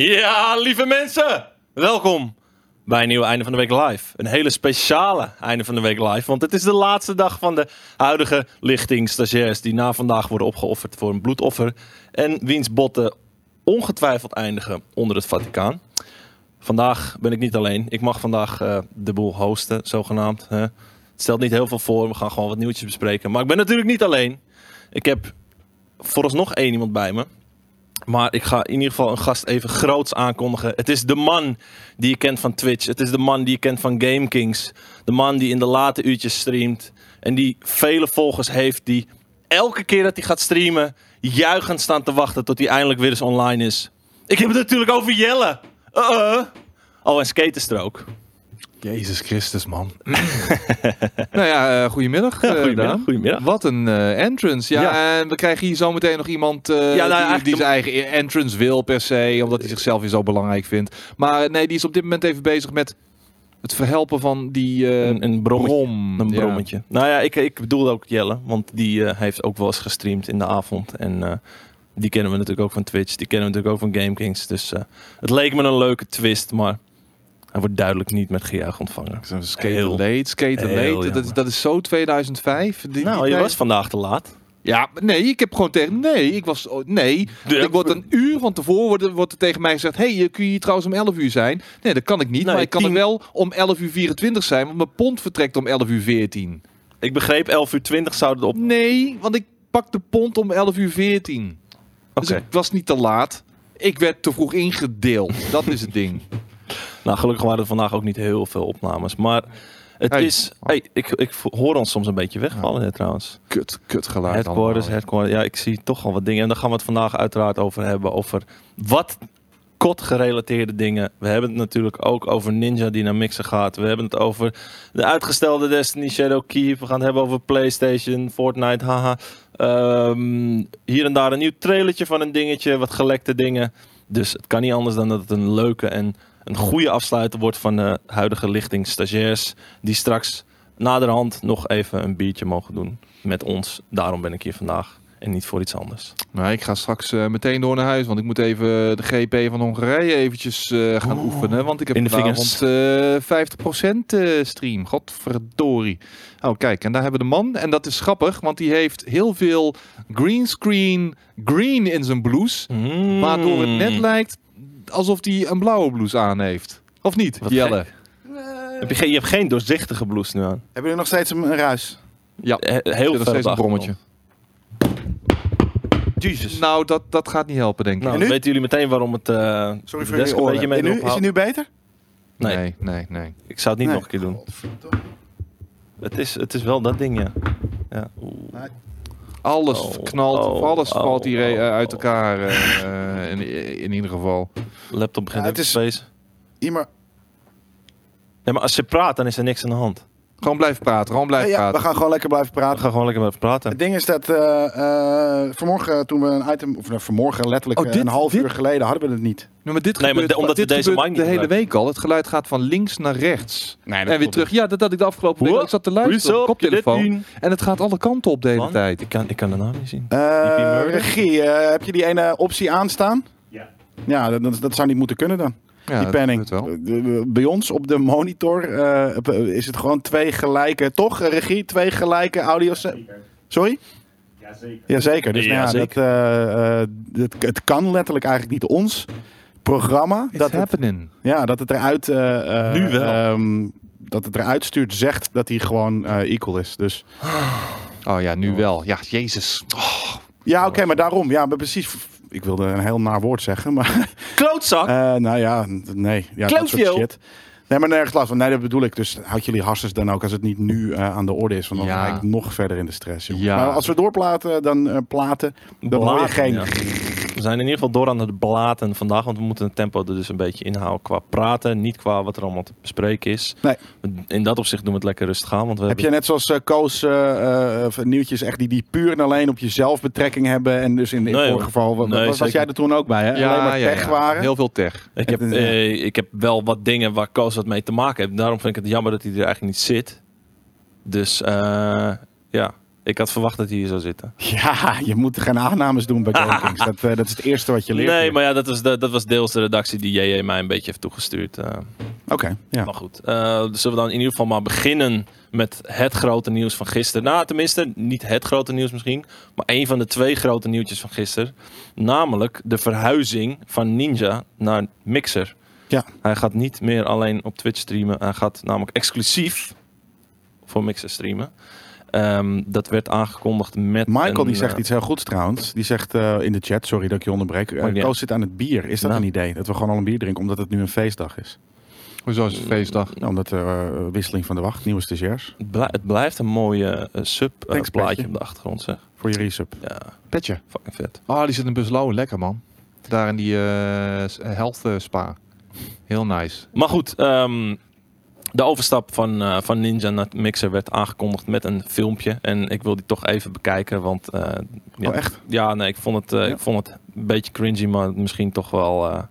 Ja, lieve mensen, welkom bij een nieuwe Einde van de Week Live. Een hele speciale Einde van de Week Live, want het is de laatste dag van de huidige lichting stagiairs die na vandaag worden opgeofferd voor een bloedoffer en wiens botten ongetwijfeld eindigen onder het Vaticaan. Vandaag ben ik niet alleen. Ik mag vandaag eh, de boel hosten, zogenaamd. hè. Het stelt niet heel veel voor. We gaan gewoon wat nieuwtjes bespreken. Maar ik ben natuurlijk niet alleen. Ik heb vooralsnog één iemand bij me. Maar ik ga in ieder geval een gast even groots aankondigen. Het is de man die je kent van Twitch. Het is de man die je kent van GameKings. De man die in de late uurtjes streamt. En die vele volgers heeft die elke keer dat hij gaat streamen... juichend staan te wachten tot hij eindelijk weer eens online is. Ik heb het natuurlijk over Jelle. Uh-uh. Oh, en Skaterstrook. Jezus Christus, man. nou ja, eh, goedemiddag. Ja, eh, goedemiddag, goedemiddag. Wat een eh, entrance. Ja, Ja. en we krijgen hier zometeen nog iemand eh, Ja, nou, die, zijn eigen entrance wil per se, omdat hij zichzelf weer zo belangrijk vindt. Maar eh, nee, die is op dit moment even bezig met het verhelpen van die eh, Een, een brommetje. brom. Een brommetje. Nou ja, ik, ik bedoel ook Jelle. Want die eh, heeft ook wel eens gestreamd in de avond. En eh, die kennen we natuurlijk ook van Twitch. Die kennen we natuurlijk ook van GameKings. Dus eh, het leek me een leuke twist. Maar hij wordt duidelijk niet met gejuich ontvangen. Zo, Skaten Heel- late, skaten heel late. Dat, dat is zo 2005. Die- nou, die je was vandaag te laat. Ja, nee, ik heb gewoon tegen... Nee, ik was... oh, nee, Ja. ik word een uur van tevoren wordt, er- wordt er tegen mij gezegd... hey, kun je hier trouwens om 11 uur zijn? Nee, dat kan ik niet. Nee, maar ik kan er wel om 11 uur 24 zijn... want mijn pont vertrekt om 11 uur 14. Ik begreep 11 uur 20 zouden op. Nee, want ik pak de pont om 11 uur 14. Oké. Dus ik was niet te laat. Ik werd te vroeg ingedeeld. Dat is het ding. Nou, gelukkig waren er vandaag ook niet heel veel opnames. Maar het Hey. is. Hey, ik, ik hoor ons soms een beetje wegvallen, hè, trouwens. Kut, kut geluid Headquarters, allemaal. headquarters. Ja, ik zie toch al wat dingen. En daar gaan we het vandaag uiteraard over hebben. Over wat kot gerelateerde dingen. We hebben het natuurlijk ook over Ninja die naar mixen gaat. We hebben het over de uitgestelde Destiny Shadow Keep. We gaan het hebben over PlayStation, Fortnite, haha. Ehm, hier en daar een nieuw trailertje van een dingetje. Wat gelekte dingen. Dus het kan niet anders dan dat het een leuke en een goede afsluiter wordt van de huidige lichting stagiairs. Die straks naderhand nog even een biertje mogen doen met ons. Daarom ben ik hier vandaag en niet voor iets anders. Nou, ik ga straks eh, meteen door naar huis, want ik moet even de GP van Hongarije eventjes eh, gaan oefenen. Want ik heb In de vanavond eh 50% eh, stream. Godverdorie. Oh, kijk, en daar hebben we de man. En dat is grappig, want die heeft heel veel greenscreen green in zijn blouse. Waardoor het net lijkt alsof hij een blauwe blouse aan heeft. Of niet, Wat Jelle? Heb je, geen, je hebt geen doorzichtige blouse nu aan. Hebben jullie nog steeds een, een ruis? Ja, Heel veel nog steeds een brommetje. Jesus. Nou, dat, dat gaat niet helpen, denk ik. Nou, En nu? weten jullie meteen waarom het. eh Sorry de voor desk jullie een oren. beetje mee En nu, is het houdt? nu beter? Nee, nee, nee. nee. ik zou het niet Nee. nog een keer doen. Het is, het is wel dat ding, ja. ja. oeh. Alles Oh, knalt, oh, alles oh, valt hier eh, oh, uit elkaar. eh, in, in ieder geval. Laptop begint Ja, het te is- space. Ja, maar, maar als je praat, dan is er niks aan de hand. Gewoon blijven praten, gewoon blijven ja, we gaan gewoon lekker blijven We praten. gaan gewoon lekker even praten. Het ding is dat eh, eh, vanmorgen toen we een item, of nou, vanmorgen letterlijk Oh, eh, dit- een half dit- uur geleden hadden we het niet. Nou, maar dit Nee, maar gebeurt, de- omdat we dit deze de hele week al. Het geluid gaat van links naar rechts. Nee, En weer terug. Ja, dat had ik de afgelopen week. What? Ik zat te luisteren op de koptelefoon. En het gaat alle kanten op de hele Man, tijd. Ik kan, ik kan de naam niet zien. Eh, regie, eh, heb je die ene optie aanstaan? Ja. Ja, dat, dat, dat zou niet moeten kunnen dan. Ja, die panning. Bij ons op de monitor eh, is het gewoon twee gelijke, toch eh, regie? Twee gelijke audio... Sorry? Jazeker. Jazeker. Dus Ja, nou ja, zeker. Dat, eh, eh, het, het kan letterlijk eigenlijk niet ons programma. It's Dat het, happening. ja, dat het eruit... eh, eh, Nu wel. ehm, dat het eruit stuurt, zegt dat hij gewoon eh, equal is. Dus Oh ja, nu wel. Ja, jezus. Oh, ja, oké, maar daarom. Ja, maar precies. Ik wilde een heel naar woord zeggen, maar Klootzak! eh, nou ja, nee. Ja, dat soort shit. Nee, maar nergens last van. Nee, dat bedoel ik. Dus houd jullie hassers dan ook als het niet nu eh, aan de orde is. Want dan Ja. ga ik nog verder in de stress. Ja. Maar als we doorplaten, dan eh, platen, dan hoor je geen... ja. We zijn in ieder geval door aan het blaten vandaag, want we moeten het tempo er dus een beetje inhouden qua praten, niet qua wat er allemaal te bespreken is. Nee. In dat opzicht doen we het lekker rustig aan, want we Heb je net zoals eh, Koos eh, eh, nieuwtjes echt die, die puur en alleen op jezelf betrekking hebben. En dus in, in Nee, vorig hoor. geval, Nee, was, jij er toen ook bij hè? alleen maar tech waren. Heel veel tech. Ik heb, Ja. eh, ik heb wel wat dingen waar Koos wat mee te maken heeft. Daarom vind ik het jammer dat hij er eigenlijk niet zit. Dus eh, ja, Ik had verwacht dat hij hier zou zitten. Ja, je moet geen aannames doen bij GameKings. dat, eh, dat is het eerste wat je leert. Nee, maar ja, dat was, de, dat was deels de redactie die JJ mij een beetje heeft toegestuurd. eh. Oké, ja. Maar goed, eh, dus zullen we dan in ieder geval maar beginnen met het grote nieuws van gisteren. Nou, tenminste, niet het grote nieuws misschien, maar een van de twee grote nieuwtjes van gisteren. Namelijk de verhuizing van Ninja naar Mixer. Ja. Hij gaat niet meer alleen op Twitch streamen, hij gaat namelijk exclusief voor Mixer streamen. Ehm, dat werd aangekondigd met. Michael een, die zegt eh, iets heel goeds trouwens. Die zegt eh, in de chat, sorry dat ik je onderbreek. Uh, Koos zit aan het bier. Is dat Nou. een idee? Dat we gewoon al een bier drinken omdat het nu een feestdag is? Hoezo is het feestdag? Nou, omdat er eh, wisseling van de wacht, nieuwe stagiairs. Het, het blijft een mooie sub Thanks, plaatje Petje. op de achtergrond, zeg. Voor je resub. Ja, Petje. fucking vet. Oh, die zit in Buslo. Lekker, man. Daar in die eh, health spa. Heel nice. Maar goed, ehm, de overstap van, eh, van Ninja naar Mixer werd aangekondigd met een filmpje. En ik wil die toch even bekijken, want... eh, ja, Oh, echt? Ja, nee, ik vond, het, eh, Ja. ik vond het een beetje cringy, maar misschien toch wel...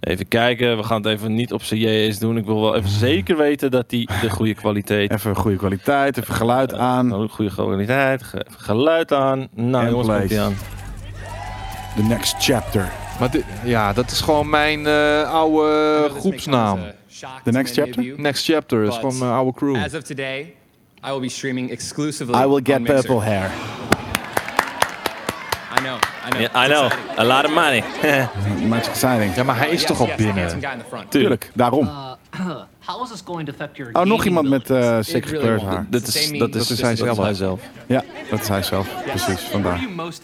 even kijken, we gaan het even niet op zijn JS doen. Ik wil wel even zeker weten dat die de goede kwaliteit... Even goede kwaliteit, even geluid aan. Goede kwaliteit, geluid aan. Nou En jongens, komt die aan. The next chapter. Maar dit, ja, dat is gewoon mijn eh, oude groepsnaam. The next chapter? Next Chapter is gewoon mijn oude crew. As of today, I will be streaming exclusively. I will get purple hair. I know, I know. Yeah, I know, a lot of money. Much exciting. Ja, maar hij is Yes, toch al yes, binnen? Tuurlijk. Tuurlijk, daarom. How is this going to affect your Oh, nog iemand met abilities? eh six haar. Dat is, dat meme, is, hij zelf. zelf. Ja, dat is hij zelf. Precies, vandaar.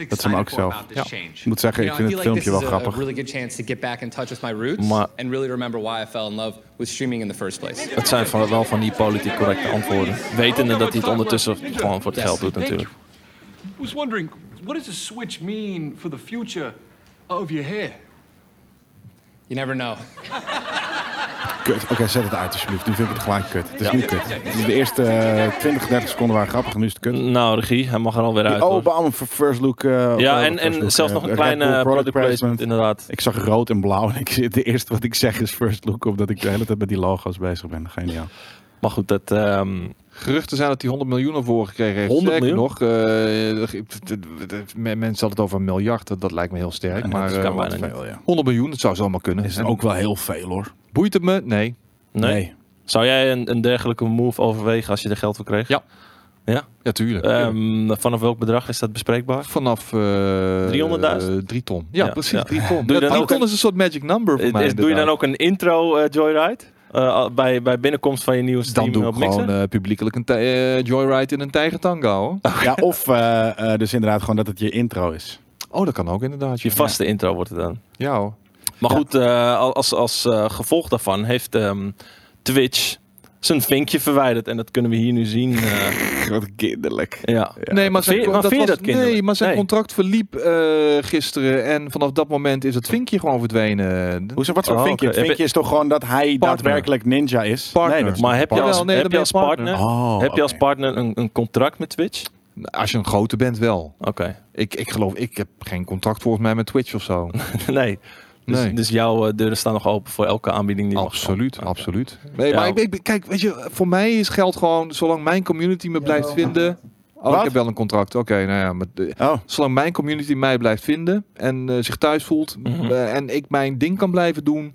Dat is hem ook zelf. Ja. Ik moet zeggen, ik vind het filmpje wel grappig. Maar- and really remember why I fell in love with streaming in the first place. Het zijn van, wel van die politiek correcte antwoorden. Wetende dat hij het ondertussen gewoon voor het geld doet natuurlijk. I was wondering, what does a switch mean for the future of your hair? You never know. Kut. Oké, zet het uit alsjeblieft. Nu vind ik het gelijk kut. Het is nu kut. De eerste eh, 20, 30 seconden waren grappig en nu is het kut. Nou, regie, hij mag er alweer uit. Oh, bam, first look. eh, ja, en, eh, en look, zelfs eh, nog een kleine product placement, inderdaad. Ik zag rood en blauw en ik zit het eerste wat ik zeg is first look, omdat ik de hele tijd met die logo's bezig ben. Geniaal. Maar goed, dat, ehm, Geruchten zijn dat hij 100 miljoen ervoor gekregen heeft. 100 Sterker miljoen? nog, eh, men- mensen hadden het over een miljard. Dat, dat lijkt me heel sterk. maar dat eh, kan wat- bijna niet. Veel, ja. 100 miljoen, dat zou zomaar kunnen. Is En ook wel heel veel hoor. Boeit het me? Nee. nee. Zou jij een, een dergelijke move overwegen als je er geld voor kreeg? Ja. Ja? Ja, tuurlijk. Ehm, vanaf welk bedrag is dat bespreekbaar? Vanaf eh 300.000? 3 ton. Ja, Ja, precies. ja. 3 ton. Doe je Ja, dan 3 ook ton een- is een soort magic number voor Is- mij. is- doe je dan ook een intro eh, Joyride? Eh, bij, bij binnenkomst van je nieuwe stream Dan doe op ik gewoon eh, publiekelijk een eh, joyride in een tijgertango. hoor. Ja, of eh, eh, dus inderdaad gewoon dat het je intro is. Oh, dat kan ook inderdaad. Je ja. vaste intro wordt het dan. Ja hoor. Maar goed, eh, als, als eh, gevolg daarvan heeft ehm, Twitch zijn vinkje verwijderd. En dat kunnen we hier nu zien. eh, Wat kinderlijk. ja. Nee, maar zijn, Vind je- maar dat was- dat nee, maar zijn Nee. contract verliep eh, gisteren en vanaf dat moment is het vinkje gewoon verdwenen. Hoezo, wat voor Oh, vinkje? vinkje is toch gewoon dat hij daadwerkelijk ninja is? Partner. Nee, is Maar heb je als, nee, heb je als partner. partner, Oh, heb je als partner een, een contract met Twitch? Als je een grote bent wel. Oké. Ik, ik geloof, ik heb geen contract volgens mij met Twitch of zo. nee. Dus, Nee. dus jouw eh, deuren staan nog open voor elke aanbieding die je mag Absoluut, absoluut. Nee, Ja. maar ik, ik- kijk, weet je, voor mij is geld gewoon, zolang mijn community me blijft vinden. Oh, Wat? ik heb wel een contract. Oké, nou ja, maar de- Oh, zolang mijn community mij blijft vinden en eh, zich thuis voelt Mhm. eh, en ik mijn ding kan blijven doen.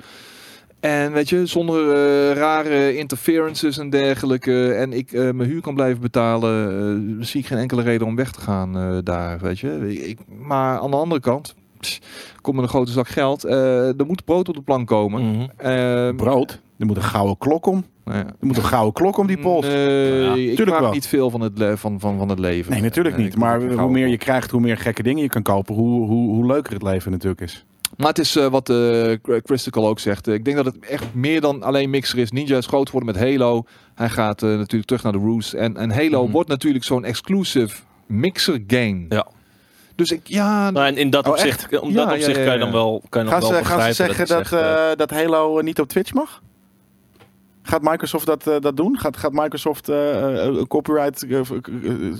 En weet je, zonder rare interferences en dergelijke. En ik mijn huur kan blijven betalen. eh, zie ik geen enkele reden om weg te gaan daar. Weet je. Ik, maar aan de andere kant, pss, kom met een grote zak geld. eh, er moet brood op de plank komen. Mhm. Eh, brood. Er moet een gouden klok om. nou ja. Er moet een gouden klok om die pols. Nee, Ja, ik tuurlijk wel. niet veel van het, le- van, van, van het leven. Nee, natuurlijk niet. Maar hoe meer je krijgt, hoe meer gekke dingen je kan kopen, hoe, hoe, hoe leuker het leven natuurlijk is. Maar het is eh, wat eh Christical ook zegt. Ik denk dat het echt meer dan alleen Mixer is. Ninja is groot geworden met Halo. Hij gaat eh, natuurlijk terug naar de roots. En, en Halo Mhm. wordt natuurlijk zo'n exclusive Mixer game. Ja. Dus ik, ja... Nou, en in dat Oh, opzicht, om Ja, dat opzicht ja, kan je dan wel, kan je dan Gaan wel ze, gaan ze zeggen dat, echt, eh, eh, dat Halo niet op Twitch mag? Gaat Microsoft dat, eh, dat doen? Gaat, gaat Microsoft eh, eh, copyright eh, eh,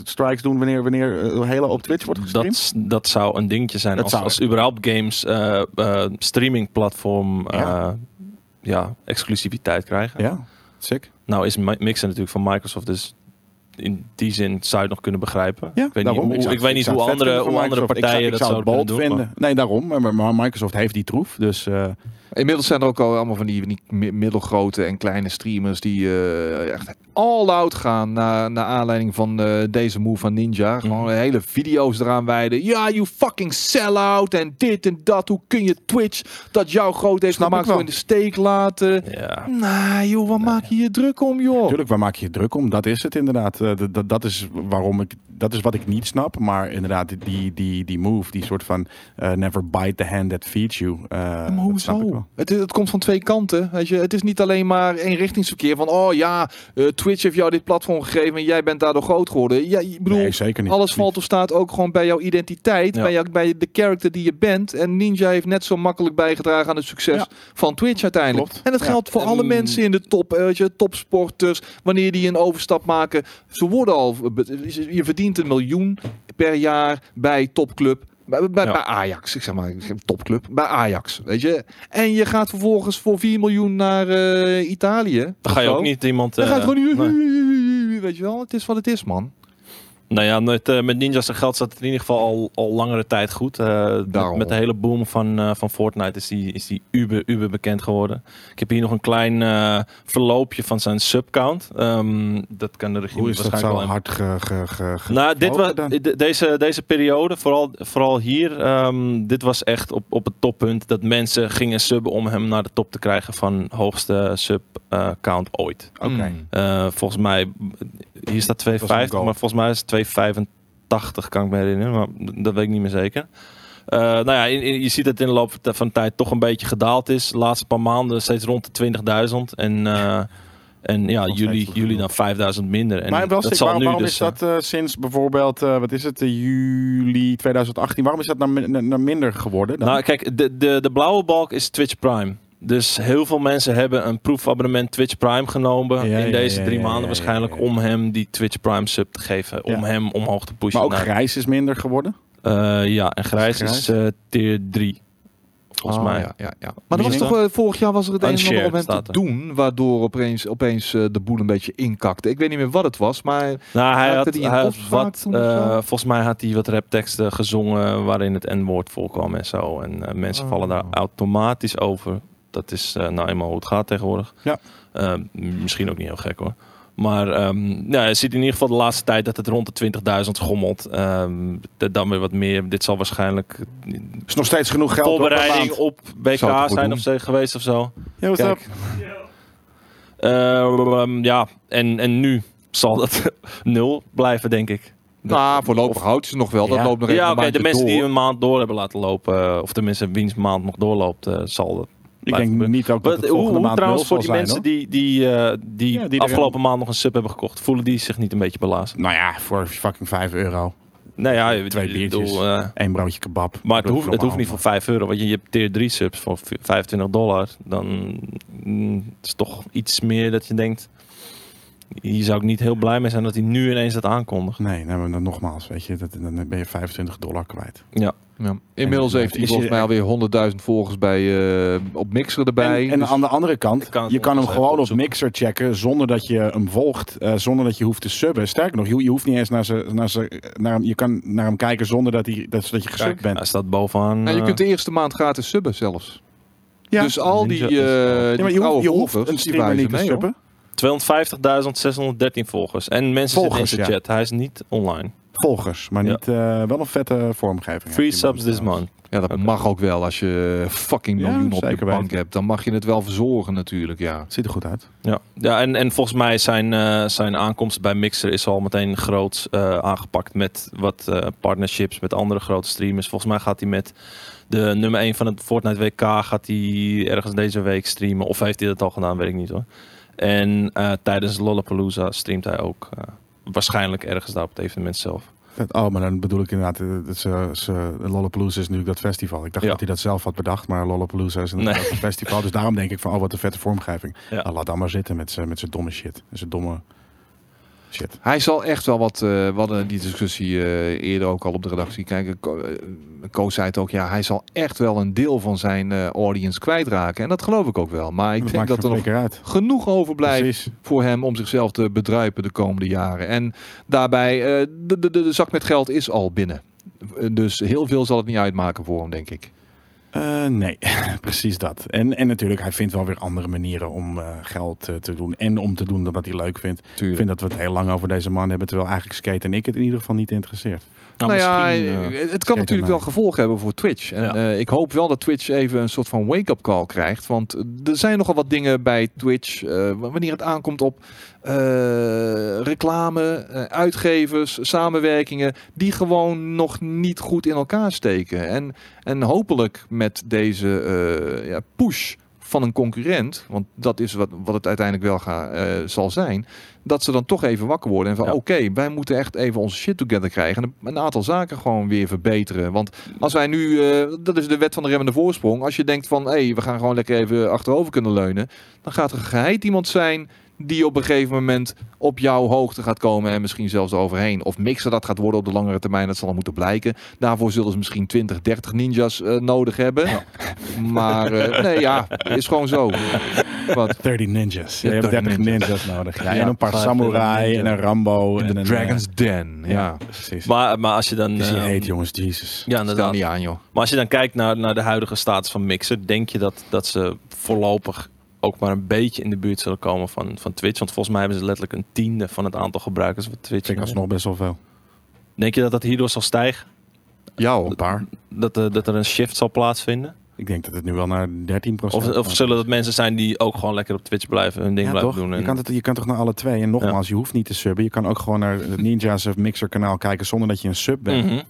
strikes doen wanneer, wanneer eh, Halo op Twitch wordt gestreamd? dat, dat zou een dingetje zijn Dat als, zou- als überhaupt games eh eh, streamingplatform eh, Ja. exclusiviteit krijgen. Ja, sick. Nou is Mi- Mixer natuurlijk van Microsoft, dus in die zin zou je het nog kunnen begrijpen. Ja, ik weet daarom. niet, hoe, ik weet niet hoe andere, hoe andere partijen ik dat zou, ik zouden zou doen. vinden. Nee, daarom. Maar, maar Microsoft heeft die troef. Dus eh, Inmiddels zijn er ook al allemaal van die, van die mi- middelgrote en kleine streamers die eh, echt all out gaan naar, naar aanleiding van eh, deze move van Ninja. Gewoon hele video's eraan wijden. Ja, you fucking sell-out en dit en dat. Hoe kun je Twitch dat jouw groot heeft Snap gemaakt zo in de steek laten? Ja. Nou joh, wat maak je je druk om joh? natuurlijk, waar maak je je druk om? Dat is het inderdaad. Eh, dat- dat, is waarom ik. Dat is wat ik niet snap. Maar inderdaad, die, die, die move, die soort van never bite the hand that feeds you. Maar hoezo? Het, het komt van twee kanten. Weet je? Het is niet alleen maar eenrichtingsverkeer van oh ja, eh, Twitch heeft jou dit platform gegeven en jij bent daardoor groot geworden. Ja, ik bedoel, Nee, zeker niet. alles valt of staat ook gewoon bij jouw identiteit, Ja. bij, jou, bij de character die je bent. En Ninja heeft net zo makkelijk bijgedragen aan het succes Ja. van Twitch uiteindelijk. Klopt. En dat geldt voor En- alle mensen in de top, eh, weet je, topsporters. Wanneer die een overstap maken, ze worden al, je verdient een miljoen per jaar bij topclub. Bij, bij, Ja. bij Ajax, ik zeg maar, topclub, bij Ajax, weet je. En je gaat vervolgens voor 4 miljoen naar eh, Italië. Dan ga je ook niet iemand... Dan eh, gaat het gewoon nee. weet je wel, het is wat het is, man. Nou ja, met, eh, met Ninja's geld zat het in ieder geval al, al langere tijd goed. Eh, met, Daarom. met de hele boom van, eh, van Fortnite is die, is die uber, uber bekend geworden. Ik heb hier nog een klein eh, verloopje van zijn subcount. Ehm, dat kan de regie Hoe is dat waarschijnlijk zo wel hard ge, ge, ge, ge- Nou, dit was, deze, deze periode, vooral, vooral hier, ehm, dit was echt op, op het toppunt dat mensen gingen subben om hem naar de top te krijgen van hoogste sub eh, count ooit. Oké. Mm. Eh, volgens mij, hier staat Dat was een 250, goal. maar volgens mij is het 285, kan ik me herinneren, maar dat weet ik niet meer zeker. Eh, nou ja, in- in- je ziet dat het in de loop van de tijd toch een beetje gedaald is. De laatste paar maanden steeds rond de 20.000 en, eh, en ja, jullie, jullie dan 5000 minder. En maar wel dat zal waarom, nu waarom dus, is dat sinds bijvoorbeeld, wat is het, juli 2018, waarom is dat naar, naar, naar minder geworden? Dan? Nou, kijk, de, de, de blauwe balk is Twitch Prime. Dus heel veel mensen hebben een proefabonnement Twitch Prime genomen Ja, in deze drie maanden waarschijnlijk om hem die Twitch Prime sub te geven, om hem omhoog te pushen. maar ook naar- grijs is minder geworden? Eh, ja, en grijs Grijs? is eh, tier 3. Volgens Ah, mij. Ja, ja, ja. Maar was toch, eh, vorig jaar was er het een en ander Unshared om hem te doen, waardoor opeens, opeens de boel een beetje inkakte. Ik weet niet meer wat het was, maar Nou, hij had, hij had wat, zo? volgens mij had hij wat rapteksten gezongen waarin het N-woord voorkwam en zo. En mensen Oh. vallen daar automatisch over. Dat is eh, nou eenmaal hoe het gaat tegenwoordig. Ja. Eh, misschien ook niet heel gek hoor. Maar ehm ja, je ziet in ieder geval de laatste tijd dat het rond de 20.000 schommelt. Ehm, d- dan weer wat meer. Dit zal waarschijnlijk is nog steeds genoeg geld voorbereiding op goed zijn of zo geweest of zo. Ja, Kijk. up? Ehm, ja, en, en nu zal dat nul blijven, denk ik. nou, voorlopig houdt ze nog wel. Dat ja, loopt nog even ja oké, de mensen door. die een maand door hebben laten lopen, eh, of tenminste wiens maand nog doorloopt, eh, zal dat. Ik denk niet ook dat het hoe, volgende hoe maand trouwens voor die zijn, mensen hoor. die, die, eh, die Ja, die afgelopen maand nog een sub hebben gekocht, voelen die zich niet een beetje belazen? Nou ja, voor fucking 5 euro. Nou ja, Twee biertjes. bedoel, eh, Eén broodje kebab. maar het hoeft, het hoeft niet voor 5 euro, want je, je hebt tier 3 subs voor v- 25 dollar. Dan mm, het is toch iets meer dat je denkt. Hier zou ik niet heel blij mee zijn dat hij nu ineens dat aankondigt. Nee, nou, maar dan nogmaals, weet je, dat, dan ben je 25 dollar kwijt. Ja. Ja. Inmiddels En- heeft hij volgens je- mij alweer 100.000 volgers bij, eh, op Mixer erbij. En, en Dus- aan de andere kant, kan je kan hem gewoon op. Mixer checken zonder dat je hem volgt, eh, zonder dat je hoeft te subben. Sterker nog, je, je hoeft niet eens naar zijn, naar zijn, naar hem, je kan naar hem kijken zonder dat, hij, dat, dat je gesubt Kijk, bent. hij staat bovenaan. Nou, je eh, kunt de eerste maand gratis subben zelfs. Ja. Dus al die, eh die Ja, maar je, hoeft, je een streamer niet te mee, subben. 250.613 volgers. En mensen Volgers, zitten in ja. zijn chat. Hij is niet online. Volgers, maar Ja. niet, eh, wel een vette vormgeving. Free subs man this month. Ja, dat mag ook wel. Als je fucking Ja, miljoen op je bank weten. hebt, dan mag je het wel verzorgen natuurlijk, ja. Ziet er goed uit. Ja, ja en, en volgens mij zijn, eh, zijn aankomst bij Mixer is al meteen groot eh, aangepakt met wat eh, partnerships met andere grote streamers. Volgens mij gaat hij met de nummer 1 van het Fortnite WK gaat hij ergens deze week streamen. Of heeft hij dat al gedaan, weet ik niet hoor. En eh, tijdens Lollapalooza streamt hij ook eh, waarschijnlijk ergens daar op het evenement zelf. Oh, maar dan bedoel ik inderdaad, eh, dat ze, ze, Lollapalooza is natuurlijk dat festival. Ik dacht Ja. dat hij dat zelf had bedacht, maar Lollapalooza is inderdaad Nee. een festival. Dus daarom denk ik van, oh, wat een vette vormgeving. Ja. Nou, laat dan maar zitten met zijn met zijn domme shit. Zijn domme... Shit. Hij zal echt wel wat, eh we hadden die discussie eh, eerder ook al op de redactie. Kijk, Ko eh, Koos zei het ook, ja, hij zal echt wel een deel van zijn eh, audience kwijtraken. En dat geloof ik ook wel. Maar ik Dat denk dat er nog uit. genoeg overblijft Precies. voor hem om zichzelf te bedruipen de komende jaren. En daarbij, de, de, de, zak met geld is al binnen. Dus heel veel zal het niet uitmaken voor hem, denk ik. Eh, nee, precies dat. En, en natuurlijk, hij vindt wel weer andere manieren om eh, geld eh, te doen. En om te doen dat hij leuk vindt. Ik vind dat we het heel lang over deze man hebben. Terwijl eigenlijk Skate en ik het in ieder geval niet interesseert. Nou, Nou, ja, misschien, het kan natuurlijk wel gevolgen hebben voor Twitch. En Ja. eh, ik hoop wel dat Twitch even een soort van wake-up call krijgt. Want er zijn nogal wat dingen bij Twitch. eh, wanneer het aankomt op eh, reclame, eh, uitgevers, samenwerkingen. Die gewoon nog niet goed in elkaar steken. En, en hopelijk met deze eh, ja, push van een concurrent, want dat is wat, wat het uiteindelijk wel ga, zal zijn, dat ze dan toch even wakker worden en van Ja. oké, wij moeten echt even onze shit together krijgen en een, aantal zaken gewoon weer verbeteren. Want als wij nu, dat is de wet van de remmende voorsprong, als je denkt van hé, hey, we gaan gewoon lekker even achterover kunnen leunen, dan gaat er geheid iemand zijn die op een gegeven moment op jouw hoogte gaat komen en misschien zelfs overheen. Of mixer dat gaat worden op de langere termijn, dat zal moeten blijken. Daarvoor zullen ze misschien 20, 30 ninjas eh, nodig hebben. Maar eh, nee, ja, is gewoon zo. Wat? 30 ninjas. Ja, je hebt 30 30 ninjas, nodig. Ja, Ja, en een paar 25 samurai en een Rambo. In en de een, Dragon's eh, Den, ja. precies. Maar, maar als je dan... het is niet eh, heet, jongens. Jesus. ja, Stel inderdaad. niet aan, joh. Maar als je dan kijkt naar, naar de huidige status van Mixer, denk je dat, dat ze voorlopig ook maar een beetje in de buurt zullen komen van, van Twitch? Want volgens mij hebben ze letterlijk een tiende van het aantal gebruikers van Twitch. Ik alsnog best wel veel. Denk je dat dat hierdoor zal stijgen? Ja. Een paar. Dat, er- dat er een shift zal plaatsvinden? Ik denk dat het nu wel naar 13 Of, of zullen dat mensen zijn die ook gewoon lekker op Twitch blijven hun ding ja, blijven toch? doen? En, Je, kan het, je kan toch naar alle twee. En nogmaals, je hoeft niet te subben. Je kan ook gewoon naar het Ninja's of Mixer kanaal kijken zonder dat je een sub bent. Mhm.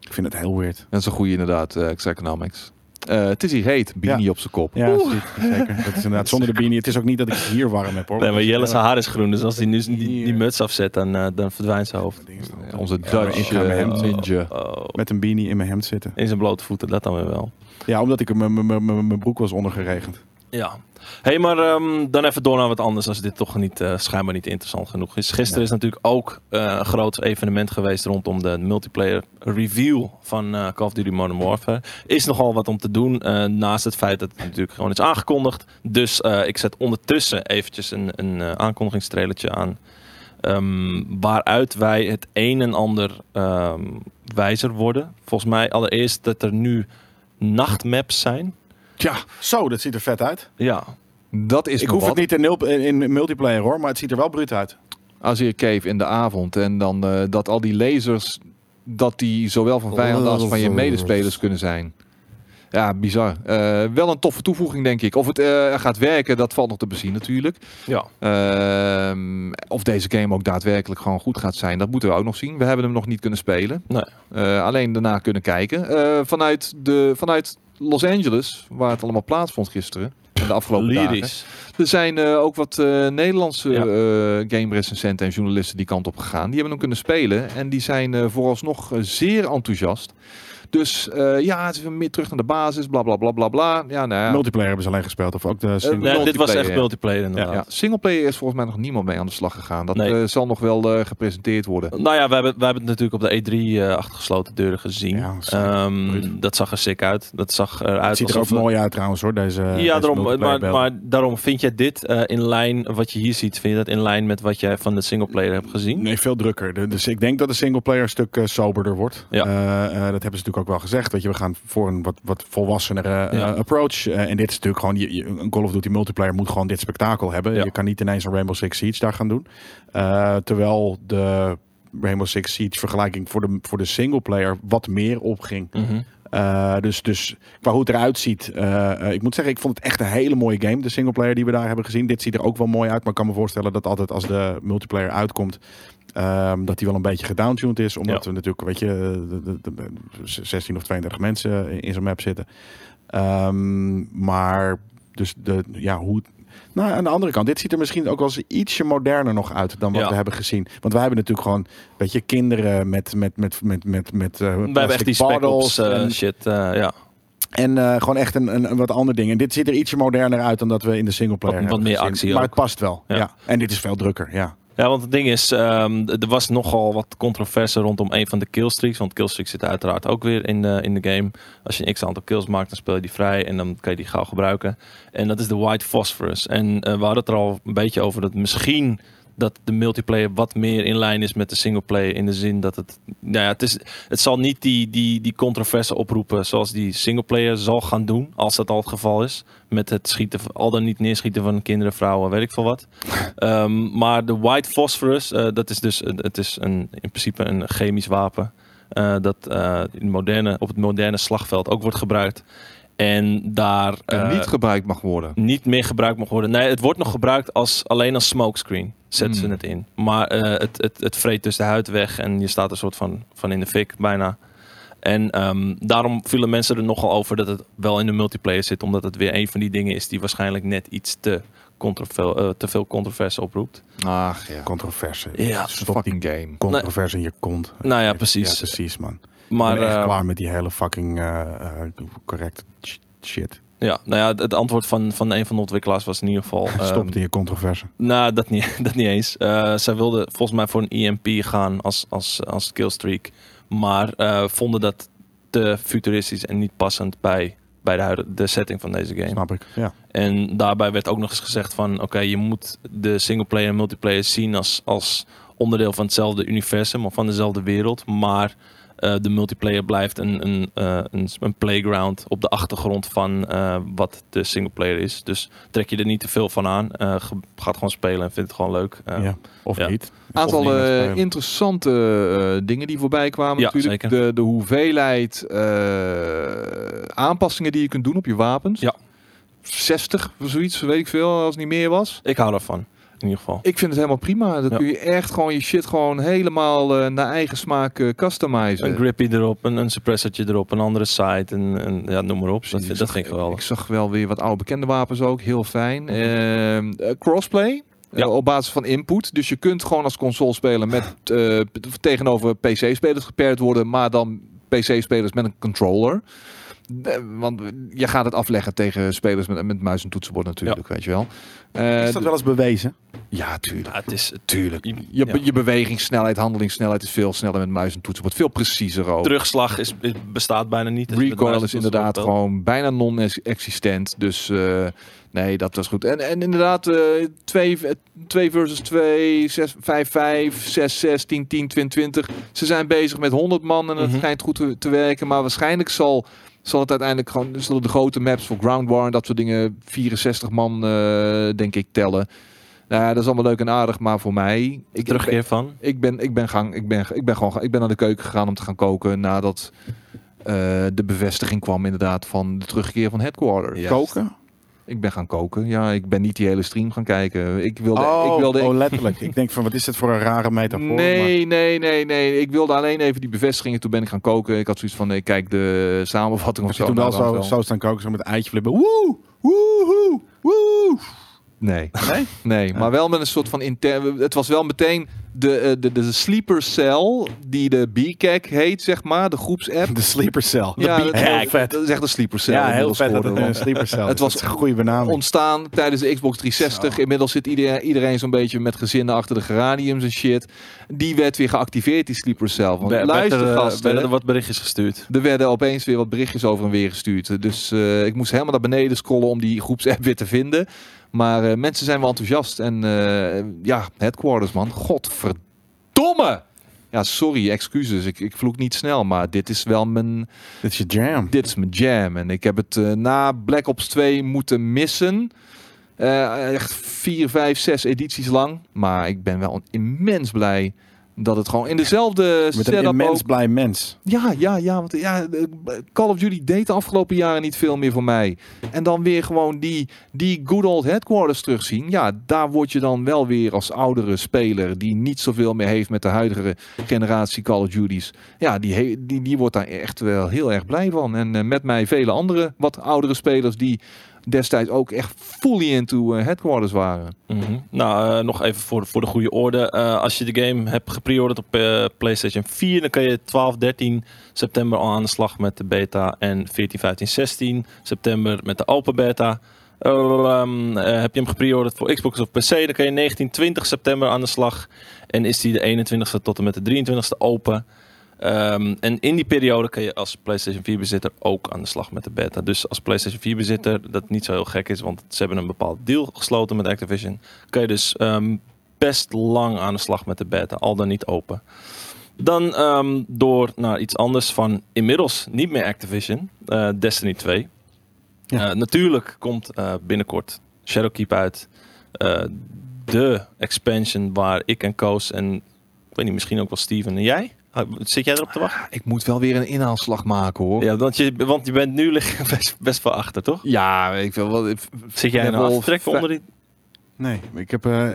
Ik vind het heel weird. Dat is een goede inderdaad, eh Economics. Eh het is hier heet, beanie Ja. op zijn kop. Ja, zeker. zeker. Dat is inderdaad zonder de beanie. Het is ook niet dat ik het hier warm heb hoor. Nee, maar Jelle's Ja. haar is groen, dus als hij nu die, muts afzet, dan, eh, dan verdwijnt zijn hoofd. Ja, Onze Dutch ik ga met hem eh, ninja. Oh, Met een beanie in mijn hemd zitten. in zijn blote voeten, dat dan weer wel. Ja, omdat ik mijn- mijn- mijn mijn broek was ondergeregend. Ja. Hey, maar ehm, dan even door naar wat anders als dit toch niet, eh, schijnbaar niet interessant genoeg is. Gisteren is natuurlijk ook eh, een groot evenement geweest rondom de multiplayer reveal van eh, Call of Duty Modern Warfare. Is nogal wat om te doen, naast het feit dat het natuurlijk gewoon is aangekondigd. Dus ik zet ondertussen eventjes een, een aankondigingstrailertje aan. ehm, waaruit wij het een en ander ehm, wijzer worden. Volgens mij allereerst dat er nu nachtmaps zijn. Tja, zo, dat ziet er vet uit. Ja, Dat is ik hoef wat. het niet in, nul- in, in multiplayer hoor, maar het ziet er wel bruut uit. Als je cave in de avond en dan eh, dat al die lasers, dat die zowel van vijand als van je medespelers kunnen zijn. Ja, bizar. Eh, wel een toffe toevoeging, denk ik. Of het eh, gaat werken, dat valt nog te bezien natuurlijk. ja. Ehm, of deze game ook daadwerkelijk gewoon goed gaat zijn, dat moeten we ook nog zien. We hebben hem nog niet kunnen spelen. Nee. Eh, alleen daarna kunnen kijken. Eh, vanuit, de, vanuit Los Angeles, waar het allemaal plaatsvond gisteren. De afgelopen dagen. Lyrisch. Er zijn eh, ook wat eh, Nederlandse Ja. eh, game recensenten en journalisten die kant op gegaan. Die hebben hem kunnen spelen en die zijn vooralsnog zeer enthousiast. Dus eh, ja, het is weer meer terug naar de basis, bla bla bla bla bla. Ja, nou ja. Multiplayer hebben ze alleen gespeeld of ook de single- Eh, Nee, dit was multiplayer, echt multiplayer inderdaad. ja, singleplayer is volgens mij nog niemand mee aan de slag gegaan. Dat Nee. eh, zal nog wel eh, gepresenteerd worden. Nou ja, we hebben, we hebben het natuurlijk op de E3 eh, achter gesloten deuren gezien. Ja, dat is Ehm, dat zag er sick uit. Dat zag eruit Het ziet er ook we- mooi uit trouwens hoor, deze Ja, deze daarom, maar, maar, daarom vind jij dit eh, in lijn, wat je hier ziet, vind je dat in lijn met wat jij van de singleplayer hebt gezien? Nee, veel drukker. Dus ik denk dat de singleplayer een stuk soberder wordt. Ja. Eh, eh, dat hebben ze natuurlijk ook wel gezegd. Weet je, we gaan voor een wat, wat volwassenere eh, Ja. approach. Eh, en dit is natuurlijk gewoon, je, je- een Call of Duty multiplayer moet gewoon dit spektakel hebben. Ja. Je kan niet ineens een Rainbow Six Siege daar gaan doen. Eh, terwijl de Rainbow Six Siege vergelijking voor de, voor de singleplayer wat meer opging. Mhm. Eh, dus, dus qua hoe het eruit ziet. eh, eh, ik moet zeggen, ik vond het echt een hele mooie game. De singleplayer die we daar hebben gezien. Dit ziet er ook wel mooi uit. Maar ik kan me voorstellen dat altijd als de multiplayer uitkomt. ehm, dat die wel een beetje gedowntuned is. Omdat Ja. we natuurlijk, weet je, de, de, de- de 16 of 32 mensen in, in zo'n map zitten. Ehm, maar dus de, ja, hoe. Nou, aan de andere kant, dit ziet er misschien ook wel eens ietsje moderner nog uit dan wat Ja. we hebben gezien. Want wij hebben natuurlijk gewoon, weet je, kinderen met met met met met met. eh, Wij hebben echt die bottles en- shit, eh, ja. en eh, gewoon echt een, een, een wat ander ding. En dit ziet er ietsje moderner uit dan dat we in de singleplayer Wat- wat hebben meer gezien. actie Maar ook. het past wel. Ja. Ja. En dit is veel drukker, ja. Ja, want het ding is, ehm, er was nogal wat controverse rondom een van de killstreaks. Want killstreaks zitten uiteraard ook weer in de, in de game. Als je een x aantal kills maakt, dan speel je die vrij en dan kan je die gauw gebruiken. En dat is de White Phosphorus. En eh, we hadden het er al een beetje over dat misschien dat de multiplayer wat meer in lijn is met de singleplayer. In de zin dat het, nou ja, het, is, het zal niet die, die, die controverse oproepen zoals die singleplayer zal gaan doen. Als dat al het geval is. Met het schieten, al dan niet neerschieten van kinderen, vrouwen, weet ik veel wat. Ehm, maar de White Phosphorus, eh, dat is dus een- het is een, in principe een chemisch wapen. eh, dat eh, in moderne, op het moderne slagveld ook wordt gebruikt. En daar En eh, niet gebruikt mag worden. niet meer gebruikt mag worden. Nee, het wordt nog gebruikt als, alleen als smokescreen. Zetten ze Hmm. het in. Maar eh, het, het, het vreet dus de huid weg en je staat een soort van, van in de fik bijna. En ehm, daarom vielen mensen er nogal over dat het wel in de multiplayer zit. Omdat het weer een van die dingen is die waarschijnlijk net iets te, controver- eh, te veel controverse oproept. Ach ja. Controverse. Ja, Het is een fucking game. Controverse in je kont. Nou ja, precies. Ja, precies, man. Maar ik ben echt eh, klaar met die hele fucking eh eh, correct sh- shit. Ja, nou ja, het, antwoord van, van een van de ontwikkelaars was in ieder geval... Stop het in je controverse. Nou, dat niet, dat niet eens. Eh, zij wilden volgens mij voor een EMP gaan als, als, als killstreak. Maar eh, vonden dat te futuristisch en niet passend bij, bij de, huidige, de setting van deze game. Snap ik. Ja. En daarbij werd ook nog eens gezegd van... Oké, je moet de singleplayer en multiplayer zien als, als onderdeel van hetzelfde universum of van dezelfde wereld. Maar eh, de multiplayer blijft een, een, eh, een, een playground op de achtergrond van eh, wat de singleplayer is. Dus trek je er niet te veel van aan. Eh, gaat gewoon spelen en vindt het gewoon leuk. Eh, ja. Of ja. niet. aantal eh, spelen. interessante eh, dingen die voorbij kwamen. Ja, natuurlijk. zeker. De, de hoeveelheid eh, aanpassingen die je kunt doen op je wapens. Ja. 60 of zoiets, weet ik veel, als het niet meer was. Ik hou daarvan, in ieder geval. Ik vind het helemaal prima. Dan Ja. kun je echt gewoon je shit gewoon helemaal eh, naar eigen smaak eh, customizen. Een grippy erop, een, een suppressortje erop, een andere site en, en ja, noem maar op. Dat, dat vind ik Ik geweldig. zag wel weer wat oude bekende wapens ook, heel fijn. Ehm, eh, crossplay. Ja. op basis van input. Dus je kunt gewoon als console spelen met tegenover PC-spelers gepaired worden, maar dan PC-spelers met een controller. Eh, Want je gaat het afleggen tegen spelers met, met muis en toetsenbord natuurlijk, weet je wel. Eh, Is dat wel eens bewezen? Ja, tuurlijk. Ja, het is Tuurlijk. Je, Je, ja. je bewegingssnelheid, handelingssnelheid is veel sneller met muis en toetsenbord. Veel preciezer ook. terugslag is, is- bestaat bijna niet. met Recoil is inderdaad gewoon bijna non-existent. Dus eh, nee, dat was goed. En, en inderdaad, eh 2 versus 2, 6, 5, 5, 6, 6, 10, 10, 20, 20. Ze zijn bezig met 100 man en het Mhm. schijnt goed te, te werken. Maar waarschijnlijk zal, zal het uiteindelijk gewoon... Zullen de grote maps voor Ground War en dat soort dingen 64 man, eh, denk ik, tellen. Nou, ja, dat is allemaal leuk en aardig, maar voor mij... Ik, Terugkeer van. ik ben, ik ben, gang, ik ben, ik ben gewoon, ik ben naar de keuken gegaan om te gaan koken nadat eh, de bevestiging kwam inderdaad van de terugkeer van Headquarter. Koken? Ik ben gaan koken. Ja, ik ben niet die hele stream gaan kijken. Ik wilde, oh, ik wilde, oh, letterlijk. ik denk van, wat is dit voor een rare metafoor? Maar- nee, nee, nee, nee. Ik wilde alleen even die bevestigingen. Toen ben ik gaan koken. Ik had zoiets van, ik kijk de samenvatting of zo. toen wel Nou, zo, zo staan koken, zo met eitje flippen. Woe! Woehoe! Woe! Nee. Nee? Nee, maar wel met een soort van intern. Het was wel meteen de, eh, de, de sleeper cell die de BCAC heet, zeg maar, de groepsapp. De sleeper cell. Ja, De dat- BCAC. heel vet. Dat is echt een sleeper cell. Ja, heel vet dat een sleeper cell Het was Dat een goede benaming. ontstaan tijdens de Xbox 360. Inmiddels zit iedereen, iedereen zo'n beetje met gezinnen achter de geraniums en shit. Die werd weer geactiveerd, die sleeper cell. Want luister, werd er, eh, gasten, werden er wat berichtjes gestuurd. er werden opeens weer wat berichtjes over en weer gestuurd. Dus eh, ik moest helemaal naar beneden scrollen om die groepsapp weer te vinden. Maar eh, mensen zijn wel enthousiast. En eh, ja, headquarters man. Godverdomme! Ja, sorry, excuses. Ik, ik vloek niet snel, maar dit is wel mijn, Dit is je jam. dit is mijn jam. En ik heb het eh, na Black Ops 2 moeten missen. Echt vier, vijf, zes edities lang. Maar ik ben wel immens blij dat het gewoon in dezelfde Met een immens ook- blij mens. ja, ja, ja. Want ja, de- Call of Duty deed de afgelopen jaren niet veel meer voor mij. En dan weer gewoon die, die good old headquarters terugzien. Ja, daar word je dan wel weer als oudere speler die niet zoveel meer heeft met de huidige generatie Call of Duties. Ja, die, die, die wordt daar echt wel heel erg blij van. En eh, met mij vele andere wat oudere spelers die destijds ook echt fully into eh, headquarters waren. Mhm. Nou, eh, nog even voor, voor de goede orde. Eh, als je de game hebt gepreorderd op PlayStation 4, dan kan je 12, 13 september al aan de slag met de beta. En 14, 15, 16 september met de open beta. Ehm, eh, heb je hem gepreorderd voor Xbox of PC, dan kan je 19, 20 september aan de slag. En is die de 21ste tot en met de 23ste open. Ehm, en in die periode kan je als PlayStation 4 bezitter ook aan de slag met de beta. Dus als PlayStation 4 bezitter, dat niet zo heel gek is, want ze hebben een bepaald deal gesloten met Activision, kan je dus ehm, best lang aan de slag met de beta, al dan niet open. Dan ehm, door naar iets anders van inmiddels niet meer Activision, eh, Destiny 2. Ja. Eh, natuurlijk komt eh, binnenkort Shadowkeep uit. De expansion waar ik en Koos en ik weet niet, misschien ook wel Steven en jij? Ah, Zit jij erop te wachten? Ik moet wel weer een inhaalslag maken hoor. Ja, want je, want je bent nu liggen best, best wel achter, toch? Ja, ik wil wel. Zit jij nou af te trekken vijf- onder die... Nee, ik heb eh,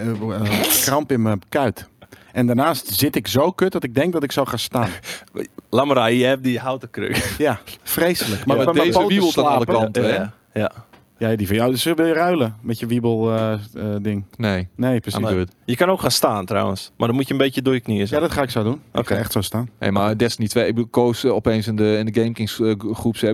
kramp in mijn kuit. En daarnaast zit ik zo kut dat ik denk dat ik zou gaan staan. Rijden, je hebt die houten kruk. Ja, vreselijk. Maar met deze wiebelt aan alle kanten. hè? Ja, ja. Ja, die van jou. Dus wil je ruilen met je wiebel eh, eh, ding? Nee, Nee, precies. Good. Je kan ook gaan staan trouwens, maar dan moet je een beetje door je knieën Ja, zijn. dat ga ik zo doen. Oké. echt zo staan. Hey, maar Destiny 2, ik bedoel, koos eh, opeens in de, in de GameKings eh, groep zei.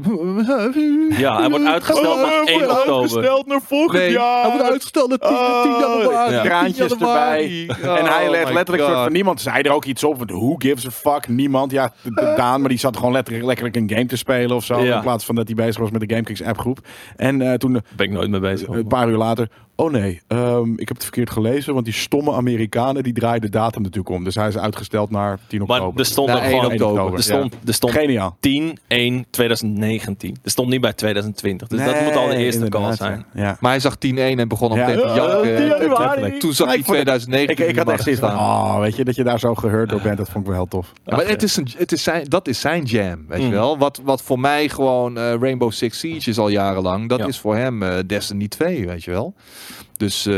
Ja, hij wordt uitgesteld naar 1 oktober. naar volgend Nee, hij wordt uitgesteld naar 10, 10 januari. Ja. 10 Traantjes januari. erbij. en hij Oh legt letterlijk soort van niemand zei er ook iets op. Want who gives a fuck? Niemand. Ja, de- de Daan, maar die zat gewoon letterlijk, letterlijk een game te spelen of zo. Ja. In plaats van dat hij bezig was met de GameKings appgroep. En eh, toen, Ben ik nooit mee bezig. een paar uur later. Oh nee, ehm, ik heb het verkeerd gelezen. Want die stomme Amerikanen die draaien de datum natuurlijk om. Dus hij is uitgesteld naar 10 Maar oktober. er stond Na ook 1 gewoon... oktober. Er stond, er stond Geniaal. 10, 1, 2019. Er stond niet bij 2020. Dus dat moet al de eerste call inderdaad, zijn. Ja. Maar hij zag 10-1 en begon al Ja. meteen te Ja, janken. 10 En januari. Toen zag Maar hij ik vond het- 2019 Ik, ik had echt zoiets van, oh, weet je, dat je daar zo geheurd door bent. Dat vond ik wel heel tof. Ja, maar het is een, het is zijn, dat is zijn jam, weet je Mm. wel. Wat, wat voor mij gewoon eh, Rainbow Six Siege is al jarenlang. Dat Ja. is voor hem eh, Destiny 2, weet je wel. Dus eh,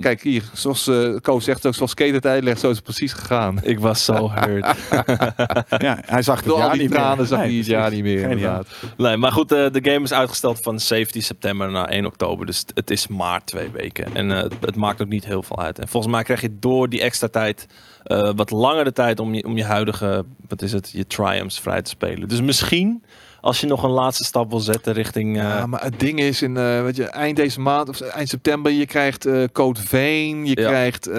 kijk hier, zoals uh, Koos zegt ook, zoals Skate het uitlegt, zo is het precies gegaan. Ik was zo hurt. Ja, hij zag het Door jaar al die niet tranen meer. zag hij Nee, het jaar niet meer, inderdaad. nee, maar goed, eh, de game is uitgesteld van 17 september naar 1 oktober. Dus het is maar twee weken. En eh, het maakt ook niet heel veel uit. En volgens mij krijg je door die extra tijd eh, wat langere tijd om je, om je huidige, wat is het, je triumphs vrij te spelen. Dus misschien, als je nog een laatste stap wil zetten richting... eh, Ja, maar het ding is, in, eh, weet je, eind deze maand, of eind september, je krijgt eh Code Vein, je Ja. krijgt eh,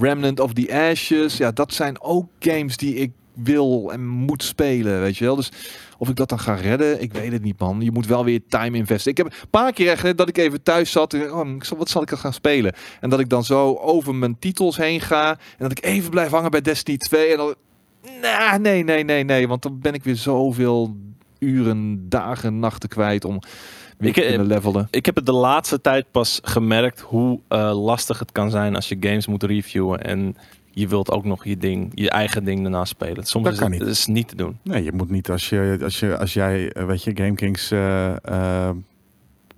Remnant of the Ashes. Ja, dat zijn ook games die ik wil en moet spelen, weet je wel. Dus of ik dat dan ga redden, ik weet het niet, man. Je moet wel weer time investen. Ik heb een paar keer echt, dat ik even thuis zat. en, Oh, wat zal ik dan gaan spelen? En dat ik dan zo over mijn titels heen ga. En dat ik even blijf hangen bij Destiny 2. En dan, nah, nee, nee, nee, nee. Want dan ben ik weer zoveel uren, dagen, nachten kwijt om weer Ik, te eh, kunnen levelen. Ik heb het de laatste tijd pas gemerkt hoe eh, lastig het kan zijn als je games moet reviewen en je wilt ook nog je ding, je eigen ding daarna spelen. Soms Dat is kan het, niet. is niet te doen. Nee, je moet niet als, je, als, je, als jij, eh, weet je, GameKings eh, eh,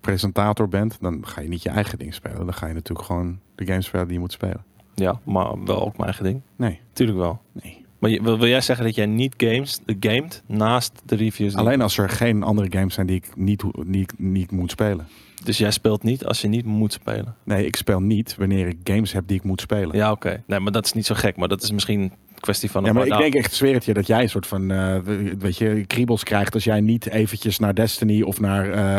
presentator bent, dan ga je niet je eigen ding spelen. Dan ga je natuurlijk gewoon de games spelen die je moet spelen. Ja, maar wel ook mijn eigen ding. Nee, Tuurlijk wel. nee. Maar je, wil, wil jij zeggen dat jij niet games, gamet naast de reviews? Alleen als er geen andere games zijn die ik niet, niet, niet moet spelen. Dus jij speelt niet als je niet moet spelen? Nee, ik speel niet wanneer ik games heb die ik moet spelen. Ja, oké. Nee, maar dat is niet zo gek. Maar dat is misschien kwestie van... Ja, maar ik denk echt, zweer het je, dat jij een soort van, eh, weet je, kriebels krijgt als jij niet eventjes naar Destiny of naar eh,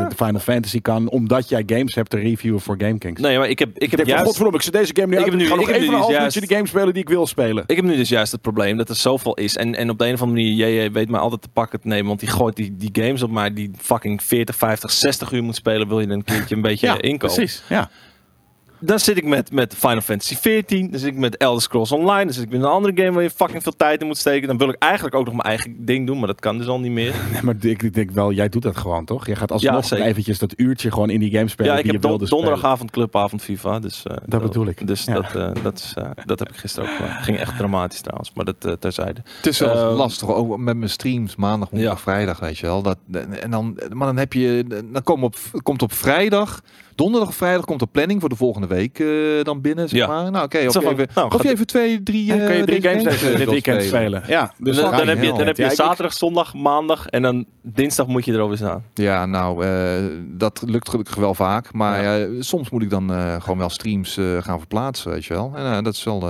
eh, de Final Fantasy kan, omdat jij games hebt te reviewen voor GameKings. Nee, maar ik heb, ik Ik heb denk van, juist... godverdomme, ik zet deze game nu Ik uit. heb nu- Ik ga nog ik heb even nu een half dus juist- de game spelen die ik wil spelen. Ik heb nu dus juist het probleem dat er zoveel is. En, en op de een of andere manier, jij, weet mij altijd te pakken te nemen. Want die gooit die, die games op mij die fucking 40, 50, 60 uur moet spelen. Wil je een keertje een beetje Ja, inkomen. precies. Ja. Dan zit ik met, met Final Fantasy 14. Dan zit ik met Elder Scrolls Online. Dan zit ik met een andere game waar je fucking veel tijd in moet steken. Dan wil ik eigenlijk ook nog mijn eigen ding doen. Maar dat kan dus al niet meer. Nee, maar ik ik denk wel, jij doet dat gewoon, toch? Je gaat alsnog zeker. eventjes dat uurtje gewoon in die game spelen Ja, ik die heb don- donderdagavond clubavond FIFA. Dus, eh, Dat bedoel ik. Dus Ja. dat, eh, dat, is, eh, dat heb ik gisteren ook gedaan. Ging echt dramatisch trouwens. Maar dat terzijde. Het is wel Ehm, lastig, ook met mijn streams, maandag, woensdag, Ja. vrijdag, weet je wel. Dat, en dan, maar dan heb je, dan kom op, komt op vrijdag, donderdag of vrijdag komt de planning voor de volgende week eh, dan binnen, zeg Ja. maar. Nou, oké, of, je van, even, nou, of je even twee, drie, Dan kun je eh, drie deze games eh, dit wil weekend spelen. Ja, dus dan, heb je, dan heb je zaterdag, zondag, maandag. En dan dinsdag moet je erover staan. Ja, nou, eh, dat lukt gelukkig wel vaak. Maar eh, soms moet ik dan eh, gewoon wel streams eh, gaan verplaatsen, weet je wel. En eh, dat is wel...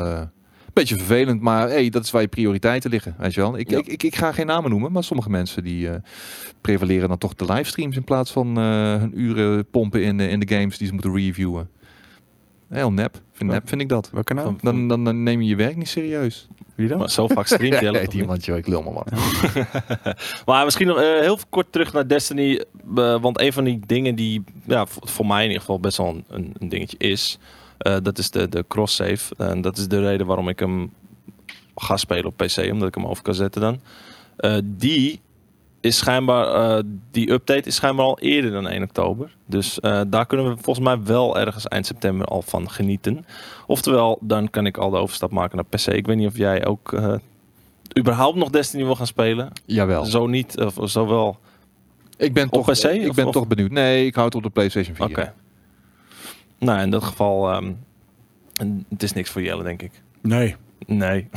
Beetje vervelend, maar hey, dat is waar je prioriteiten liggen. Weet je wel? Ik, Ja. ik, ik, ik ga geen namen noemen, maar sommige mensen die eh, prevaleren dan toch de livestreams in plaats van eh, hun uren pompen in, de- in de games die ze moeten reviewen. Heel nep. Vind, nep vind ik dat. Welke naam? Dan, dan, dan neem je je werk niet serieus. Wie dan? Maar zo vaak streamt hij Ja, iemand, joh, ik lul maar wat. Maar misschien nog eh, heel kort terug naar Destiny. want een van die dingen die ja, voor, voor mij in ieder geval best wel een, een dingetje is. Eh, dat is de, de cross-save. En dat is de reden waarom ik hem ga spelen op PC. Omdat ik hem over kan zetten dan. Eh, die is schijnbaar, eh, die update is schijnbaar al eerder dan 1 oktober. Dus daar kunnen we volgens mij wel ergens eind september al van genieten. Oftewel, dan kan ik al de overstap maken naar PC. Ik weet niet of jij ook überhaupt nog Destiny wil gaan spelen. Jawel. Zo niet, of zo wel. Ik ben, Op toch, PC ik of- ben of- toch benieuwd. Nee, ik houd het op de PlayStation 4. Oké. Nou, in dat geval, ehm, het is niks voor Jelle, denk ik. Nee. Nee.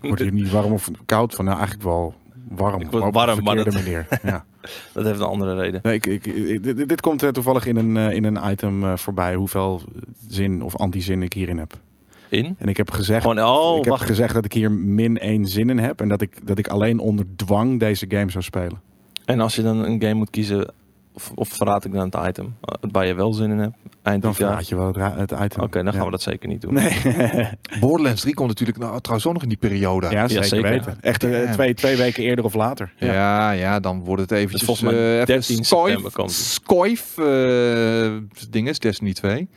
Word je niet warm of koud van? Nou, eigenlijk wel warm. Ik word maar op warm, maar dat- manier. Ja. Dat heeft een andere reden. Nee, ik, ik, dit, dit komt eh, toevallig in een, eh, in een item eh, voorbij. Hoeveel zin of anti-zin ik hierin heb. In? En ik heb gezegd, Gewoon, oh, ik heb wacht. gezegd dat ik hier min één zin in heb. En dat ik, dat ik alleen onder dwang deze game zou spelen. En als je dan een game moet kiezen, of, of verraad ik dan het item eh, waar je wel zin in hebt, eind Dan dit jaar? verraad je wel het, het item. Oké, dan gaan Ja. we dat zeker niet doen. Nee, Borderlands 3 komt natuurlijk nou, trouwens ook nog in die periode. ja, zeker, zeker. weten. Echt eh, twee, twee weken eerder of later. Ja. ja, dan wordt het eventjes... Dus volgens mij eh, even 13 september komt het. Scoif, eh dinges, Destiny 2.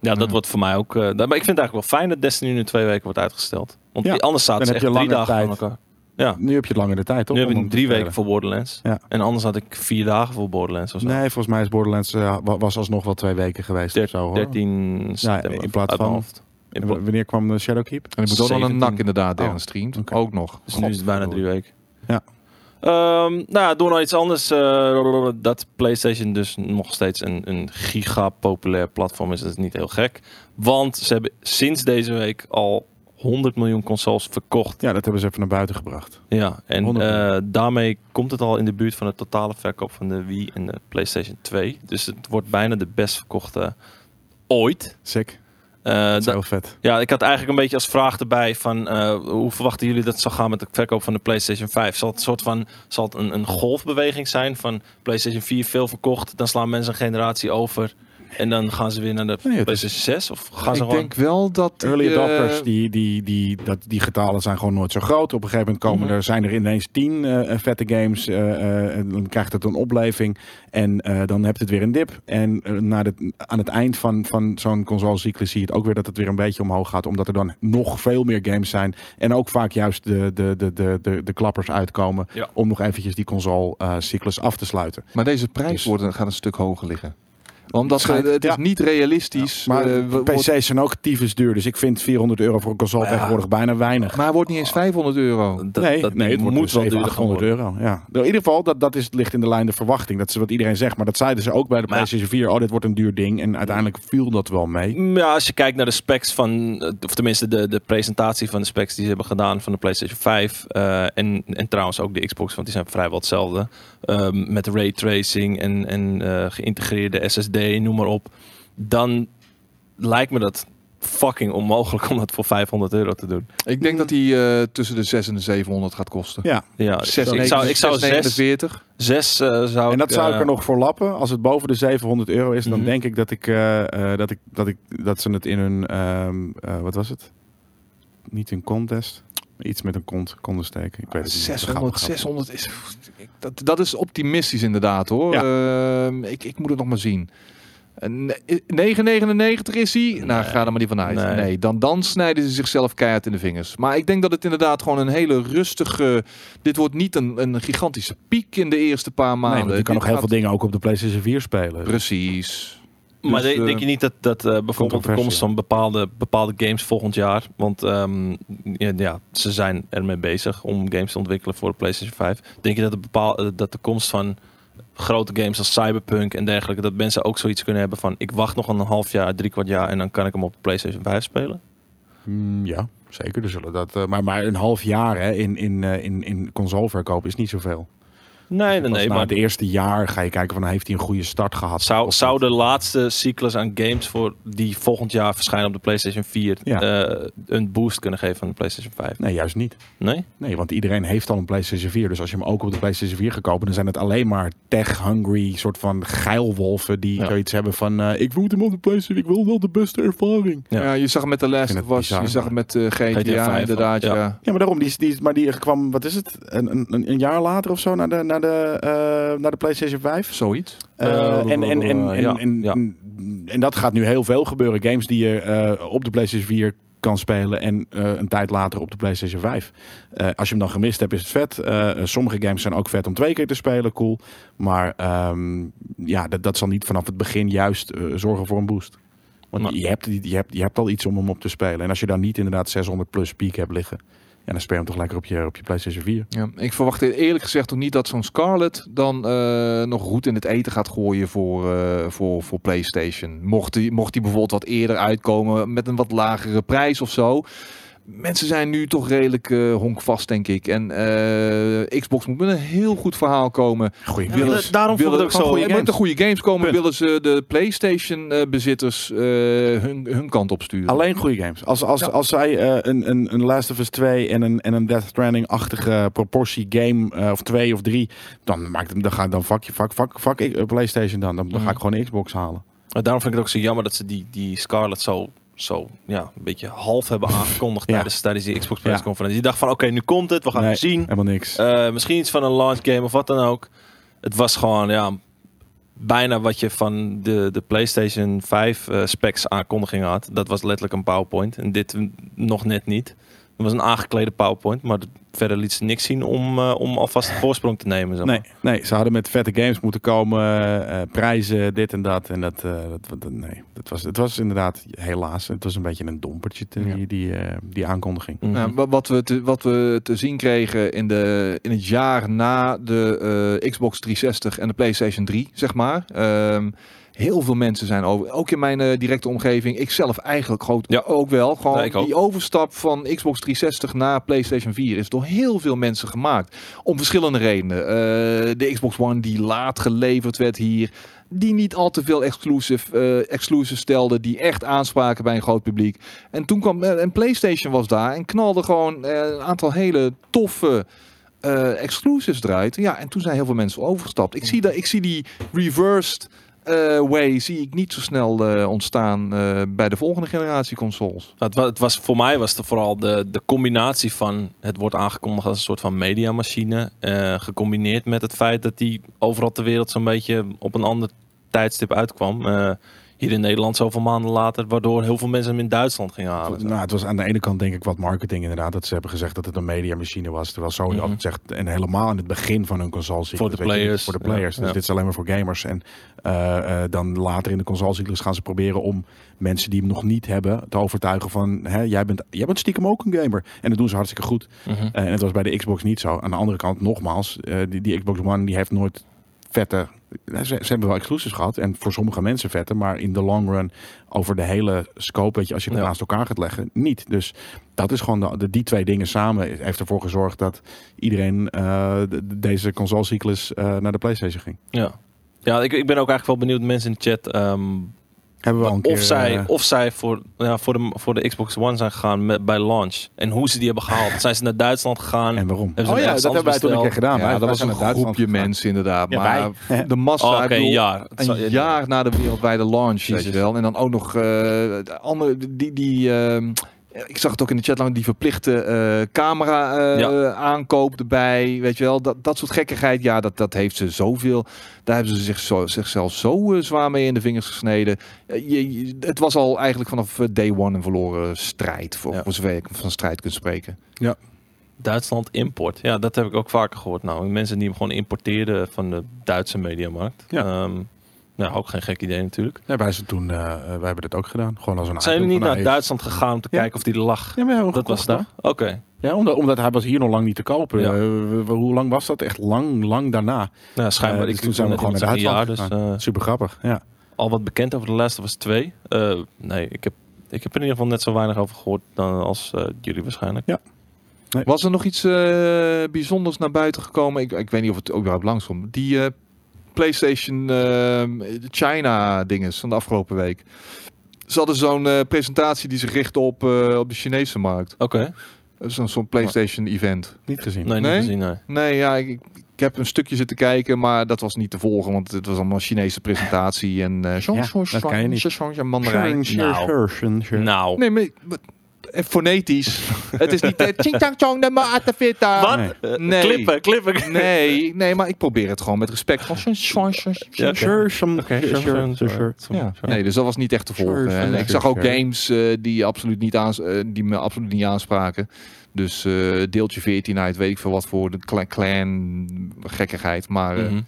Ja, dat wordt voor mij ook... eh, maar ik vind het eigenlijk wel fijn dat Destiny nu twee weken wordt uitgesteld. Want Ja, anders ze heb echt drie dagen tijd. van elkaar. Ja, Nu heb je het langer de tijd, toch? nu heb om ik drie weken voor Borderlands. Ja. En anders had ik vier dagen voor Borderlands of zo. Nee, volgens mij is Borderlands eh, wa- was alsnog wel twee weken geweest Der- of zo. Hoor. 13 september. in plaats van-. In wanneer kwam de Shadowkeep? En ik moet ook nog een 17. nak inderdaad Oh, ergens streamt. Ook nog. Dus nu is het bijna drie weken. Ja. Ehm, nou ja, door naar iets anders. eh, dat PlayStation dus nog steeds een, een giga populair platform is, dat is niet heel gek. Want ze hebben sinds deze week al 100 miljoen consoles verkocht. Ja, dat hebben ze even naar buiten gebracht. Ja, en 100 eh, daarmee komt het al in de buurt van de totale verkoop van de Wii en de PlayStation 2. Dus het wordt bijna de best verkochte ooit. Sick. Dat is heel vet. ja, ik had eigenlijk een beetje als vraag erbij van eh, hoe verwachten jullie dat het zal gaan met de verkoop van de PlayStation 5? Zal het soort van zal het een, een golfbeweging zijn van PlayStation 4 veel verkocht, dan slaan mensen een generatie over en dan gaan ze weer naar de Nee, het is- PlayStation 6 of gaan ze Ik gewoon denk wel dat... Early eh, adopters, die, die, die, dat, die getalen zijn gewoon nooit zo groot. Op een gegeven moment komen Mhm. er, zijn er ineens tien eh, vette games. eh, eh, en dan krijgt het een opleving. En eh, dan heb je het weer een dip. En na de, aan het eind van, van zo'n consolecyclus zie je het ook weer dat het weer een beetje omhoog gaat. Omdat er dan nog veel meer games zijn. En ook vaak juist de, de, de, de, de, de klappers uitkomen. Ja. Om nog eventjes die consolecyclus af te sluiten. Maar deze prijs Dus- wordt, gaat een stuk hoger liggen. Omdat Schijnt- eh, het is ja. niet realistisch. Maar eh, PC's zijn ook tyfus duur. Dus ik vind 400 euro voor een console ja. tegenwoordig bijna weinig. maar het wordt niet eens 500 euro. dat, nee, dat nee, het wordt moet dus wel 700, duurder gaan 800 worden. euro. Ja. Nou, In ieder geval, dat, dat is, ligt in de lijn de verwachting. Dat is wat iedereen zegt. Maar dat zeiden ze ook bij de Maar ja. PlayStation 4. Oh, dit wordt een duur ding. En uiteindelijk viel dat wel mee. Mm, Ja, als je kijkt naar de specs van, eh, of tenminste de, de presentatie van de specs die ze hebben gedaan van de PlayStation 5 eh, en, en trouwens ook de Xbox, want die zijn vrijwel hetzelfde. Ehm, met ray tracing en, en eh, geïntegreerde SSD, noem maar op. Dan lijkt me dat fucking onmogelijk om dat voor 500 euro te doen. Ik denk dat die eh, tussen de 6 en de 700 gaat kosten. Ja. Ja, Zes- ik zou, ik zou zes, 649. zes eh, zou En dat ik, zou ik eh, er nog voor lappen. Als het boven de 700 euro is, dan Mhm. denk ik dat ik, eh, eh, dat ik, dat ik dat ze het in hun, ehm, eh, wat was het? Niet een contest. Iets met een kont konden steken. Ik weet het niet. 600, Grappig, grappig. 600 is... ik- Dat, dat is optimistisch inderdaad hoor. Ehm, ik, ik moet het nog maar zien. En, eh, 9,99 is hij? Nou, ga er maar niet vanuit. Nee. Nee, dan, dan snijden ze zichzelf keihard in de vingers. Maar ik denk dat het inderdaad gewoon een hele rustige... Dit wordt niet een, een gigantische piek in de eerste paar maanden. Nee, je kan Dit nog heel veel dingen ook op de PlayStation 4 spelen. Precies. Maar Dus, de- eh, denk je niet dat, dat eh, bijvoorbeeld de komst van bepaalde, bepaalde games volgend jaar, want ehm, ja, ja, ze zijn ermee bezig om games te ontwikkelen voor de PlayStation 5. Denk je dat de, bepaal, eh, dat de komst van grote games als Cyberpunk en dergelijke, dat mensen ook zoiets kunnen hebben van ik wacht nog een half jaar, drie kwart jaar en dan kan ik hem op de PlayStation 5 spelen? Mm, ja, zeker. Er zullen dat, maar, maar een half jaar hè, in, in, eh, in, in consoleverkoop is niet zoveel. Nee, nee, Pas nee. na Maar het eerste jaar ga je kijken van heeft hij een goede start gehad. zou, zou de laatste cyclus aan games voor die volgend jaar verschijnen op de PlayStation 4 Ja. eh, een boost kunnen geven aan de PlayStation 5? Nee, juist niet. Nee? Nee, want iedereen heeft al een PlayStation 4. Dus als je hem ook op de PlayStation 4 gaat kopen, dan zijn het alleen maar tech-hungry soort van geilwolven die Ja. zoiets hebben van eh, ik moet hem op de PlayStation, ik wil wel de beste ervaring. Ja. Ja. je zag het met The Last of Us, je zag het met eh, GTA, inderdaad. Ja. ja. Ja, maar daarom, die, die, maar die kwam, wat is het, een, een, een jaar later of zo naar de, naar de, eh, naar de PlayStation 5. Zoiets. Eh, Eh, en, en, en, en, ja, en, ja. en dat gaat nu heel veel gebeuren. Games die je eh, op de PlayStation 4 kan spelen en eh, een tijd later op de PlayStation 5. Eh, als je hem dan gemist hebt, is het vet. Eh, sommige games zijn ook vet om twee keer te spelen, cool. Maar ehm, ja, dat, dat zal niet vanaf het begin juist zorgen voor een boost. Want je, hebt, die- je, hebt, je hebt al iets om hem op te spelen. En als je dan niet inderdaad 600 plus piek hebt liggen, ja, dan speel je hem toch lekker op je, op je PlayStation 4. Ja, ik verwacht eerlijk gezegd ook niet dat zo'n Scarlet dan eh, nog goed in het eten gaat gooien voor, eh, voor, voor PlayStation. Mocht die, mocht die bijvoorbeeld wat eerder uitkomen met een wat lagere prijs of zo. Mensen zijn nu toch redelijk eh, honkvast, denk ik. En eh, Xbox moet met een heel goed verhaal komen. Goeie Ja, willen- da- daarom vond ik het ook zo. goede En met games. de goede games komen Punt. willen ze de PlayStation-bezitters eh, hun, hun kant op sturen. Alleen goede games. Als, als, Ja. als zij eh, een, een, een Last of Us 2 en een, en een Death Stranding-achtige proportie game, eh, of twee of drie, dan, maakt het, dan, ga, dan fuck, je, fuck, fuck, fuck ik, PlayStation dan. Dan, dan ga ik gewoon een Xbox halen. Maar daarom vind ik het ook zo jammer dat ze die, die Scarlet zo, zo ja, een beetje half hebben aangekondigd Ja. tijdens, tijdens die Xbox persconferentie. Je dacht van oké, nu komt het, we gaan Nee, het zien. Helemaal niks. Eh, misschien iets van een launch game of wat dan ook. Het was gewoon ja, bijna wat je van de, de PlayStation 5 eh, specs aankondiging had. Dat was letterlijk een PowerPoint. En dit nog net niet. Het was een aangeklede PowerPoint, maar verder liet ze niks zien om, eh, om alvast een voorsprong te nemen. Zeg maar. nee, nee, ze hadden met vette games moeten komen, eh, eh, prijzen, dit en dat. En dat, eh, dat, dat- nee, dat was, het was inderdaad, helaas, het was een beetje een dompertje, te- Ja. die, die, eh, die aankondiging. Mhm. Nou, wa- wat, we te, wat we te zien kregen in, de, in het jaar na de eh, Xbox 360 en de PlayStation 3, zeg maar. Ehm, heel veel mensen zijn over, ook in mijn eh, directe omgeving, ik zelf eigenlijk groot, Ja. ook wel. Gewoon ook. die overstap van Xbox 360 naar PlayStation 4 is door heel veel mensen gemaakt. Om verschillende redenen. Eh, de Xbox One die laat geleverd werd hier. Die niet al te veel exclusive, exclusive stelde. Die echt aanspraken bij een groot publiek. En toen kwam en PlayStation was daar en knalde gewoon een aantal hele toffe exclusives eruit. Ja, en toen zijn heel veel mensen overgestapt. Ik zie, dat, ik zie die reversed way zie ik niet zo snel eh, ontstaan eh, bij de volgende generatie consoles. Het, wa- het was, voor mij was het vooral de, de combinatie van het wordt aangekondigd als een soort van mediamachine. eh gecombineerd met het feit dat die overal ter wereld zo'n beetje op een ander tijdstip uitkwam. Hier in Nederland zoveel maanden later, waardoor heel veel mensen hem in Duitsland gingen halen. Nou, het was aan de ene kant denk ik wat marketing inderdaad. Dat ze hebben gezegd dat het een mediamachine was. Terwijl Sony Mhm. altijd zegt, en helemaal in het begin van hun consolecyclus. Voor de je, players. Voor de players. Ja, Dus ja. dit is alleen maar voor gamers. En eh, eh, dan later in de consolecyclus gaan ze proberen om mensen die hem nog niet hebben te overtuigen van, hè, jij, bent, jij bent stiekem ook een gamer. En dat doen ze hartstikke goed. Mhm. Eh, en het was bij de Xbox niet zo. Aan de andere kant, nogmaals, die, die Xbox One die heeft nooit vette... Ze, ze hebben wel exclusives gehad en voor sommige mensen vette, maar in de long run over de hele scope, weet je, als je het Ja. naast elkaar gaat leggen, niet. Dus dat is gewoon de, de- die twee dingen samen heeft ervoor gezorgd dat iedereen eh, de- de- deze consolecyclus eh naar de PlayStation ging. Ja, ja ik, ik ben ook eigenlijk wel benieuwd, mensen in de chat, ehm, Hebben we al een of, keer, zij, eh, of zij voor, ja, voor, de, voor de Xbox One zijn gegaan met, bij launch. En hoe ze die hebben gehaald. Zijn ze naar Duitsland gegaan? en waarom? Oh ja, dat hebben wij toen een keer gedaan. Ja, dat was een groepje mensen inderdaad. Ja, maar wij. de massa, Oh, jaar. Een jaar na de wereldwijde launch, weet je wel. En dan ook nog eh, de andere, die, die ehm, ik zag het ook in de chat lang, die verplichte eh, camera eh, Ja. aankoop erbij, weet je wel. Dat, dat soort gekkigheid, ja, dat, dat heeft ze zoveel. Daar hebben ze zich zo, zichzelf zo eh, zwaar mee in de vingers gesneden. Eh, je, je- het was al eigenlijk vanaf eh, day one een verloren strijd, voor, Ja. voor zover ik van strijd kunt spreken. Duitsland import. Ja, dat heb ik ook vaker gehoord. Nou, mensen die hem gewoon importeerden van de Duitse mediamarkt. Ja. Ehm, nou, ook geen gek idee natuurlijk. Ja, wij, zijn toen, eh, eh, wij hebben dit ook gedaan. Gewoon als een Zijn jullie item niet naar Duitsland gegaan om te Ja. kijken of die er lag? Ja, we hem dat was het. Oké. Ja, omdat, omdat hij was hier nog lang niet te kopen. Ja. Eh, we- we- hoe lang was dat? Echt lang, lang daarna. Nou, schijnbaar. Dus ik toen zijn we gewoon naar Duitsland Ja, dus eh, Super grappig. Ja. al wat bekend over de Us 2. Eh, nee, ik heb, ik heb er in ieder geval net zo weinig over gehoord dan als jullie waarschijnlijk. Ja, Was er nog iets eh, bijzonders naar buiten gekomen? Ik, ik weet niet of het überhaupt langskomt. Die eh, PlayStation ehm, China dinges van de afgelopen week. Ze hadden zo'n eh, presentatie die zich richtte op, eh, op de Chinese markt. Oké. Zo'n zo'n PlayStation event. Niet gezien. Nee, Nee? niet gezien, nee. Nee, ja, ik, ik heb een stukje zitten kijken, maar dat was niet te volgen, want het was allemaal Chinese presentatie en eh Ja, dat kan je niet. Mandarijn. Nou. Nou. Nee, maar maar- eh, fonetisch. het is niet eh, ching chang chong de maatavita. Wat? Nee. Eh, Nee. Klippen, klippen. Nee, nee, maar ik probeer het gewoon met respect. Nee, dus dat was niet echt te volgen. Sure, En sure, ik zag ook games eh, die, absoluut niet aans die me absoluut niet aanspraken. Dus eh, deeltje 14 uit, weet ik veel wat voor de cla- clan gekkigheid. Maar eh, Mhm.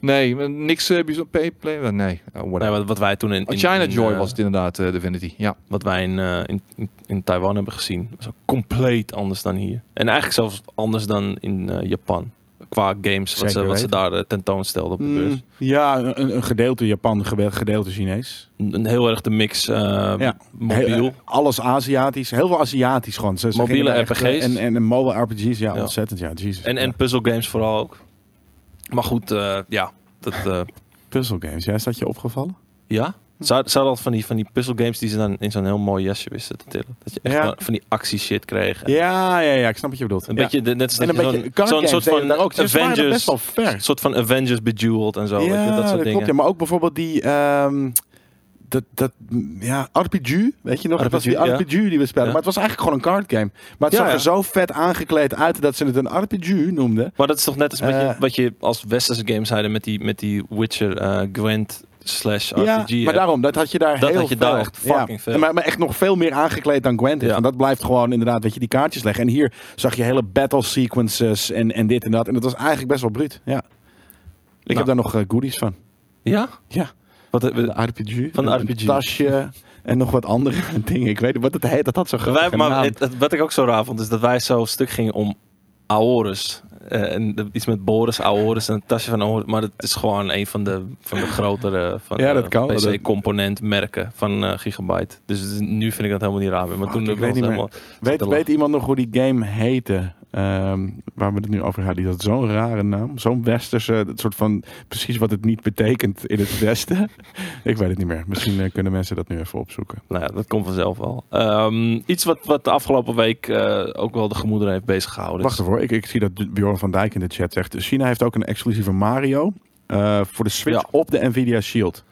nee, niks uh, bijzonder. Play, nee, oh, wat, wat wij toen in, in China in, Joy eh, was het inderdaad, eh, Divinity. Ja. wat wij in, eh, in, in, Taiwan hebben gezien, was ook compleet anders dan hier. En eigenlijk zelfs anders dan in eh, Japan. Qua games, wat, ze, wat ze daar eh, tentoonstelden op de beurs. Mm, ja, een, een gedeelte Japan, een gedeelte Chinees. Een, een heel erg de mix eh, Ja. mobiel. Heel- eh, alles Aziatisch. Heel veel Aziatisch gewoon. Ze, ze Mobiele echt, RPG's. En, en, en mobile RPG's, ja, Ja. ontzettend. Ja, Jesus. en, en Ja. puzzle games vooral ook. Maar goed, eh, ja. Dat, eh, puzzle games. Ja, is dat je opgevallen? ja? Ze hadden altijd van die, van die puzzle games die ze dan in zo'n heel mooi jasje wisten te tillen. Dat je echt Ja. van- die actie shit kreeg. Ja, ja, ja. Ik snap wat je bedoelt. Een Ja. beetje, net als En dat een beetje zo'n- games soort van ook. Avengers, best wel ver. soort van Avengers Bejeweled en zo. weet je, dat soort dingen. klopt. Ja, maar ook bijvoorbeeld die... ehm, dat, dat, ja, RPG, weet je nog? dat was die RPG, ja. Die we spelen. Ja. Maar het was eigenlijk gewoon een card game. Maar het Ja, zag ja. er zo vet aangekleed uit dat ze het een RPG noemden. Maar dat is toch net als wat, je, Eh. wat je als westerse game zeiden met die, met die Witcher eh, Gwent slash Ja, RPG. maar hè? daarom, dat had je daar Dat heel had je daar veel. echt fucking veel. Maar, maar echt nog veel meer aangekleed dan Gwent is. Ja. Want dat blijft gewoon inderdaad, weet je, die kaartjes leggen. En hier zag je hele battle sequences en, en dit en dat. En dat was eigenlijk best wel bruut, ja. Ik Nou. heb daar nog eh, goodies van. Ja? Ja. Wat, eh, De RPG. Van de een RPG. tasje en nog wat andere dingen. Ik weet niet wat het heet. Dat had zo wij, grappig maar het, het- wat ik ook zo raar vond, is dat wij zo stuk gingen om Aorus. Eh, en iets met Boris, Aorus en een tasje van Aorus. Maar het is gewoon een van de, van de grotere van Ja, dat kan wel. Dat- PC-componentmerken van eh, Gigabyte. Dus nu vind ik dat helemaal niet raar meer. Maar toen ik weet het niet helemaal... Weet, weet iemand nog hoe die game heette? Ehm, waar we het nu over hadden. Die had zo'n rare naam. Zo'n westerse, het soort van precies wat het niet betekent in het westen. ik weet het niet meer. Misschien eh, kunnen mensen dat nu even opzoeken. Nou ja, dat komt vanzelf wel. Ehm, iets wat, wat de afgelopen week eh, ook wel de gemoederen heeft bezig gehouden. Wacht ervoor. Ik, ik zie dat Bjorn van Dijk in de chat zegt. China heeft ook een exclusieve Mario. eh, voor de Switch Ja. op de Nvidia Shield.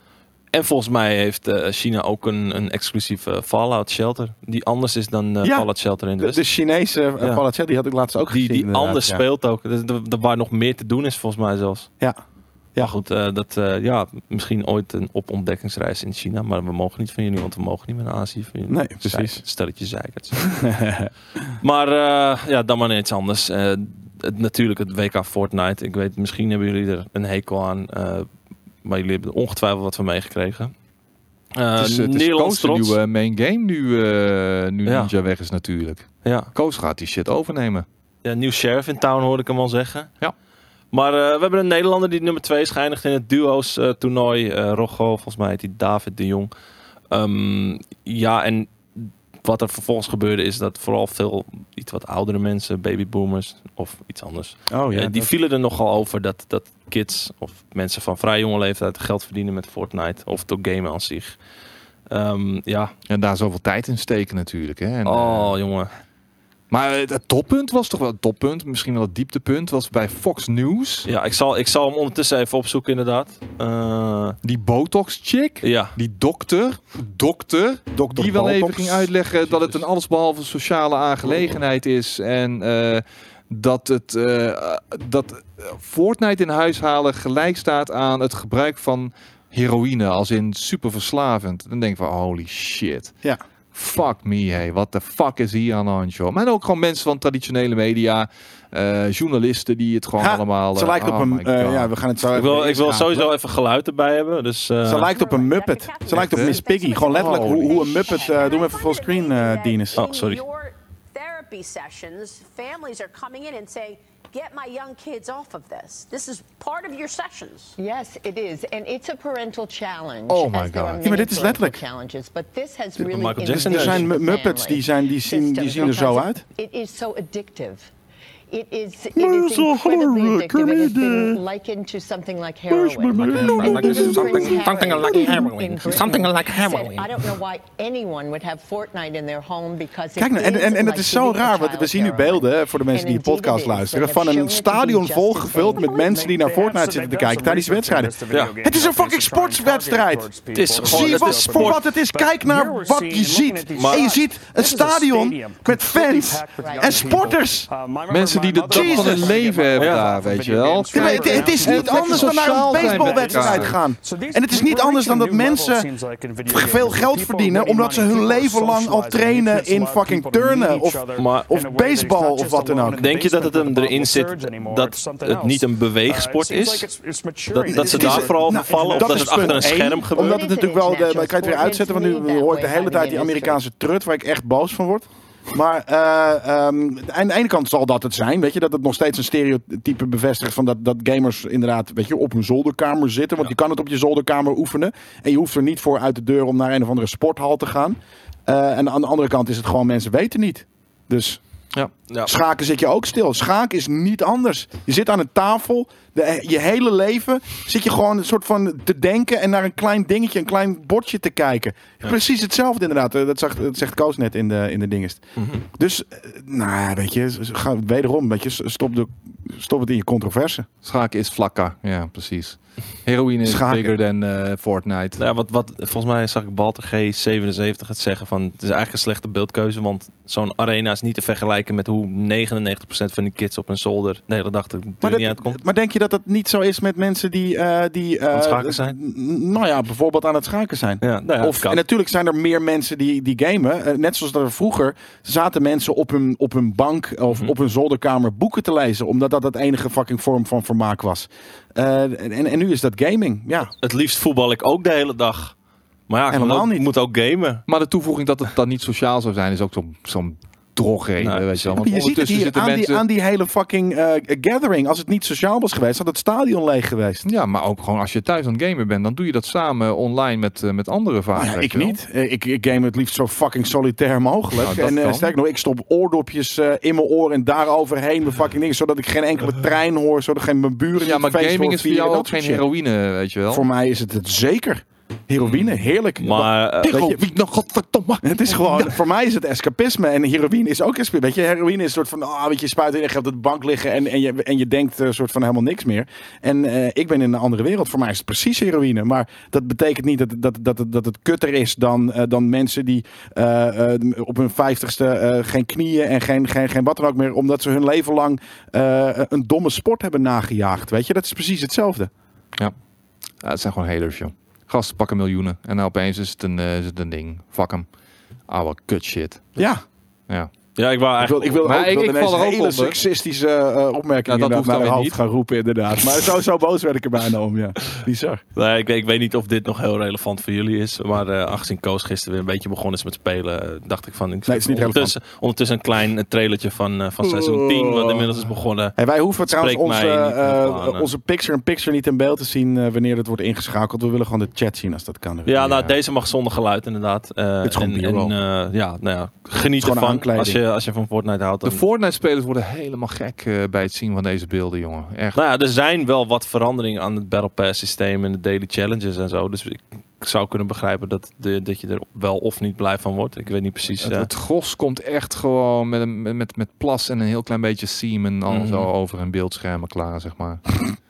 En volgens mij heeft eh, China ook een, een exclusieve Fallout Shelter. Die anders is dan eh, Ja. Fallout Shelter in de De, West. de Chinese uh, Ja. Fallout Shield, die had ik laatst ook die, gezien. die anders ja. speelt ook. Dus er- waar nog meer te doen is volgens mij zelfs. Ja. Ja. Maar goed, eh, dat, eh, ja, misschien ooit een opontdekkingsreis in China. Maar we mogen niet van jullie, want we mogen niet meer naar Azië. Van jullie. Nee, precies. Stelletje zeikert. maar eh, ja, dan maar net iets anders. Eh, het, natuurlijk het WK Fortnite. Ik weet, misschien hebben jullie er een hekel aan. Eh, maar jullie hebben ongetwijfeld wat van meegekregen. Eh het is, het is Nederlands Koos' trots. nieuwe main game nu, eh, nu Ja. Ninja weg is natuurlijk. Ja. Koos gaat die shit overnemen. Ja, nieuw sheriff in town hoorde ik hem al zeggen. Ja. Maar eh, we hebben een Nederlander die nummer 2 is geëindigd in het duo's eh, toernooi. Eh Rocco, volgens mij heet hij David de Jong. Ehm, ja, en wat er vervolgens gebeurde is dat vooral veel iets wat oudere mensen, babyboomers of iets anders. Oh ja, eh, die dat- vielen er nogal over dat, dat kids of mensen van vrij jonge leeftijd geld verdienen met Fortnite of door gamen aan zich. Ehm, ja, En daar zoveel tijd in steken natuurlijk. Hè? En, oh eh, jongen. Maar het toppunt was toch wel het toppunt. Misschien wel het dieptepunt. Was bij Fox News. Ja, ik zal, ik zal hem ondertussen even opzoeken inderdaad. Eh, Die Botox chick. ja, Die dokter. Dokter. Die wel even ging uitleggen dat het een allesbehalve sociale aangelegenheid is. En eh, dat, het, eh, dat Fortnite in huis halen gelijk staat aan het gebruik van heroïne. Als in super verslavend. Dan denk ik van holy shit. Ja. Fuck me, hey. Wat de fuck is hier aan de hand, joh? Maar ook gewoon mensen van traditionele media. eh, journalisten die het gewoon Ha, allemaal... Ze eh, lijkt op oh een... eh, ja, we gaan het zo ik even wil, ik wil sowieso even geluid erbij hebben. Dus, eh, Ze lijkt op een Muppet. Ze lijkt op? Miss Piggy. Gewoon letterlijk hoe, hoe een Muppet... eh doe hem even fullscreen, eh Dienes. Oh, sorry. Therapy sessions, families are coming in and saying, get my young kids off of this. This is part of your sessions. Yes, it is, and it's a parental challenge. Oh my God. are Ja, maar many dit is parental letterlijk- Challenges, but this has really Michael Jackson Er is- zijn influenced the Muppets die, zijn, die, zien, die family zien er zo system uit. because It is so addictive. It is, it is incredibly horror? addictive. It has Come been here. likened to something like heroin. Like even something- something like in heroin. Something like heroin. I don't know why anyone would have Fortnite in their home because it Kijk nou, en, is en, en het like is zo raar, want we zien nu beelden voor de mensen die de podcast luisteren van een stadion volgevuld met mensen die naar Fortnite zitten te kijken tijdens wedstrijden. Ja. Het is een fucking sportswedstrijd. Het is Zie wat, voor sport. wat het is. Kijk naar wat je ziet. En je ziet een stadion met fans en sporters. Mensen die de dag van hun leven hebben Ja. daar, weet je wel. Het, het is niet anders dan naar een baseballwedstrijd gaan. En het is niet anders dan dat mensen veel geld verdienen omdat ze hun leven lang al trainen in fucking turnen of, Maar- of baseball of wat dan ook. Denk je dat het hem erin zit dat het niet een beweegsport is? Dat, dat ze daar vooral nou, vallen? Of dat het achter een scherm gebeurt? Omdat het natuurlijk wel, de, maar ik kan het weer uitzetten, want nu hoor ik de hele tijd die Amerikaanse trut waar ik echt boos van word. Maar eh, ehm, aan de ene kant zal dat het zijn, weet je, dat het nog steeds een stereotype bevestigt van dat, dat gamers inderdaad, weet je, op hun zolderkamer zitten. Want je kan het op je zolderkamer oefenen en je hoeft er niet voor uit de deur om naar een of andere sporthal te gaan. Eh, en aan de andere kant is het gewoon, mensen weten niet. Dus Ja. Ja. Schaken zit je ook stil. Schaken is niet anders. Je zit aan een tafel. De, je hele leven zit je gewoon een soort van te denken en naar een klein dingetje, een klein bordje te kijken. Precies hetzelfde inderdaad. Eh, Dat zegt, dat zegt Koos net in de, in de dingest. Dus, eh, nou weet je, ga, wederom, weet je, stop, de, stop het in je controverse. Schaken is vlakker. Ja, precies. Heroïne is Schaken. bigger than eh, Fortnite. Ja, wat, wat, volgens mij zag ik Balter G77 het zeggen van het is eigenlijk een slechte beeldkeuze, want zo'n arena is niet te vergelijken met hoe 99% van die kids op een zolder de hele dag Maar, niet uitkomt. maar denk je dat dat niet zo is met mensen die, eh, die eh, Aan het schaken zijn? Nou ja, bijvoorbeeld aan het schaken zijn. Ja, nou ja, of, en natuurlijk zijn er meer mensen die, die gamen. Eh, net zoals dat er vroeger zaten mensen op hun, op hun bank of Mhm. op hun zolderkamer boeken te lezen. Omdat dat het enige fucking vorm van vermaak was. En, en nu is dat gaming. Ja, Het liefst voetbal ik ook de hele dag. Maar ja, ik moet Helemaal ook, niet. moet ook gamen. Maar de toevoeging dat het dan niet sociaal zou zijn, is ook zo'n zo'n drogreden, Nee, weet je wel. Want je ziet het ondertussen hier aan, die, mensen... aan die hele fucking eh, gathering. Als het niet sociaal was geweest, had het stadion leeg geweest. Ja, maar ook gewoon als je thuis aan het gamen bent, dan doe je dat samen online met, eh, met anderen vaak. Nou ja, ik niet. Eh, Ik, ik game het liefst zo fucking solitair mogelijk. Nou, dat en kan. sterk nog, ik stop oordopjes eh, in mijn oor en daar overheen mijn fucking dingen. Zodat ik geen enkele trein hoor, zodat geen mijn buren Ja, maar gaming is voor jou dat ook geen heroïne, weet je wel. Voor mij is het het zeker. Heroïne, heerlijk. Maar eh, Weet je, Wie nou, godverdomme. het is gewoon, voor mij is het escapisme en heroïne is ook escapisme. Weet je, heroïne is een soort van, ah, weet je, je spuit in en je gaat op de bank liggen en, en, je, en je denkt een soort van helemaal niks meer. En eh, ik ben in een andere wereld. Voor mij is het precies heroïne. Maar dat betekent niet dat, dat, dat, dat het kutter is dan, eh, dan mensen die eh, eh, op hun vijftigste eh, geen knieën en geen, geen, geen wat dan ook meer, omdat ze hun leven lang eh, een domme sport hebben nagejaagd. Weet je, dat is precies hetzelfde. Ja, het zijn gewoon haters, joh. Gasten pakken miljoenen en nou opeens is het een, eh, is het een ding. Fuck hem. Oude kut shit. Ja, Ja. Ja, ik wou ik wil, eigenlijk... ik wil Maar ook, ik- ik val er ook hele onder. seksistische eh, opmerkingen dat naar hoeft mijn hoofd niet. gaan roepen inderdaad. Maar zo, zo boos werd ik er bijna om, ja. Bizar. Nee, ik, weet- ik weet niet of dit nog heel relevant voor jullie is. Maar eh aangezien Koos gisteren weer een beetje begonnen is met spelen, eh, dacht ik van... Ik het is niet ondertussen, ondertussen een klein trailertje van, van seizoen 10, wat inmiddels is begonnen. Hey, wij hoeven trouwens onze, onze picture-in-picture niet in beeld te zien wanneer het wordt ingeschakeld. We willen gewoon de chat zien als dat kan. Ja, nou, deze mag zonder geluid inderdaad. Dit is gewoon en, en, ja, nou ja, geniet ervan als je, als je van Fortnite houdt. De Fortnite-spelers worden helemaal gek eh, bij het zien van deze beelden, jongen. Echt. Nou ja, er zijn wel wat veranderingen aan het Battle Pass systeem en de daily challenges en zo. Dus ik zou kunnen begrijpen dat, de, dat je er wel of niet blij van wordt. Ik weet niet precies. Het, eh, het gros komt echt gewoon met, een, met- met, plas en een heel klein beetje semen al Mhm. zo over een beeldschermen klaar, zeg maar.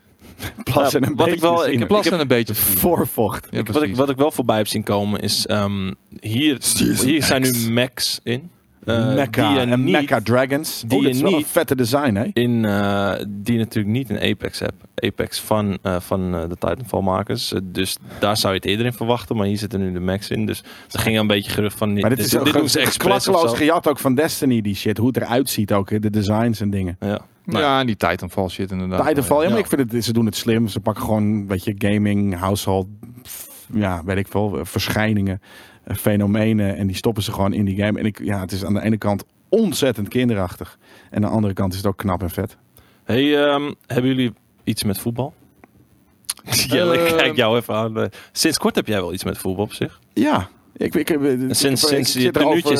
Plas en Ja, een wat ik beetje wel- ik heb- Plas en een beetje. Voorvocht. Ja, ik- wat, ik, wat ik wel voorbij heb zien komen is... ehm, hier hier zijn nu Macs in. Eh, Mecca die en niet Mecca Dragons. die oh, dit is je wel een niet- vette design, hè? in uh, die natuurlijk niet in Apex heb. Apex van, uh, van uh, de Titanfall makers. Uh, dus daar zou je het eerder in verwachten. Maar hier zitten nu de max in. Dus er ging een beetje gerucht van... Maar dit, is ook dit doen ze expres gejat ook van Destiny, die shit. Hoe het eruit ziet ook, de designs en dingen. Ja. Nou, Ja, en die Titanfall shit inderdaad. Titanfall, ja, maar Ja. ik vind het, ze doen het slim. Ze pakken gewoon, weet je, gaming, household, ja, weet ik veel, eh, verschijningen, eh, fenomenen. En die stoppen ze gewoon in die game. En ik, ja, het is aan de ene kant ontzettend kinderachtig. En aan de andere kant is het ook knap en vet. Hey, ehm, hebben jullie iets met voetbal? Jelle, ik Eh, kijk jou even aan. Eh, Sinds kort heb jij wel iets met voetbal op zich? Ja. Ik, ik, ik, sinds- ik sinds je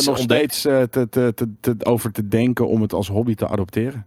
nog steeds eh, te, te, te, te- over te denken om het als hobby te adopteren.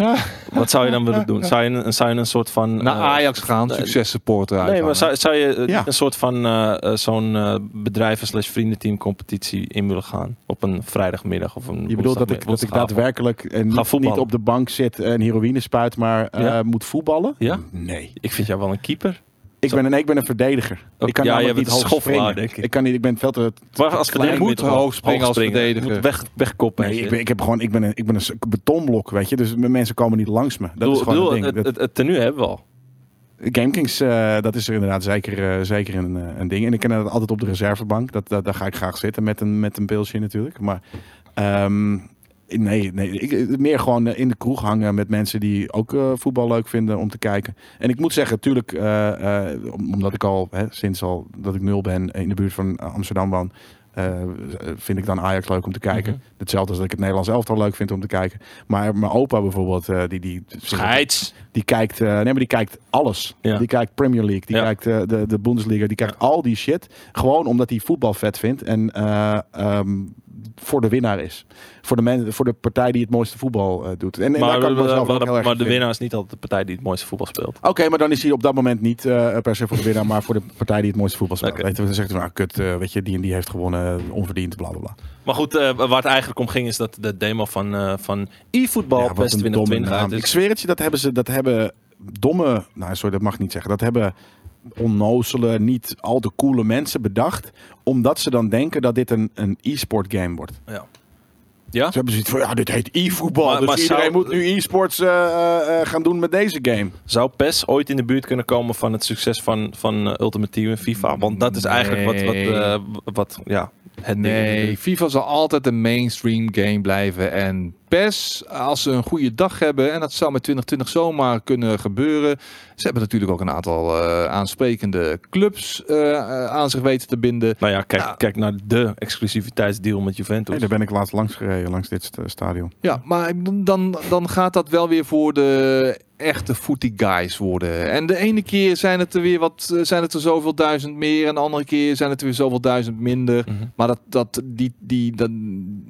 Wat zou je dan willen doen? Zou je een, zou je een soort van... Naar eh, Ajax gaan, succes supporter. Nee, maar zou, zou je eh, Ja. een soort van eh, zo'n eh, bedrijven slash vriendenteam competitie in willen gaan? Op een vrijdagmiddag of een Je bedoelt dat ik, dat ik daadwerkelijk eh, niet, niet op de bank zit en heroïne spuit, maar Ja. moet voetballen? Ja? Nee. Ik vind jou wel een keeper. Ik ben, een, ik ben een verdediger. Ook- ik kan ja, niet hoog springen. denk ik. kan niet, ik ben veel te... Maar als verdediger moet hoog springen als verdediger. Moet weg, wegkoppen. Nee, ik ben, ik heb gewoon, ik ben een, ik ben een betonblok, weet je. Dus mensen komen niet langs me. Dat is gewoon het ding. het, het, het tenue hebben we al. GameKings, eh, dat is er inderdaad zeker, eh, zeker een, eh, een ding. En ik ken dat altijd op de reservebank. Dat, dat, daar ga ik graag zitten met een, met een pilsje natuurlijk. Maar ehm, nee, nee ik, meer gewoon eh, in de kroeg hangen met mensen die ook eh, voetbal leuk vinden om te kijken. En ik moet zeggen, natuurlijk, eh, eh, om- omdat ik al hè, sinds al dat ik nul ben in de buurt van Amsterdam woon. eh, vind ik dan Ajax leuk om te kijken. Mhm. Hetzelfde als dat ik het Nederlands elftal leuk vind om te kijken. Maar mijn opa bijvoorbeeld, eh, die, die, Scheids. die kijkt, eh, nee, maar die kijkt alles. Ja. Die kijkt Premier League, die Ja. kijkt eh, de, de Bundesliga, die kijkt al die shit. Gewoon omdat hij voetbal vet vindt en eh, ehm, voor de winnaar is. Voor de, men, voor de partij die het mooiste voetbal eh, doet. En, en daar Maar, kan ik maar, erg maar de winnaar is niet altijd de partij die het mooiste voetbal speelt. Oké, maar dan is hij op dat moment niet eh, per se voor de winnaar, maar voor de partij die het mooiste voetbal speelt. Oké. Weet je, dan zegt hij, nou kut, eh, weet je, die en die heeft gewonnen, onverdiend, bla bla bla. Maar goed, waar het eigenlijk om ging is dat de demo van, van eFootball Ja, domme 2020 naam. uit Ik is. zweer het je, dat hebben ze, dat hebben domme, nou sorry, dat mag ik niet zeggen. Dat hebben onnozele, niet al te coole mensen bedacht, omdat ze dan denken dat dit een, een e-sport game wordt. Ja. Ja? Ze hebben zoiets van, ja, dit heet e-voetbal, Maar- dus maar iedereen zou- moet nu e-sports eh, eh, gaan doen met deze game. Zou PES ooit in de buurt kunnen komen van het succes van, van eh, Ultimate Team en FIFA? Want dat is eigenlijk wat, wat, eh, wat ja, het ding Nee. FIFA zal altijd een mainstream game blijven. En PES, als ze een goede dag hebben, en dat zou met 2020 zomaar kunnen gebeuren. Ze hebben natuurlijk ook een aantal eh, aansprekende clubs eh, aan zich weten te binden. Nou ja, kijk, Ja. kijk naar de exclusiviteitsdeal met Juventus. Nee, daar ben ik laatst langs gereden, langs dit st- stadion. Ja, maar dan, dan gaat dat wel weer voor de echte footy guys worden. En de ene keer zijn het er weer wat, eh, zijn het er zoveel duizend meer, en de andere keer zijn het er weer zoveel duizend minder. Mhm. Maar dat, dat, die, die, dat,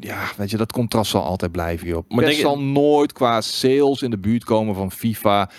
ja, weet je, dat contrast zal altijd blijven, Maar denk je- zal nooit qua sales in de buurt komen van FIFA.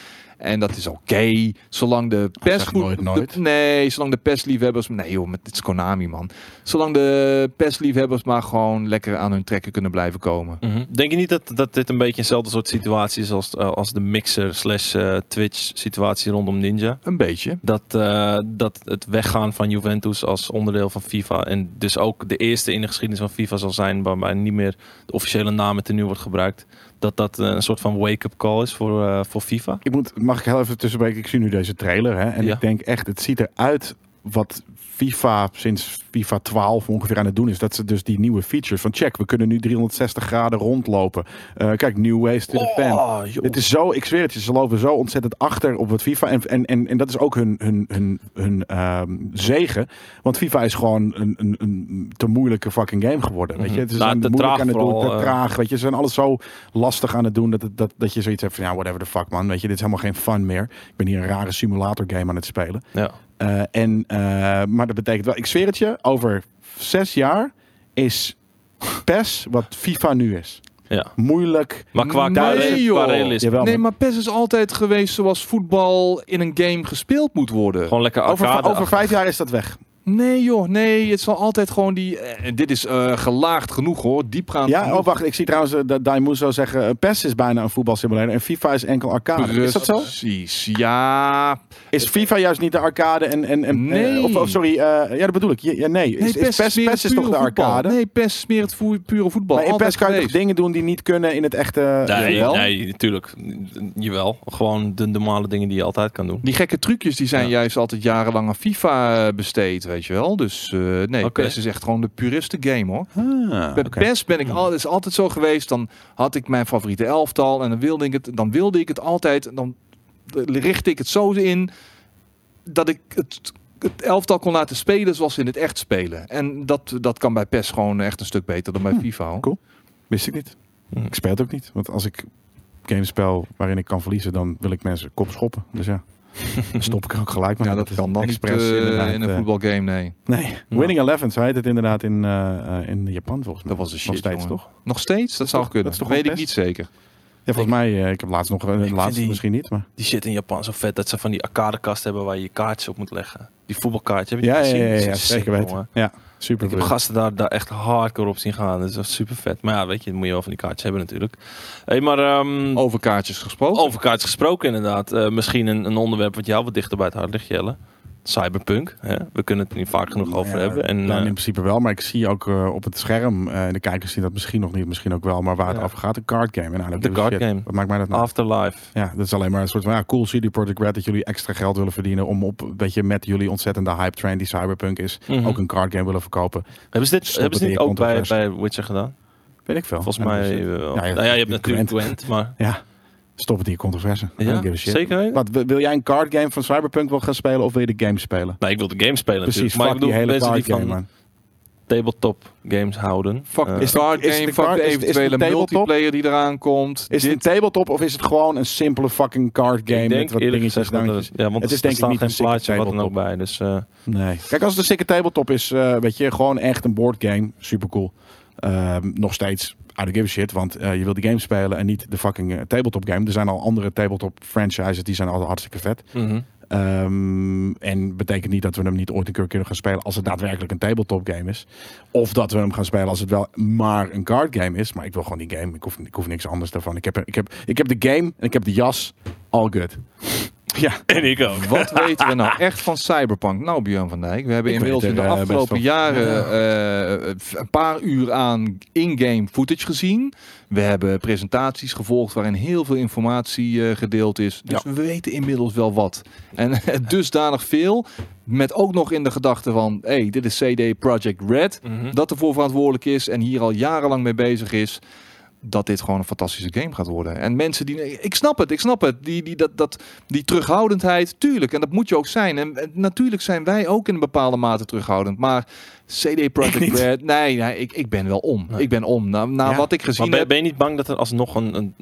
En dat is oké, zolang de zeg PES nooit, de- nooit. nee, zolang de PES-liefhebbers... Nee joh, met, dit is Konami, man. Zolang de PES-liefhebbers maar gewoon lekker aan hun trekken kunnen blijven komen. Mhm. Denk je niet dat, dat dit een beetje eenzelfde soort situatie is als, eh, als de mixer slash eh, Twitch situatie rondom Ninja? Een beetje. Dat, eh, dat het weggaan van Juventus als onderdeel van FIFA en dus ook de eerste in de geschiedenis van FIFA zal zijn waarbij niet meer de officiële naam het nu wordt gebruikt. Dat dat eh, een soort van wake-up call is voor, eh, voor FIFA. Ik moet, mag ik heel even tussenbreken? Ik zie nu deze trailer hè, en Ja. ik denk echt, het ziet eruit wat FIFA sinds FIFA 12 ongeveer aan het doen is. Dat ze dus die nieuwe features van check, we kunnen nu 360 graden rondlopen. Eh, kijk, new ways to defend. Oh. Het is zo, ik zweer het je, ze lopen zo ontzettend achter op wat FIFA. En, en, en, en dat is ook hun, hun, hun, hun ehm, zegen. Want FIFA is gewoon een, een, een te moeilijke fucking game geworden. Weet je? Het is Nou, te moeilijk aan het doen, te eh. traag. Weet je, ze zijn alles zo lastig aan het doen dat, het- dat, dat je zoiets hebt van ja, whatever the fuck man. Weet je, dit is helemaal geen fun meer. Ik ben hier een rare simulator game aan het spelen. Ja. Eh, en, eh, maar dat betekent wel, ik zweer het je, over zes jaar is PES wat FIFA nu is. Ja. Moeilijk. Maar qua, Nee, qua. Jawel, Nee, maar PES is altijd geweest zoals voetbal in een game gespeeld moet worden. Gewoon lekker Over, arcade. over vijf jaar is dat weg. Nee joh, nee, het zal altijd gewoon die... eh, En dit is eh, gelaagd genoeg hoor, diepgaand Ja, genoeg. oh wacht, ik zie trouwens eh, dat Daimuso zeggen, PES is bijna een voetbalsimulator en FIFA is enkel arcade. Is dat zo? Precies, ja. Is FIFA juist niet de arcade en... en, en Nee. of, of sorry, eh, ja dat bedoel ik. Ja, ja, nee, is, PES, PES is toch de voetbal. arcade? Nee, PES is meer het pure voetbal. maar in Altijd PES kan je dingen doen die niet kunnen in het echte... Nee, Jawel. nee, natuurlijk. Jawel. Gewoon de normale dingen die je altijd kan doen. Die gekke trucjes die zijn Ja. juist altijd jarenlang aan FIFA eh, besteed, weet je wel. Dus eh, nee, Oké. PES is echt gewoon de puriste game hoor. Ah, Bij. PES ben ik al, is altijd zo geweest. Dan had ik mijn favoriete elftal en dan wilde ik het, dan wilde ik het altijd. Dan richtte ik het zo in dat ik het, het elftal kon laten spelen zoals ze in het echt spelen. En dat, dat kan bij PES gewoon echt een stuk beter dan bij FIFA. hoor. Cool. Wist ik niet. Hm. Ik speel het ook niet. Want als ik gamespel waarin ik kan verliezen, dan wil ik mensen kop schoppen. Dus ja, dan stop ik er ook gelijk mee. Ja, dat is kan dan expres eh, inderdaad, in een eh, voetbalgame, nee. Nee, Winning Eleven, zo heet het inderdaad in, eh, in Japan volgens mij. Dat was een shit, Nog steeds, jongen. toch? Nog steeds? Dat zou toch- kunnen. dat is toch Weet ik niet zeker. Ja, volgens mij, eh, ik heb laatst nog, uh, vind laatst die- misschien niet, maar... Die shit in Japan zo vet dat ze van die arcadekast hebben waar je je kaartjes op moet leggen. Die voetbalkaartje. Heb je Ja, die ja, gezien? ja, ja, zeker weten. Ja, super Ik heb gasten daar, daar echt hardcore op zien gaan. Dat is echt super vet. Maar ja, weet je, dan moet je wel van die kaartjes hebben natuurlijk. Hey, maar ehm, Over kaartjes gesproken. over kaartjes gesproken inderdaad. Eh, misschien een, een onderwerp wat jou wat dichter bij het hart ligt, Jelle. Cyberpunk. Hè? We kunnen het er niet vaak genoeg over Ja, hebben. En, nou, eh, in principe wel, maar ik zie ook eh, op het scherm, eh, en de kijkers zien dat misschien nog niet, misschien ook wel, maar waar het over gaat, een card game. En nou, De card shit. game. Wat maakt mij dat nou? Afterlife. Ja, dat is alleen maar een soort van ja, cool CD Projekt Red dat jullie extra geld willen verdienen om op, weet je, met jullie ontzettende hype train die Cyberpunk is, Mhm. ook een card game willen verkopen. Hebben ze dit Stop hebben ze dit je ook bij, bij Witcher gedaan? Weet ik veel. Volgens mij wel. Ja, ja, nou ja, je hebt natuurlijk Gwent, maar... Ja, stop het in je controverse. Ja, zeker? Wat, wil- jij een card game van Cyberpunk wel gaan spelen of wil je de game spelen? Nou, ik wil de game spelen Precies, natuurlijk. Maar ik fuck die hele mensen card die game, van man. tabletop games houden. Fuck Eh, de is de- card is game, de fuck card- de is- is de eventuele tabletop? multiplayer die eraan komt. Is het een Dit- tabletop of is het gewoon een simpele fucking card game ik denk met wat dingetjes? er- dangetjes? ja, want het is er denk ik niet een plaatje wat dan ook bij. Dus eh, Nee. Kijk, als het een sikke tabletop is, eh, weet je, gewoon echt een board game, super cool. Ehm, nog steeds, I don't give a shit, want eh, je wil die game spelen en niet de fucking eh, tabletop game. Er zijn al andere tabletop franchises, die zijn al hartstikke vet. mhm. Ehm, en betekent niet dat we hem niet ooit een keer kunnen gaan spelen als het daadwerkelijk een tabletop game is. Of dat we hem gaan spelen als het wel maar een card game is. Maar ik wil gewoon die game. Ik hoef, ik hoef niks anders daarvan. Ik heb, ik, heb, ik heb de game en ik heb de jas. All good. Ja. En ik ook. Wat weten we nou echt van Cyberpunk? Nou, Björn van Dijk, we hebben Ik inmiddels in de afgelopen jaren eh, een paar uur aan in-game footage gezien. We hebben presentaties gevolgd waarin heel veel informatie eh, gedeeld is. Dus we weten inmiddels wel wat. En dusdanig veel, met ook nog in de gedachte van... hey, dit is CD Projekt Red, Mhm. dat ervoor verantwoordelijk is en hier al jarenlang mee bezig is dat dit gewoon een fantastische game gaat worden. En mensen die... Ik snap het, ik snap het. Die, die, dat, dat, die terughoudendheid, tuurlijk. En dat moet je ook zijn. En, en natuurlijk zijn wij ook in een bepaalde mate terughoudend. Maar CD Projekt Red... Nee, nee ik, ik ben wel om. Nee. Ik ben om. Na, na Ja, wat ik Maar gezien ben, heb... ben je niet bang dat er alsnog een, een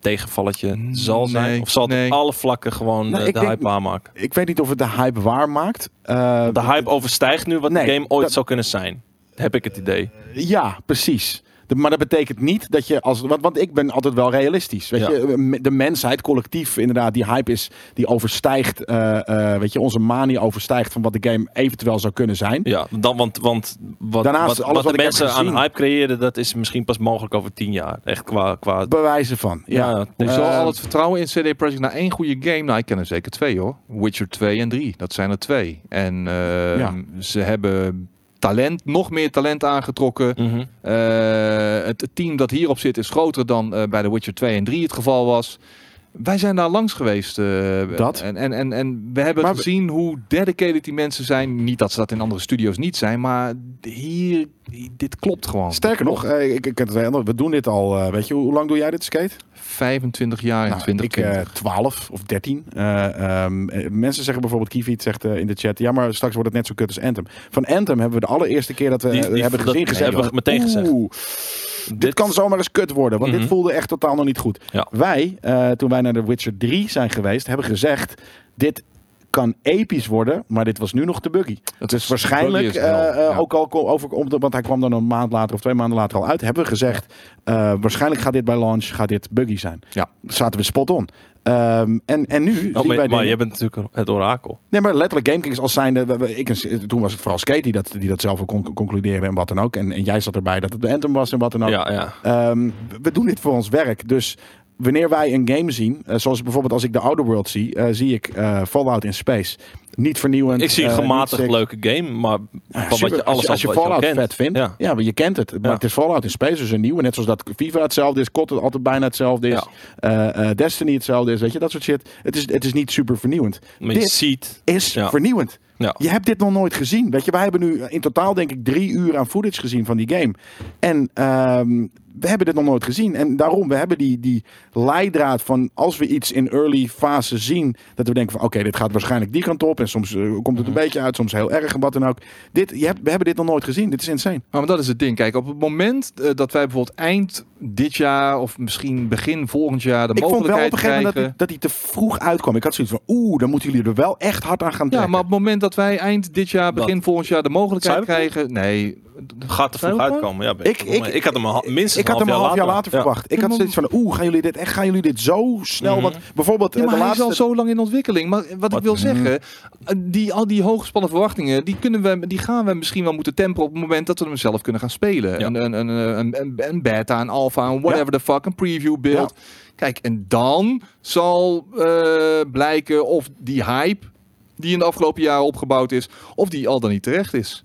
tegenvalletje zal zijn? nee, of zal het nee. op alle vlakken gewoon Nou, eh, de denk- hype waarmaken? Ik weet niet of het de hype waar maakt. Eh, De hype overstijgt nu wat Nee, de game ooit dat- zou kunnen zijn. Heb ik het idee. Ja, precies. De- maar dat betekent niet dat je als. Want, want ik ben altijd wel realistisch. Weet Ja. je, de mensheid, collectief, inderdaad, die hype is. Die overstijgt. eh, eh, weet je, onze manie overstijgt van wat de game eventueel zou kunnen zijn. Ja, dan, want, want wat, Daarnaast, wat, alles wat de mensen aan hype creëren, dat is misschien pas mogelijk over tien jaar. Echt qua... qua Bewijzen van. Ja. Eh, al het vertrouwen in CD Projekt naar één goede game? Nou, ik ken er zeker twee hoor. Witcher 2 en 3. Dat zijn er twee. En eh, Ja. ze hebben talent, nog meer talent aangetrokken. Mhm. Eh, het team dat hierop zit is groter dan eh, bij The Witcher 2 en 3 het geval was. Wij zijn daar langs geweest. eh, Dat. En, en, en, en we hebben Maar gezien hoe dedicated die mensen zijn. Niet dat ze dat in andere studio's niet zijn, maar hier, dit klopt gewoon. Sterker nog, eh, ik, ik, het wel- we doen dit al. eh, weet je, hoe, lang doe jij dit skate? 25 jaar in Nou, 2020. ik eh 12 of 13. Eh, ehm, eh, mensen zeggen bijvoorbeeld, Kiviet zegt eh, in de chat, ja, maar straks wordt het net zo kut als Anthem. Van Anthem hebben we de allereerste keer dat we Die- die- hebben dat gezien gezegd, hebben we meteen gezegd. oeh, dit kan zomaar eens kut worden, want Mhm. dit voelde echt totaal nog niet goed. Ja. Wij, eh, toen wij naar The Witcher 3 zijn geweest, hebben gezegd, dit kan episch worden, maar dit was nu nog te buggy. Het Dus is- waarschijnlijk, is eh, eh, ja. ook al over, om de, want hij kwam dan een maand later of twee maanden later al uit, hebben we gezegd, eh, waarschijnlijk gaat dit bij launch, gaat dit buggy zijn. Ja. Zaten we spot on. Ehm, en, en nu Oh, maar maar je bent natuurlijk het orakel. Nee, maar letterlijk GameKings als zijnde... Ik, en- toen was het vooral Skate die dat, die dat zelf kon concluderen en wat dan ook. En, en jij zat erbij dat het de Anthem was en wat dan ook. Ja, ja. Ehm, we doen dit voor ons werk. Dus wanneer wij een game zien, eh, zoals bijvoorbeeld als ik de Outer World zie, eh, zie ik eh, Fallout in Space. Niet vernieuwend. Ik zie een gematigd leuke game, maar van Ja, wat super. je, alles als je, als je wat je al Fallout kent. vet vindt, ja. Ja. maar je kent het. Maar Ja. het is Fallout in Space, dus een nieuwe. Net zoals dat FIFA hetzelfde is, COD altijd bijna hetzelfde is. Destiny hetzelfde is, weet je, dat soort shit. Het is, het is niet super vernieuwend. Maar Dit ziet... is vernieuwend. Ja. Je hebt dit nog nooit gezien. Weet je, wij hebben nu in totaal denk ik drie uur aan footage gezien van die game. En ehm, we hebben dit nog nooit gezien. En daarom, we hebben die, die leidraad van als we iets in early fase zien, dat we denken van oké, dit gaat waarschijnlijk die kant op. En soms eh, komt het een beetje uit, soms heel erg en wat dan ook. Dit, je hebt, we hebben dit nog nooit gezien. Dit is insane. Maar dat is het ding. Kijk, op het moment eh, dat wij bijvoorbeeld eind dit jaar of misschien begin volgend jaar de Ik vond wel op mogelijkheid een gegeven moment krijgen. dat hij, te vroeg uitkwam. Ik had zoiets van, oeh, dan moeten jullie er wel echt hard aan gaan Ja, trekken. maar op het moment dat wij eind dit jaar, begin Wat? volgend jaar de mogelijkheid krijgen. Nee. Gaat er vroeg uitkomen. Ja, Ik- ik, ik- had hem al, minstens ik had hem een half jaar later verwacht. Ik had maar- zoiets van, oeh, gaan jullie dit echt, gaan jullie dit zo snel? Mhm. Want bijvoorbeeld Ja, eh, maar de hij laatste... is al zo lang in ontwikkeling. Maar wat, ik wil zeggen, eh, die, al die hooggespannen verwachtingen, die, kunnen we, die gaan we misschien wel moeten temperen op het moment dat we hem zelf kunnen gaan spelen. Ja. Een, een, een, een, een, een beta, een alpha, een whatever the fuck, een preview beeld. Kijk, en dan zal eh, blijken of die hype die in de afgelopen jaren opgebouwd is, of die al dan niet terecht is.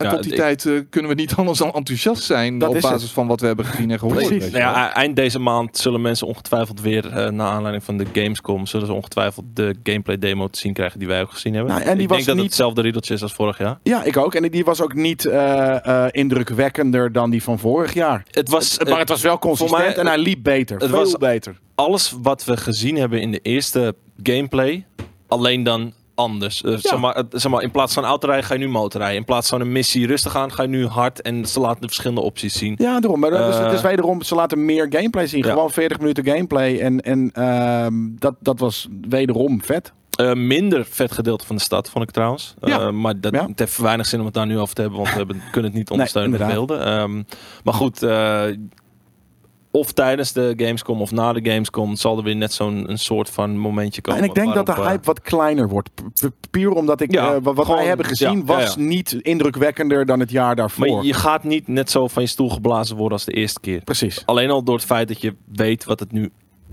Ja. En Ja, tot die ik- tijd kunnen we niet anders dan enthousiast zijn Dat op is basis het. van wat we hebben gezien en gehoord. Precies. Nou ja, eind deze maand zullen mensen ongetwijfeld weer, eh naar aanleiding van de Gamescom, zullen ze ongetwijfeld de gameplay demo te zien krijgen die wij ook gezien hebben. Nou, en die ik was denk dat het hetzelfde riedeltje is als vorig jaar. Ja, ik ook. En die was ook niet eh, eh, indrukwekkender dan die van vorig jaar. Het was, maar het was wel consistent mij- en hij liep beter. het veel was- beter. alles wat we gezien hebben in de eerste gameplay, alleen dan anders. Eh, zeg, maar, zeg maar, in plaats van autorijden ga je nu motorrijden. In plaats van een missie rustig aan ga je nu hard en ze laten de verschillende opties zien. Ja, daarom. Maar Eh, het is wederom, ze laten meer gameplay zien. Ja. Gewoon 40 minuten gameplay. En, en ehm, dat, dat was wederom vet. Eh, minder vet gedeelte van de stad, vond ik trouwens. Eh, Ja. maar dat, Ja. het heeft weinig zin om het daar nu over te hebben, want we hebben, kunnen het niet ondersteunen met beelden. Ehm, maar goed, eh, of tijdens de Gamescom of na de Gamescom zal er weer net zo'n een soort van momentje komen. en ik denk dat de eh, hype wat kleiner wordt. Puur omdat ik, Ja, eh, wat gewoon- wij hebben gezien, ja, was ja. niet indrukwekkender dan het jaar daarvoor. Maar je gaat niet net zo van je stoel geblazen worden als de eerste keer. Precies. Alleen al door het feit dat je weet wat het nu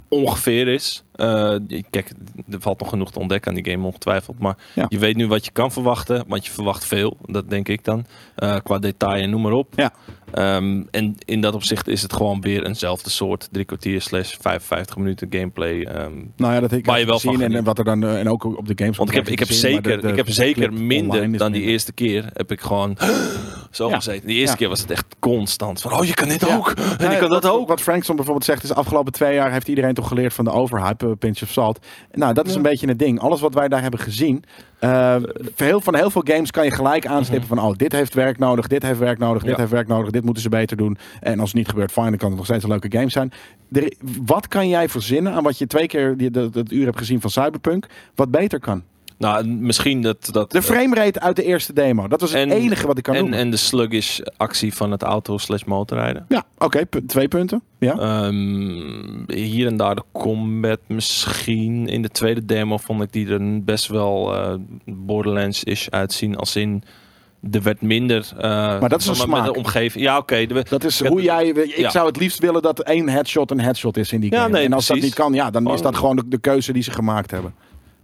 ongeveer is. Eh, kijk, er valt nog genoeg te ontdekken aan die game ongetwijfeld. Maar Ja. je weet nu wat je kan verwachten. Want je verwacht veel, dat denk ik dan. Eh, qua detail en noem maar op. Ja. Ehm, en in dat opzicht is het gewoon weer eenzelfde soort drie kwartier slash 55 minuten gameplay. ehm, Nou ja, dat heb ik Waar je wel gezien. En, en wat er dan eh, en ook op de games. want ik heb, ik heb zeker, ik heb zeker minder dan die eerste. keer. Heb ik gewoon zo Ja. gezeten. Die eerste keer was het echt constant. Van, oh, je kan dit ook. En Ja, je kan dat ook. Wat Frankson bijvoorbeeld zegt is, de afgelopen twee jaar heeft iedereen toch geleerd van de overhype, eh, pinch of salt. Nou, dat is een beetje het ding. Alles wat wij daar hebben gezien, eh, heel, van heel veel games kan je gelijk aanstippen van, oh, dit heeft werk nodig, dit heeft werk nodig, dit Ja. heeft werk nodig, dit moeten ze beter doen. En als het niet gebeurt, fijn, dan kan het nog steeds een leuke game zijn. Er, wat kan jij verzinnen aan wat je twee keer die, dat, dat uur hebt gezien van Cyberpunk, wat beter kan? Nou, misschien dat... dat De framerate uit de eerste demo, dat was het En- enige wat ik kan en, noemen. en de sluggish actie van het auto slash motorrijden. ja, oké, pu- twee punten. Ja. Ehm, hier en daar de combat misschien. In de tweede demo vond ik die er best wel eh, Borderlands-ish uitzien. Als in, er werd minder... eh, Maar dat is een zeg met smaak. de omgeving. Ja, oké. Dat is Ja, hoe jij. Ik ja. zou het liefst willen dat één headshot een headshot is in die Ja, game. nee, en als dat niet kan, ja, dan is dat gewoon de, de keuze die ze gemaakt hebben.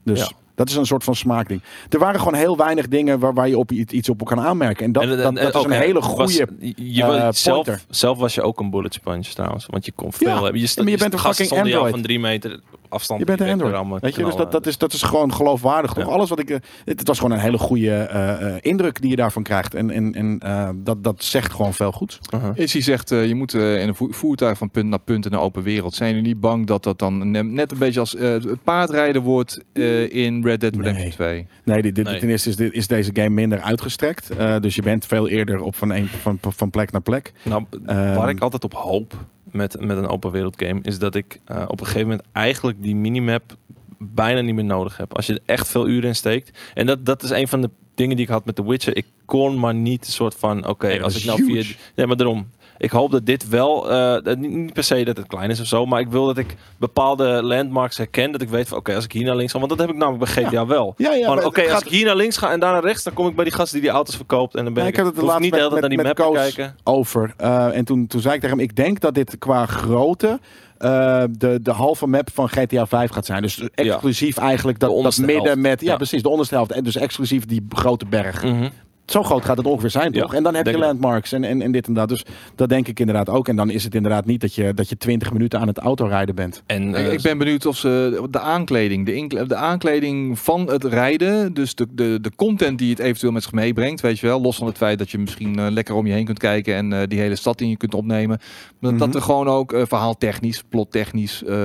Dus Ja. Dat is een soort van smaakding. Er waren gewoon heel weinig dingen waar, waar je op iets op kan aanmerken. En dat, en- en- dat, dat is een hele goede. je, eh, zelf, zelf was je ook een bullet sponge trouwens. Want je kon veel Ja, hebben. Je, maar je bent een fucking Android. van drie meter afstand. Je bent een Android. er Weet je, dus dat, dat, is, dat is gewoon geloofwaardig. Toch? Ja. Alles wat ik. eh, het, het was gewoon een hele goede eh, eh, indruk die je daarvan krijgt. En, en, en eh, dat, dat zegt gewoon veel goeds. Uh-huh. Is hij zegt, eh, je moet in een voer- voertuig van punt naar punt in een open wereld. Zijn jullie niet bang dat dat dan ne- net een beetje als eh, het paardrijden wordt eh, in Red Dead Redemption Nee. 2? Nee, dit, dit, Nee. ten eerste is, dit, is deze game minder uitgestrekt. Eh, dus je bent veel eerder op van, een, van, van plek naar plek. Nou, Ehm, waar ik altijd op hoop met, met een open wereld game, is dat ik eh, op een gegeven moment eigenlijk die minimap bijna niet meer nodig heb. Als je er echt veel uren in steekt. En dat, dat is een van de dingen die ik had met The Witcher. Ik kon maar niet een soort van, oké, als ik nou huge. via... Nee, maar daarom. Ik hoop dat dit wel, eh, niet, per se dat het klein is of zo, maar ik wil dat ik bepaalde landmarks herken. Dat ik weet van, oké, als ik hier naar links ga, want dat heb ik namelijk bij GTA wel. Ja, ja, Oké, als ik hier naar links ga en daar naar rechts, dan kom ik bij die gast die die auto's verkoopt. En dan ben Ja, ik, ik het de laatste niet de hele met, tijd naar die map kijken. over. Eh, en toen, toen zei ik tegen hem, ik denk dat dit qua grootte eh, de, de halve map van GTA 5 gaat zijn. Dus exclusief eigenlijk De dat, dat midden helft. met... Ja, Ja. precies, de onderste helft. En dus exclusief die grote berg. Mhm. Zo groot gaat het ongeveer zijn, Ja, toch? En dan heb je landmarks en, en, en dit en dat. Dus dat denk ik inderdaad ook. En dan is het inderdaad niet dat je, dat je 20 minuten aan het autorijden bent. En, Ik, eh, ik ben benieuwd of ze de aankleding, de, inkle- de aankleding van het rijden, dus de, de, de content die het eventueel met zich meebrengt, weet je wel, los van het feit dat je misschien eh, lekker om je heen kunt kijken en eh, die hele stad in je kunt opnemen, dat, Mhm. dat er gewoon ook verhaaltechnisch, plottechnisch, eh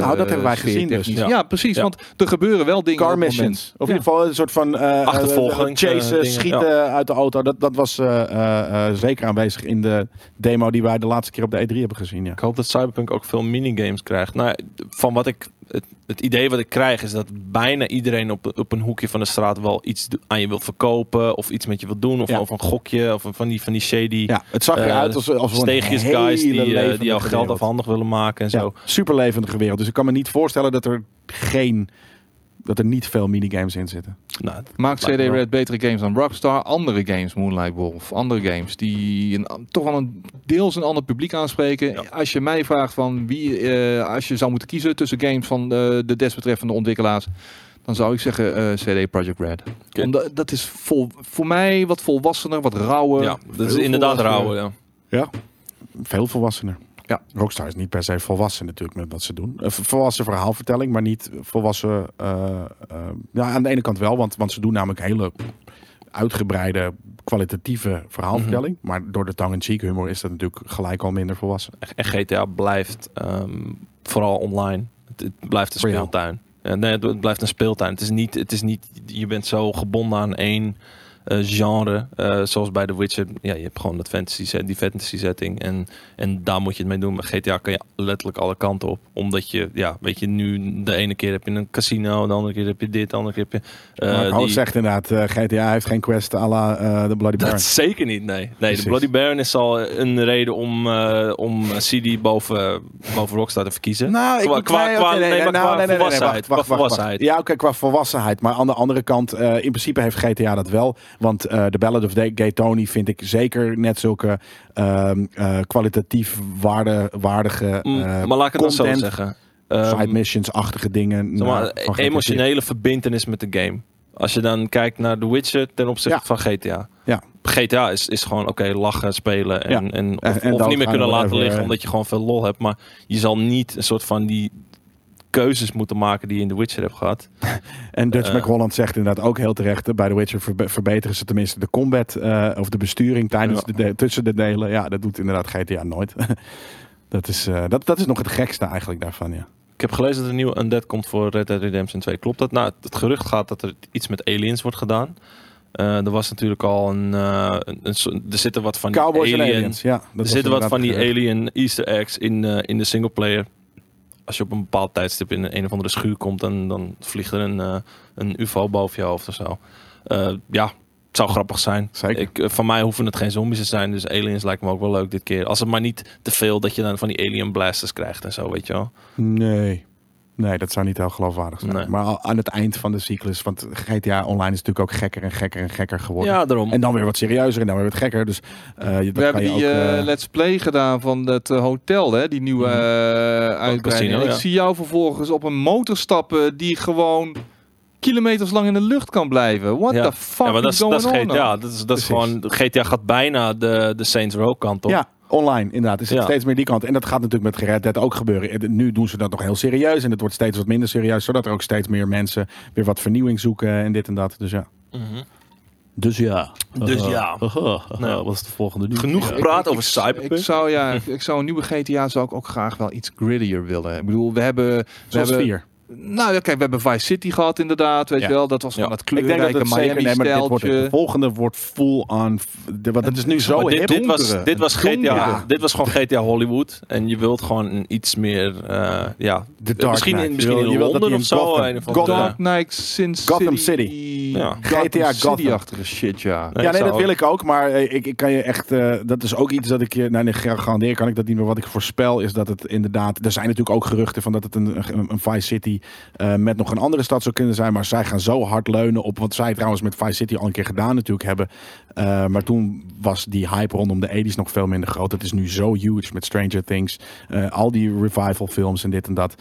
Nou, dat hebben wij gezien dus. Ja. Ja, precies, Ja. want er gebeuren wel dingen. Car op het moment. missions. Of in ieder geval een soort van Achtervolgings, chasen, dingen, schieten uit de auto. Dat, dat was eh, eh, eh, zeker aanwezig in de demo die wij de laatste keer op de E3 hebben gezien. Ja. Ik hoop dat Cyberpunk ook veel minigames krijgt. Nou, van wat ik, het, het idee wat ik krijg is dat bijna iedereen op, op een hoekje van de straat wel iets aan je wil verkopen. Of iets met je wil doen. Of, Ja. of een gokje. Of een- van die, van die shady Ja, het zag eh, eruit als, als een steegjes hele guys die, eh, levendige die jouw geld afhandig willen maken en Ja, zo. super levendige wereld. Dus ik kan me niet voorstellen dat er geen dat er niet veel minigames in zitten. Nou, Maakt CD wel. Red betere games dan Rockstar? Andere games, Moonlight Wolf, andere games die een, toch wel een deels een ander publiek aanspreken. Ja. Als je mij vraagt van wie, eh, als je zou moeten kiezen tussen games van eh, de desbetreffende ontwikkelaars, dan zou ik zeggen eh, CD Projekt Red. Omdat dat is vol, voor mij wat volwassener, wat rauwer. ja, dat is inderdaad volwassener. rauw. Ja. Ja, veel volwassener. Ja. Rockstar is niet per se volwassen natuurlijk met wat ze doen. Een volwassen verhaalvertelling, maar niet volwassen... eh, eh, ja, aan de ene kant wel, want, want ze doen namelijk hele uitgebreide, kwalitatieve verhaalvertelling. Mhm. Maar door de tongue-in-cheek humor is dat natuurlijk gelijk al minder volwassen. En GTA blijft ehm, vooral online. Het, het blijft een speeltuin. Nee, het, blijft een speeltuin. Het is niet, het is niet je bent zo gebonden aan één eh, genre. eh, zoals bij The Witcher. Ja, je hebt gewoon dat fantasy die fantasy setting. En, en daar moet je het mee doen. Met GTA kan je letterlijk alle kanten op. Omdat je, ja, weet je, nu de ene keer heb je een casino. De andere keer heb je dit. De andere keer heb je... eh, maar die- zegt inderdaad, eh, GTA heeft geen quest à la eh, de Bloody Baron. dat zeker niet, nee. Nee, de Bloody Baron is al een reden om, eh om CD boven, boven Rockstar te verkiezen. Nou, Qua- moet- qua- nee, qua- nee, maar nou, volwassenheid, volwassenheid. Ja, oké, qua volwassenheid. Maar aan de andere kant, eh, in principe heeft GTA dat wel. Want eh de Ballad of Gay Tony vind ik zeker net zulke ehm, eh, kwalitatief waarde, waardige Mm, eh, maar laat ik het dan zo content, zeggen. Ehm, side missions-achtige dingen. zeg maar, nou, emotionele verbintenis met de game. Als je dan kijkt naar The Witcher ten opzichte Ja. van GTA. Ja. GTA is, is gewoon oké, lachen, spelen en, Ja. en, of, En- en of niet meer kunnen laten liggen eh. omdat je gewoon veel lol hebt. Maar je zal niet een soort van die keuzes moeten maken die je in The Witcher hebt gehad. En Dutch Eh. McHolland zegt inderdaad ook heel terecht. eh, Bij The Witcher verbe- verbeteren ze tenminste de combat eh, of de besturing tijdens Ja. de tussen de delen. Ja, dat doet inderdaad GTA nooit. dat, is, dat, dat is nog het gekste eigenlijk daarvan, ja. Ik heb gelezen dat er een nieuwe Undead komt voor Red Dead Redemption 2. Klopt dat? Nou, het gerucht gaat dat er iets met aliens wordt gedaan. Er was natuurlijk al een, een, een soort- Er zitten wat van die Cowboys en alien, aliens, ja. Er zitten wat van die alien easter eggs in, eh, in de singleplayer. Als je op een bepaald tijdstip in een of andere schuur komt, dan, dan vliegt er een, eh, een ufo boven je hoofd of zo. Eh, ja, het zou grappig zijn. Zeker. Ik, eh, van mij hoeven het geen zombies te zijn, dus aliens lijkt me ook wel leuk dit keer. Als het maar niet te veel dat je dan van die alien blasters krijgt en zo, weet je wel. Nee. Nee, dat zou niet heel geloofwaardig zijn. Nee. Maar al aan het eind van de cyclus, want GTA Online is natuurlijk ook gekker en gekker en gekker geworden. Ja, daarom. En dan weer wat serieuzer en dan weer wat gekker. Dus eh, je- dat We hebben kan je die ook, eh, eh, Let's Play gedaan van het hotel, hè? die nieuwe eh uitbreiding. casino, ik zie jou vervolgens op een motor stappen die gewoon kilometers lang in de lucht kan blijven. What Ja. the fuck ja, maar dat is dat? GTA. nou? Dat is, dat is gewoon, GTA gaat bijna de, de Saints Row kant op. Ja, online inderdaad. Is het Ja. steeds meer die kant. En dat gaat natuurlijk met Gered Dead ook gebeuren. En Nu doen ze dat nog heel serieus. En het wordt steeds wat minder serieus. Zodat er ook steeds meer mensen weer wat vernieuwing zoeken. En dit en dat. Dus ja. Dus ja. Dus ja. Nou, wat is de volgende nieuws? Genoeg gepraat over ik- Cyberpunk. Ik zou, ja, ik, ik zou een nieuwe GTA zou ik ook graag wel iets grittier willen. Ik bedoel, we hebben... We Zoals hebben vier. Nou ja, kijk, we hebben Vice City gehad inderdaad, weet Ja. je wel. Dat was Ja. van het Ik denk kleurrijke dat het zeker... Nee, wordt, de volgende wordt full on... de- Want het is nu zo Maar dit, hip. dit, was, dit, was GTA, donkere. dit was gewoon GTA Hollywood. En je wilt gewoon iets meer... eh, ja, De Dark misschien Knight. in, misschien Je wil- in dat Londen of in zo. Gotham- een of andere- Gotham. Dark Knight Sin Gotham City. Ja. GTA Gotham. City-achtige shit, ja. Nee, ja, nee, dat wil ik ook. Maar eh, ik, ik kan je echt... eh, dat is ook iets dat ik je... Nou, nee, garandeer kan ik dat niet meer. Wat ik voorspel is dat het inderdaad... Er zijn natuurlijk ook geruchten van dat het een, een, een Vice City... eh, met nog een andere stad zou kunnen zijn. Maar zij gaan zo hard leunen op... Wat zij trouwens met Vice City al een keer gedaan natuurlijk hebben. Eh, maar toen was die hype rondom de 80s nog veel minder groot. Het is nu zo huge met Stranger Things. eh, al die revival films en dit en dat.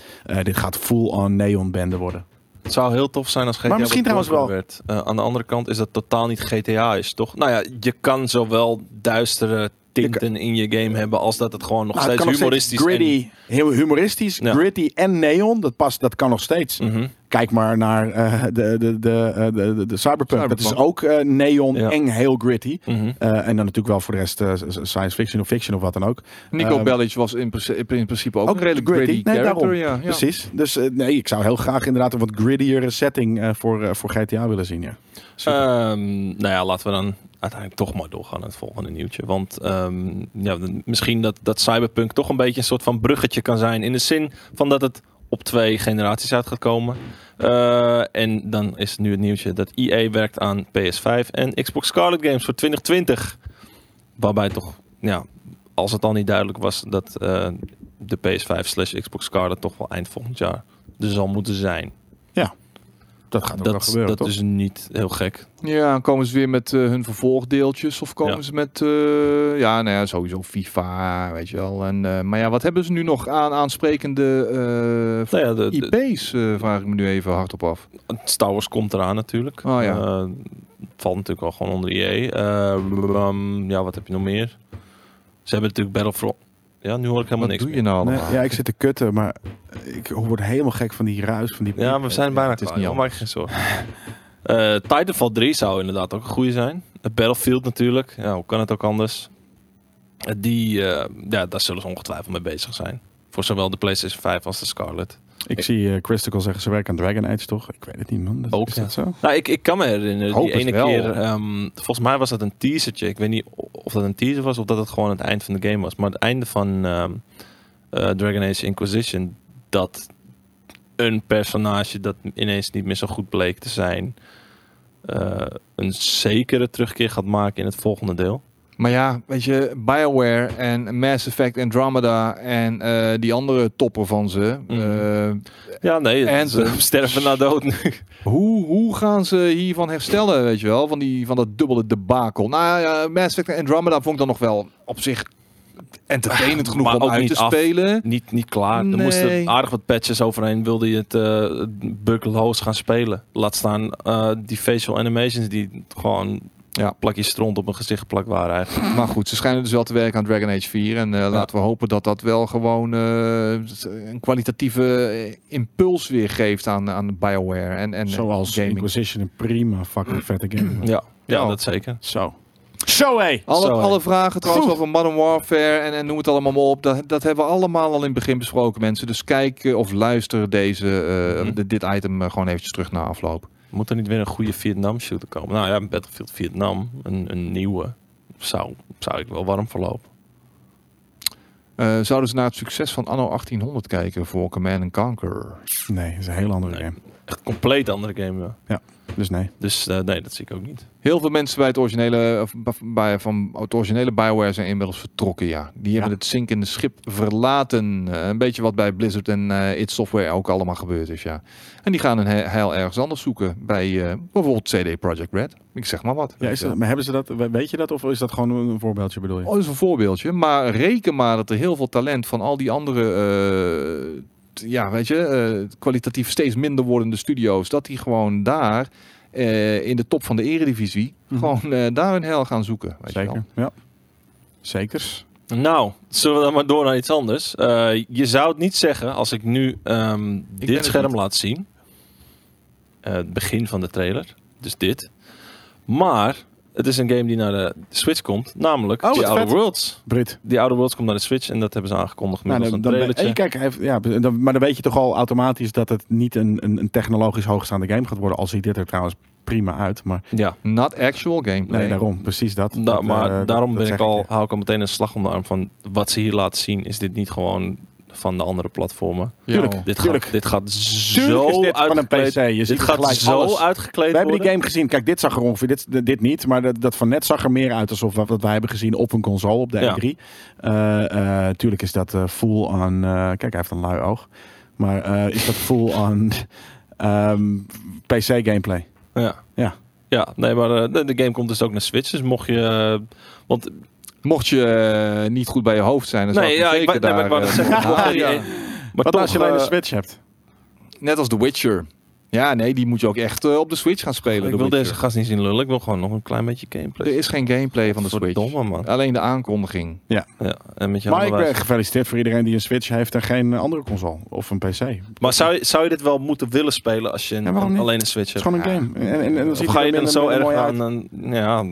Dit gaat full-on neon bende worden. Het zou heel tof zijn als GTA Maar misschien trouwens wel- werd. Aan de andere kant is dat totaal niet GTA is, toch? Nou ja, je kan zowel duistere tinten in je game hebben als dat het gewoon nog Nou, steeds humoristisch gritty, heel humoristisch, Ja. gritty en neon. Dat past, dat kan nog steeds. en... Mhm. Kijk maar naar eh, de, de, de, eh, de, de, de Cyberpunk. Dat is Cyberpunk. ook eh, neon Ja. en heel gritty. Mhm. En dan natuurlijk wel voor de rest science fiction of fiction of wat dan ook. Nico Ehm, Bellic was in, principe- in principe ook, ook een redelijk gritty. gritty, Nee, character. daarom. Ja, ja. Precies. Dus nee, ik zou heel graag inderdaad een wat grittiere setting voor, voor GTA willen zien. Ja. Ehm, nou ja, laten we dan uiteindelijk toch maar doorgaan naar het volgende nieuwtje. Want ehm, ja, misschien dat, dat Cyberpunk toch een beetje een soort van bruggetje kan zijn. In de zin van dat het op twee generaties uit gaat komen. Eh, en dan is nu het nieuwtje dat EA werkt aan PS5 en Xbox Scarlet Games voor 2020. Waarbij toch, ja, als het al niet duidelijk was dat eh, de PS5 slash Xbox Scarlet toch wel eind volgend jaar er zal moeten zijn. Dat gaat ook wel Dat, gebeuren, dat toch? is niet heel gek. Ja, dan komen ze weer met eh, hun vervolgdeeltjes of komen Ja. ze met, eh, ja, nou ja, sowieso FIFA, weet je wel. En, eh, maar ja, wat hebben ze nu nog aan aansprekende eh, Nou ja, de, de- IP's, eh, vraag ik me nu even hardop af. Star Wars komt eraan natuurlijk. Oh ja. Eh, valt natuurlijk wel gewoon onder EA. Eh, blablabla. ja, wat heb je nog meer? Ze hebben natuurlijk Battlefront. Ja, nu hoor ik helemaal Wat niks doe meer. je nou Nee, ja, ik zit te kutten, maar ik word helemaal gek van die ruis. Van die Ja, we zijn bijna het is klaar. niet je geen zorgen. Eh, Titanfall 3 zou inderdaad ook een goede zijn. Uh, Battlefield natuurlijk. Ja, hoe kan het ook anders? Eh, die, eh, ja, daar zullen ze ongetwijfeld mee bezig zijn. Voor zowel de PlayStation 5 als de Scarlet. Ik zie eh Christical zeggen ze werken aan Dragon Age, toch? Ik weet het niet, man. Dat, Ook, is ja. dat zo? Nou, ik, ik kan me herinneren, Hoop die ene wel. keer, ehm, volgens mij was dat een teasertje. Ik weet niet of dat een teaser was of dat het gewoon het eind van de game was. Maar het einde van ehm, eh, Dragon Age Inquisition, dat een personage dat ineens niet meer zo goed bleek te zijn, eh, een zekere terugkeer gaat maken in het volgende deel. Maar ja, weet je, BioWare en Mass Effect Andromeda en eh, die andere topper van ze. Mhm. eh, Ja, nee, En ze sterven na dood nu. hoe, hoe gaan ze hiervan herstellen, weet je wel? Van, die, van dat dubbele debakel. Nou ja, Mass Effect Andromeda vond ik dan nog wel op zich entertainend genoeg Maar om uit te af. spelen. niet, niet klaar. Er moesten aardig wat patches overheen. Wilde je het uh, bugloos gaan spelen. Laat staan eh, die facial animations die gewoon Ja. plakjes stront op mijn gezicht geplakt waren eigenlijk. Maar goed, ze schijnen dus wel te werken aan Dragon Age 4. En eh, laten we hopen dat dat wel gewoon eh, een kwalitatieve eh, impuls weer geeft aan, aan BioWare. En, en Zoals gaming. Inquisition een prima fucking vette game. Ja, ja, Ja. dat zeker. Zo. Zo hé! Alle, Zo, alle vragen trouwens Oeh. over Modern Warfare en, en noem het allemaal maar op. Dat, dat hebben we allemaal al in het begin besproken, mensen. Dus kijk of luister deze, eh, Mhm. dit item gewoon eventjes terug na afloop. Moet er niet weer een goede Vietnam shooter komen? Nou ja, Battlefield Vietnam, een, een nieuwe, zou, zou ik wel warm verlopen. Eh, zouden ze naar het succes van Anno 1800 kijken voor Command Conquer? Nee, dat is een heel andere Nee. game. Echt compleet andere game. ja. Dus nee. Dus eh, nee, dat zie ik ook niet. Heel veel mensen bij het originele, of bij, van het originele Bioware zijn inmiddels vertrokken, ja. Die hebben Ja. het zinkende schip verlaten. Eh, een beetje wat bij Blizzard en eh id Software ook allemaal gebeurd is, ja. En die gaan hun he- heil ergens anders zoeken. Bij eh, bijvoorbeeld CD Projekt Red. Ik zeg maar wat. Ja, is dat, maar hebben ze dat, weet je dat of is dat gewoon een voorbeeldje bedoel je? Oh, dat is een voorbeeldje. Maar reken maar dat er heel veel talent van al die andere, eh, ja, weet je, eh, kwalitatief steeds minder wordende studio's, dat die gewoon daar eh, in de top van de eredivisie Mhm. gewoon eh, daar hun hel gaan zoeken. Weet je wel. Zeker, ja. Zekers. Nou, zullen we dan maar door naar iets anders. Eh, je zou het niet zeggen als ik nu ehm, dit scherm laat zien. Eh, het begin van de trailer. Dus dit. Maar het is een game die naar de Switch komt. Namelijk Oh, The wat Outer vet. Worlds. Brit. Die Outer Worlds komt naar de Switch en dat hebben ze aangekondigd Nou, middels dan, een hey, kijk, hij heeft- ja, dan, maar dan weet je toch al automatisch dat het niet een, een, een technologisch hoogstaande game gaat worden. Al ziet dit er trouwens prima uit. Maar Ja, Not actual gameplay. nee, daarom. Precies dat. da- Dat, maar eh, daarom dat ben ik al, hou ik al meteen een slag om de arm van wat ze hier laten zien. Is dit niet gewoon van de andere platformen? Ja, Tuurlijk. Dit Tuurlijk. gaat, dit gaat Tuurlijk zo is dit van een. PC. Je ziet Dit gaat gelijk zo alles. uitgekleed We hebben die game gezien. Kijk, dit zag er ongeveer, dit, dit niet, maar dat, dat van net zag er meer uit alsof wat, wat wij hebben gezien op een console op de Ja. E3. Eh, eh, tuurlijk is dat eh, full aan, eh, kijk, hij heeft een lui oog. Maar eh, is dat full aan ehm, PC gameplay? Ja. Ja. Ja, nee, maar de, de game komt dus ook naar Switch. Dus mocht je... want Mocht je eh, niet goed bij je hoofd zijn, dan zou Nee, ik ja, zeker wou- nee, maar daar... eh, ja. maar Wat toch, als je alleen eh, een Switch hebt? Net als The Witcher. Ja, nee, die moet je ook echt eh, op de Switch gaan spelen. Ik wil Witcher. deze gast niet zien lullen. Ik wil gewoon nog een klein beetje gameplay. Er is geen gameplay van de Switch. Verdomme, man. Alleen de aankondiging. Ja, en met je Maar ik ben gefeliciteerd voor iedereen die een Switch heeft en geen eh, andere console. Of een PC. Het Maar zou je, zou je dit wel moeten willen spelen als je een, Ja, alleen een Switch is hebt? gewoon een game. En, en, en dan Of ga je dan zo erg aan? ja,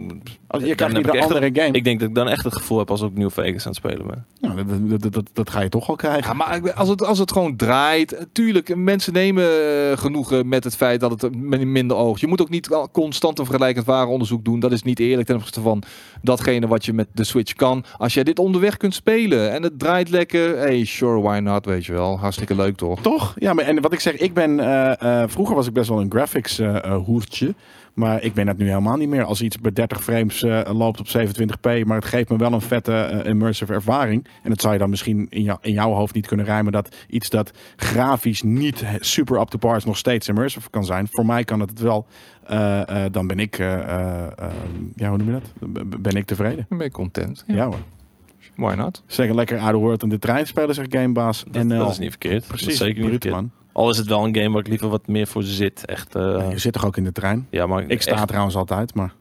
Als- je krijgt heb niet ik een andere game. Ik denk dat ik dan echt het gevoel heb als ik New Vegas aan het spelen ben. Nou, dat, dat, dat, dat, ga je toch al krijgen. Ja, maar als het, als het gewoon draait, tuurlijk, mensen nemen eh, genoegen met het feit dat het min- minder oogt. Je moet ook niet al- constant een vergelijkend warenonderzoek doen. Dat is niet eerlijk ten opzichte van datgene wat je met de Switch kan. Als jij dit onderweg kunt spelen en het draait lekker, hey, sure, why not, weet je wel. Hartstikke leuk toch? Toch? Ja, maar en wat ik zeg, ik ben. eh, eh, vroeger was ik best wel een graphics hoertje. Maar ik ben dat nu helemaal niet meer. Als iets bij 30 frames eh, loopt op 27p, maar het geeft me wel een vette eh, immersive ervaring. En dat zou je dan misschien in, jou, in jouw hoofd niet kunnen rijmen. Dat iets dat grafisch niet super up to par is, nog steeds immersive kan zijn. Voor mij kan het het wel. Eh, dan ben ik. ja, hoe noem je dat? Ben ik tevreden? Ben ik content. Ja, Ja, hoor. why not? Zeg lekker Outer World in de trein spelen, zegt Gamebaas. Dat, dat is niet verkeerd. Dat Precies, is zeker niet verkeerd. man. Al is het wel een game waar ik liever wat meer voor zit. Echt, eh, Je zit toch ook in de trein? ja, maar Ik sta echt trouwens altijd, maar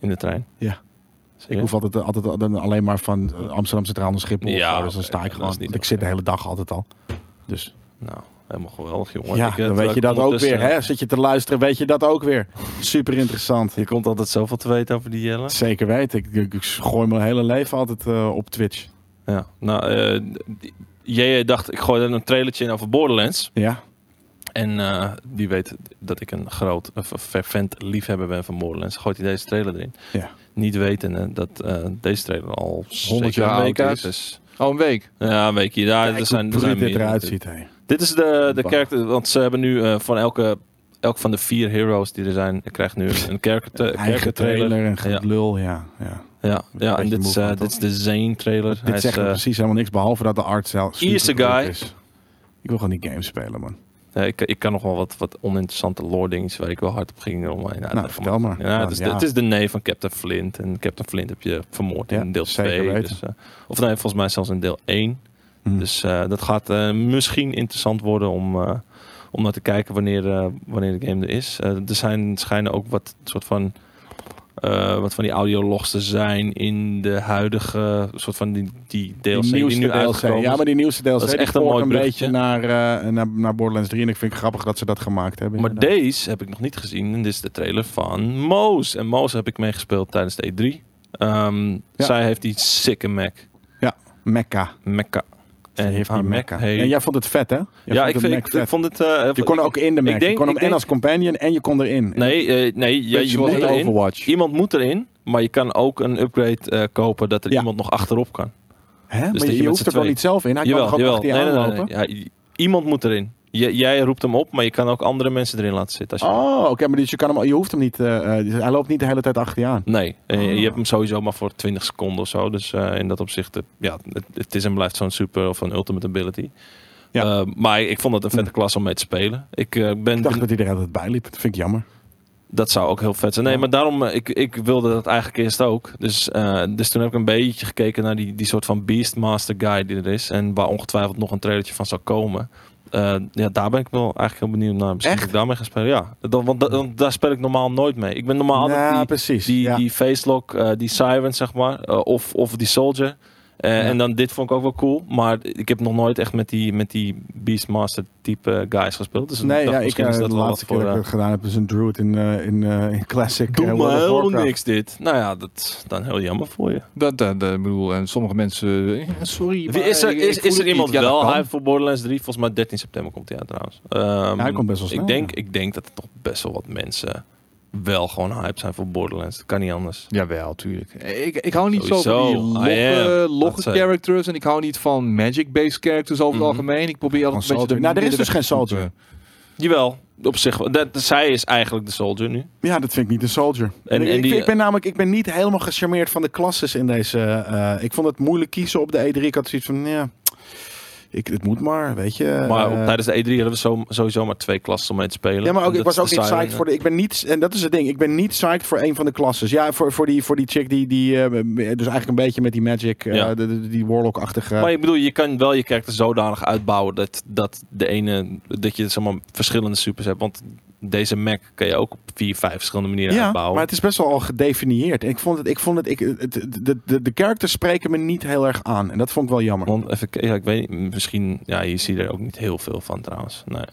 in de trein. Ja. ik Serieus? hoef altijd, altijd alleen maar van eh, Amsterdam Centraal naar Schiphol. Ja, dus dan sta ik gewoon. want ik zit de hele dag altijd al. Dus Nou, helemaal geweldig, jongen. ja, Ik, eh, dan weet je ik dat ook weer. Hè? Zit je te luisteren, weet je dat ook weer. Super interessant. Je komt altijd zoveel te weten over die Jelle. Zeker weten. Ik, ik, ik gooi mijn hele leven altijd eh, op Twitch. Ja, nou, eh, jij dacht, ik gooi er een trailertje in over Borderlands. Ja, En eh, die weet dat ik een groot, fervent liefhebber ben van Borderlands. Gooit hij deze trailer erin. ja. Niet wetende dat eh, deze trailer al 100 jaar zeker een week oud is. is. Oh, een week. Ja, een weekje. Ja, Kijk er zijn, er zijn dit meer. eruit ziet. Dit is de, de character, want ze hebben nu eh, van elke, elk van de vier heroes die er zijn, krijgt nu een character, Eigen trailer. en Ja. gelul. Ja, ja. Ja, ja en dit is, eh, dit is de Zane trailer. Hij Dit is, zegt eh, precies helemaal niks, behalve dat de art zelf Ierse supergoed guy. is. Ik wil gewoon die game spelen, man. Ja, ik, ik kan nog wel wat, wat oninteressante lore dingetjes waar ik wel hard op ging. Om, ja, Nou, dat- vertel maar. Ja, het, is Ja. het is de nee van Captain Flint. En Captain Flint heb je vermoord in deel zeker 2. weten. Dus, eh, of nee, volgens mij zelfs in deel 1. Hm. Dus eh, dat gaat eh, misschien interessant worden om, eh, om naar te kijken wanneer, eh, wanneer de game er is. Eh, er zijn, schijnen ook wat soort van... eh, wat van die audiologs te zijn in de huidige soort van die, die DLC die, nu DLC. uitgekomen Ja, maar die nieuwste DLC Dat is echt een mooi een beetje naar, eh, naar, naar Borderlands 3. En ik vind het grappig dat ze dat gemaakt hebben. Maar inderdaad. deze heb ik nog niet gezien. En dit is de trailer van Moos. En Moos heb ik meegespeeld tijdens de E3. Ehm, Ja. Zij heeft die sikke Mac. Ja, Mecca. Mecca. En heeft haar die Mac. Hey. En jij vond het vet, hè? Jij ja, vond ik, vind, ik, vet. vond het... eh, Je kon ook in de Mac. denk- je kon hem en denk- als companion en je kon erin. Nee, eh, nee Beetje je zoals moet erin. Overwatch. Iemand moet erin. Maar je kan ook een upgrade eh, kopen dat er Ja. iemand nog achterop kan. Hè? maar je je, hoeft er wel niet zelf in. Hij kan jawel, nog ook jawel. achter je Nee, nee, nee. Ja, iemand moet erin. J- jij roept hem op, maar je kan ook andere mensen erin laten zitten. Als je Oh, oké. maar dus je, kan hem, je hoeft hem niet... eh, eh, hij loopt niet de hele tijd achter je aan. Nee, eh, Oh. je hebt hem sowieso maar voor 20 seconden of zo. Dus in dat opzicht, ja, het, het is en blijft zo'n super of een ultimate ability. Ja. Maar ik vond het een vette klas om mee te spelen. Ik ben, Ik dacht dat hij er altijd bij liep. Dat vind ik jammer. dat zou ook heel vet zijn. Nee, Ja. maar daarom, ik, ik wilde dat eigenlijk eerst ook. Dus, dus toen heb ik een beetje gekeken naar die, die soort van Beastmaster guy die er is. En waar ongetwijfeld nog een trailertje van zou komen. Eh, ja, daar ben ik wel eigenlijk heel benieuwd naar. Misschien Echt? ik daarmee ga spelen. Ja, want daar speel ik normaal nooit mee. Ik ben normaal altijd ja, die, precies. die, ja. die facelock, eh, die siren, zeg maar. eh, of, of die soldier. Eh, Ja. En dan dit vond ik ook wel cool. Maar ik heb nog nooit echt met die, met die Beastmaster type guys gespeeld. Dus nee, ja, ik, eh, is de dat wel laatste wat keer dat ik het gedaan heb is een druid in, eh, in, eh, in Classic. Doe eh, of helemaal Warcraft. niks dit. Nou ja, dat dan heel jammer voor je. Dat, dat, dat, ik bedoel, en sommige mensen, eh, sorry, Wie- maar Is er, is, is er iemand. Ja, wel hype voor Borderlands 3? Volgens mij 13 september komt hij uit trouwens. Ehm, hij komt best wel snel, Ik denk, ja. ik denk dat er toch best wel wat mensen wel gewoon hype zijn voor Borderlands. Dat kan niet anders. Jawel, tuurlijk. Ik, ik hou niet zo van die logge, zei- characters en ik hou niet van magic-based characters over het Mhm. algemeen. Ik probeer altijd een beetje... Nou, er is dus geen soldier. Jawel, op zich. wel. Dat, zij is eigenlijk de soldier nu. Ja, dat vind ik niet een soldier. En- En, ik, en ik die- vind- ik ben namelijk ik ben niet helemaal gecharmeerd van de klasses in deze. eh, ik vond het moeilijk kiezen op de E3. Ik had zoiets van, ja, ik, het moet maar, weet je. Maar eh, tijdens de E3 hadden we zo, sowieso maar twee klassen om mee te spelen. ja, maar ook, ik was ook niet psyched voor de. Ik ben niet, en dat is het ding. Ik ben niet psyched voor een van de klasses. Ja, voor, voor, die, voor die chick die, die eh, dus eigenlijk een beetje met die magic, eh, Ja. de, de- die warlock-achtige. Maar ik bedoel, je kan wel je karakter zodanig uitbouwen dat, dat de ene, dat je zeg maar, verschillende supers hebt. Want deze Mac kan je ook op vier, vijf verschillende manieren Ja, uitbouwen. maar het is best wel al gedefinieerd. En ik vond het, ik vond het, ik, het, de, de, de characters spreken me niet heel erg aan. En dat vond ik wel jammer. Want even, ja, ik weet misschien, ja, je ziet er ook niet heel veel van trouwens. Nee,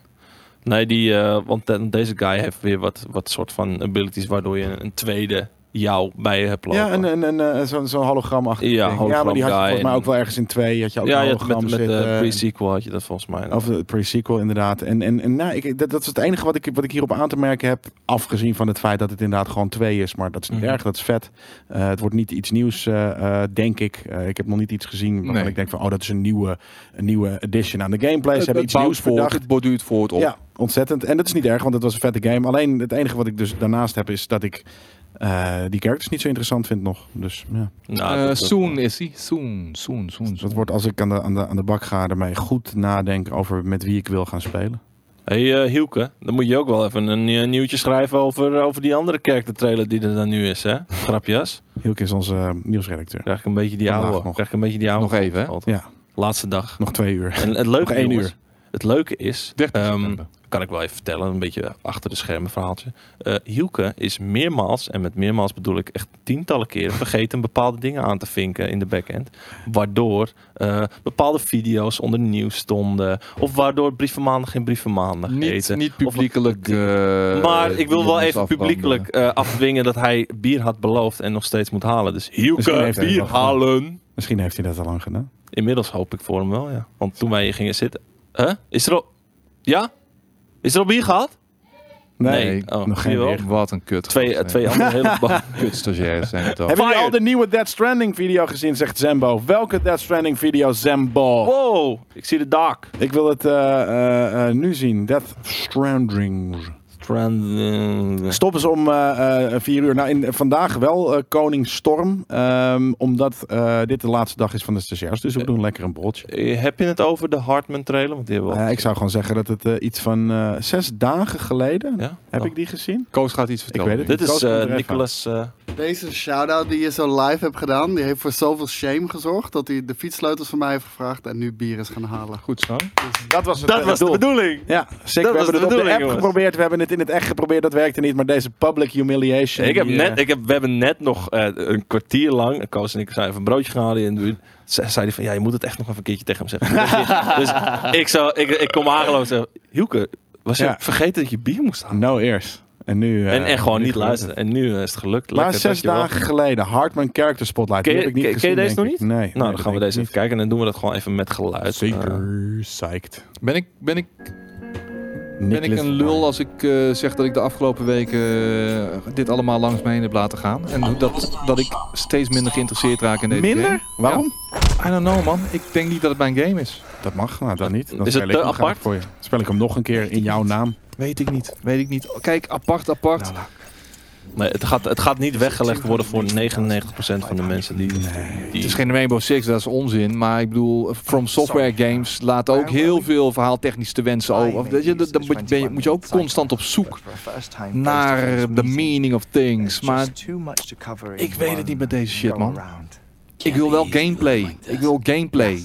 nee die, eh, want de- deze guy heeft weer wat, wat soort van abilities waardoor je een tweede jou bij je hebt lopen. Ja, en, en, en eh, zo'n zo'n hologramachtig Ja, ding. ja, maar die had je hologram volgens mij ook wel ergens in twee. Had je ook ja, een je had met, hologram met de zitten. pre-sequel had je dat volgens mij. Of de pre-sequel inderdaad. En, en, en nou, ik, dat, dat is het enige wat ik, wat ik hierop aan te merken heb. Afgezien van het feit dat het inderdaad gewoon twee is. Maar dat is niet Mhm. erg, dat is vet. Eh, het wordt niet iets nieuws, eh, eh, denk ik. Eh, ik heb nog niet iets gezien waarvan Nee. ik denk van... Oh, dat is een nieuwe, een nieuwe addition aan de gameplay. Ze hebben iets nieuws voort, bedacht. Het borduurt voort op. Ja, ontzettend. En dat is niet erg, want het was een vette game. Alleen het enige wat ik dus daarnaast heb is dat ik eh, die characters niet zo interessant vind nog. Dus ja. Nou, Eh, soon is hij. Soon, soon, soon. Dus dat wordt als ik aan de, aan, de, aan de bak ga ermee goed nadenken over met wie ik wil gaan spelen. hey, eh, Hielke, dan moet je ook wel even een nieuwtje schrijven over, over die andere character trailer die er dan nu is, hè? Grapjes. Hielke is onze nieuwsredacteur. Krijg ik een beetje die oude. nog. Krijg ik een beetje die oude. Nog even, hè? Ja, Laatste dag. nog twee uur. En het leuke, Nog één jongens, uur. Het leuke is, 30 ehm, september. Kan ik wel even vertellen, een beetje achter de schermen verhaaltje. Eh Hielke is meermaals, en met meermaals bedoel ik echt tientallen keren, vergeten bepaalde dingen aan te vinken in de backend. Waardoor eh, bepaalde video's onder nieuws stonden. Of waardoor brievenmaandag geen brievenmaandag Niet, eten. niet Of- publiekelijk. eh, maar ik wil wel even afbranden. publiekelijk eh, afdwingen dat hij bier had beloofd en nog steeds moet halen. Dus Hielke, bier halen. Misschien heeft hij dat al lang gedaan. Inmiddels hoop ik voor hem wel, ja. Want toen wij hier gingen zitten... Huh? Is er al... Ja? Is er al bier gehad? Nee. Oh, nog geen weer. Wat een kut. Twee, twee andere hele... ba- kut stagiairs zijn het al. Hebben jullie al de nieuwe Dead Stranding video gezien, zegt Zembo. Welke Dead Stranding video, Zembo? Wow, ik zie de dark. Ik wil het eh, eh, eh, nu zien. Death Stranding. Strand... Stoppen ze om eh, eh, vier uur. Nou, in, vandaag wel eh, Koning Storm. ehm, omdat eh, dit de laatste dag is van de stagiairs. Dus we doen lekker een broodje. Eh, Heb je het over de Hartman trailer? Want die hebben we al Eh, ik zou gewoon zeggen dat het eh, iets van eh, zes dagen geleden... Ja? Heb Oh. ik die gezien? Koos gaat iets vertellen. weet het Dit is Koos eh, Nicolas... eh, Deze shout-out die je zo live hebt gedaan, die heeft voor zoveel shame gezorgd dat hij de fietssleutels van mij heeft gevraagd en nu bier is gaan halen. Goed zo. Dat was het dat eh, was de doel. bedoeling. Ja. Dat we was hebben de het op de app jongens. geprobeerd. We hebben het in het echt geprobeerd. Dat werkte niet. Maar deze public humiliation. Ik heb die, net, eh, ik heb, we hebben net nog eh, een kwartier lang, Koos en ik zijn even een broodje gehaald en zei zei hij van, ja, je moet het echt nog even een keertje tegen hem zeggen. dus ik, zou, ik, ik kom aangelopen en zeg, Hielke, was je Ja. vergeten dat je bier moest halen? No ears. En nu... eh, en, en gewoon niet luisteren. En nu eh, is het gelukt. Maar Lekker, zes dagen geleden. Hartman Character Spotlight. Ken je, heb ik niet ken- ken je gezien, deze nog niet? ik. Nee. Nou, nee, dan gaan we deze even kijken en dan doen we dat gewoon even met geluid. Eh, Zeker. Psyched. Ben ik, ben ik, ben ik een lul als ik eh, zeg dat ik de afgelopen weken eh, dit allemaal langs me heen heb laten gaan? En hoe dat, dat ik steeds minder geïnteresseerd raak in deze Minder? game? Waarom? I don't know man. Ik denk niet dat het mijn game is. Dat mag. Nou, dat niet. Dan Is speel het ik apart? voor je. Speel ik hem nog een keer in jouw naam. Weet ik niet. Weet ik niet. Kijk, apart, apart. Nee, het, gaat, het gaat niet weggelegd worden voor 99% van de mensen die... die Het is geen Rainbow Six, dat is onzin. Maar ik bedoel, From Software Games laat ook heel veel verhaaltechnisch te wensen over. Weet je, dan moet, je, moet je ook constant op zoek naar de meaning of things. Maar ik weet het niet met deze shit, man. Ik wil wel gameplay. Ik wil gameplay.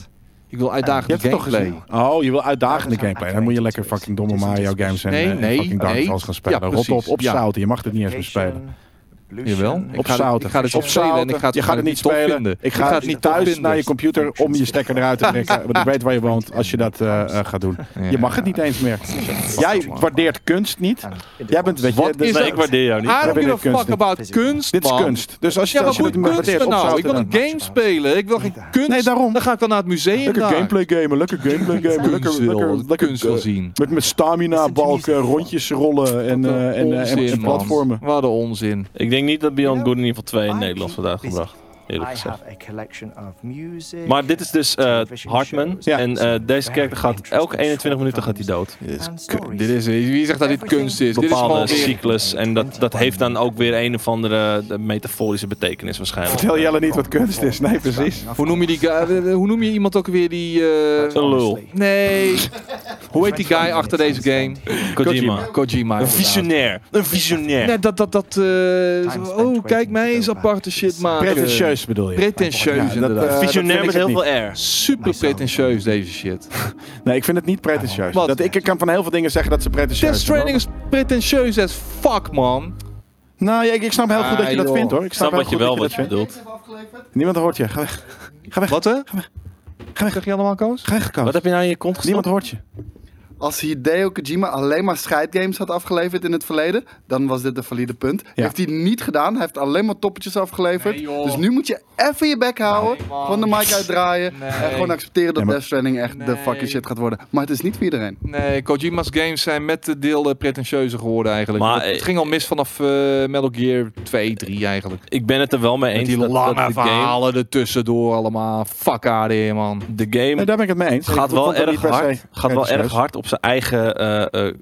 Ik wil Je uitdagende hebt het toch gameplay. Oh, je wil uitdagende gameplay. Dan moet je lekker fucking domme Mario games en, Nee, eh, en nee, fucking Dark nee. Souls gaan spelen. Ja, Rot op, precies. op Ja. zouten. Je mag het niet eens meer spelen. Jawel. Ik Op ga, ik ga dit op spelen en ik ga het, je gaat het niet spelen. vinden. Ik ga, het niet thuis vinden. naar je computer om je stekker eruit te trekken. Want ik weet waar je woont als je dat eh, eh, gaat doen. Je mag het niet eens meer. Jij waardeert kunst niet. Jij bent, weet je, Wat dat- is Nee, dat? ik waardeer jou niet. I don't give kunst fuck niet. about kunst, dit is kunst. Dus als je, Ja, maar goed, kunst dan nou. Ik wil een game spelen. Ik wil geen kunst. Nee, daarom. Dan ga ik wel naar het museum Lekker daar. gameplay gamen, lekker gameplay gamen. Lekker, Kunst wil- lekker, lekker kunst wil zien. Met, met stamina balken, rondjes rollen en, Wat een eh, eh, platformen. Wat een onzin. Ik denk niet dat Beyond Good in ieder geval 2 in Nederland vandaag gebracht. Eerlijk gezegd. Maar dit is dus eh, Hartman. Ja. En eh, deze character gaat elke 21 minuten gaat hij dood. Dit is, dit is, wie zegt dat dit kunst is? Dit is Bepaalde gewoon weer... cyclus. En dat, dat heeft dan ook weer een of andere de metaforische betekenis waarschijnlijk. Vertel Jelle niet wat kunst is. Nee, precies. Hoe noem je die guy? eh, Hoe noem je iemand ook weer die... eh, Een lul. Nee. Hoe heet die guy achter deze game? Kojima. Kojima. Een visionair. Een visionair. Nee, dat, dat, dat, eh, oh, kijk mij eens aparte shit maken. Pretentieus Pretentieus bedoel je? Pretentieus, Ja, dat, inderdaad. eh, Visionair met heel veel air. Super pretentieus deze shit. Nee, ik vind het niet pretentieus. Dat, ik kan van heel veel dingen zeggen dat ze pretentieus Death zijn. Stranding is pretentieus as fuck, man. Nou, ja, ik, ik snap heel goed dat je Ah, dat vindt hoor. Ik Ik snap wat je wel wat je bedoelt. Niemand hoort je. Ga weg. Ga weg. Wat, hè? Ga weg. Zeg je allemaal, Koos? Ga weg, Koos. Wat heb je nou in je kont gestopt? Niemand hoort je. Als Hideo Kojima alleen maar scheidgames had afgeleverd in het verleden, dan was dit een valide punt. Ja. Heeft hij niet gedaan. Hij heeft alleen maar toppetjes afgeleverd. Nee, dus nu moet je even je bek houden, Nee, gewoon de mic uitdraaien Nee. en gewoon accepteren dat Ja, maar- Death Stranding echt de fucking shit gaat worden. Maar het is niet voor iedereen. Nee, Kojima's games zijn met de deel eh, pretentieuzer geworden eigenlijk. Maar, het, het eh, ging al mis vanaf eh, Metal Gear 2, 3 eigenlijk. Ik ben het er wel mee Met eens die dat, dat lange game, verhalen ertussendoor allemaal. Fuck here, man. de game Nee, daar ben ik het mee eens. gaat Ik wel dat erg hard, gaat wel erg hard op zijn eigen eh, eh,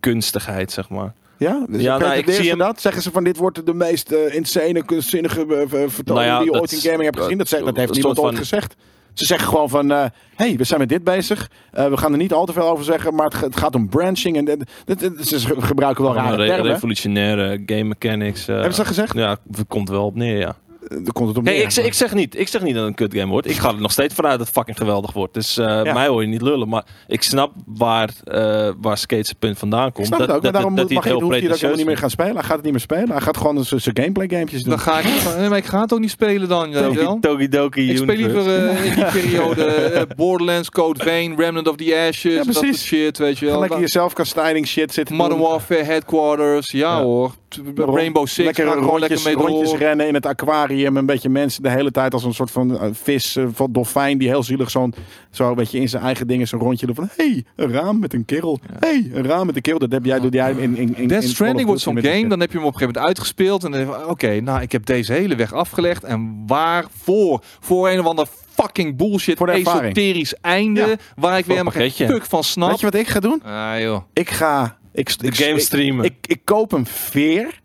kunstigheid, zeg maar. Ja, dus Ja, nou, ik zie hem- dat. Zeggen ze van dit wordt de meest eh, insane, kunstzinnige uh, vertoning Nou ja, die je ooit in gaming hebt gezien. Dat, zegt, dat heeft niemand ooit gezegd. Ze zeggen gewoon van, hé, hey, we zijn met dit bezig. We gaan er niet al te veel over zeggen, maar het, ga- het gaat om branching. En, en- dat- ze gebruiken wel Een rare re- termen. revolutionaire game mechanics. eh, Hebben ze dat gezegd? Ja, het komt wel op neer, ja. Eh, Daar komt het op Nee, ik, zeg- ik, zeg niet, ik zeg niet dat het een kut game wordt. Ik ga er nog steeds vanuit dat het fucking geweldig wordt. Dus eh, mij hoor je niet lullen. Maar ik snap waar, eh waar Skate zijn punt vandaan Ik komt. snap dat, het ook, maar dat, daarom dat, dat mag je, heel hoeft hij dat niet meer gaan spelen. Hij gaat het niet meer spelen. Hij gaat gewoon zijn zijn gameplay gamepjes doen. Dan ga ik, nee, maar ik ga het ook niet spelen dan, weet je wel. vindt. Tokidoki Ik speel liever eh, in die periode eh, Borderlands, Code Vein, Remnant of the Ashes, dat soort precies. shit, weet je wel. lekker je zelfkastijding shit zitten Modern. Warfare, Headquarters, ja, Ja. hoor. Rainbow Six, lekker rondjes, lekker mee rondjes door. rennen in het aquarium. Een beetje mensen de hele tijd als een soort van eh, vis, eh, van dolfijn die heel zielig zo'n zo een beetje in zijn eigen dingen zo'n rondje doen van hey, een raam met een kerel. hey, een raam met een kerel. Dat heb jij, doe jij in, in, in in Death Call Stranding wordt zo'n game, dan heb je hem op een gegeven moment uitgespeeld. En dan denk je van, oké, nou, ik heb deze hele weg afgelegd. En waarvoor? Voor een of ander fucking bullshit, Voor de ervaring. esoterisch einde. Ja. Waar ik weer een helemaal geen fuck van snap. Weet je wat ik ga doen? Ah, joh. Ik ga... Ik, De ik, game streamen. Ik, ik, koop een veer.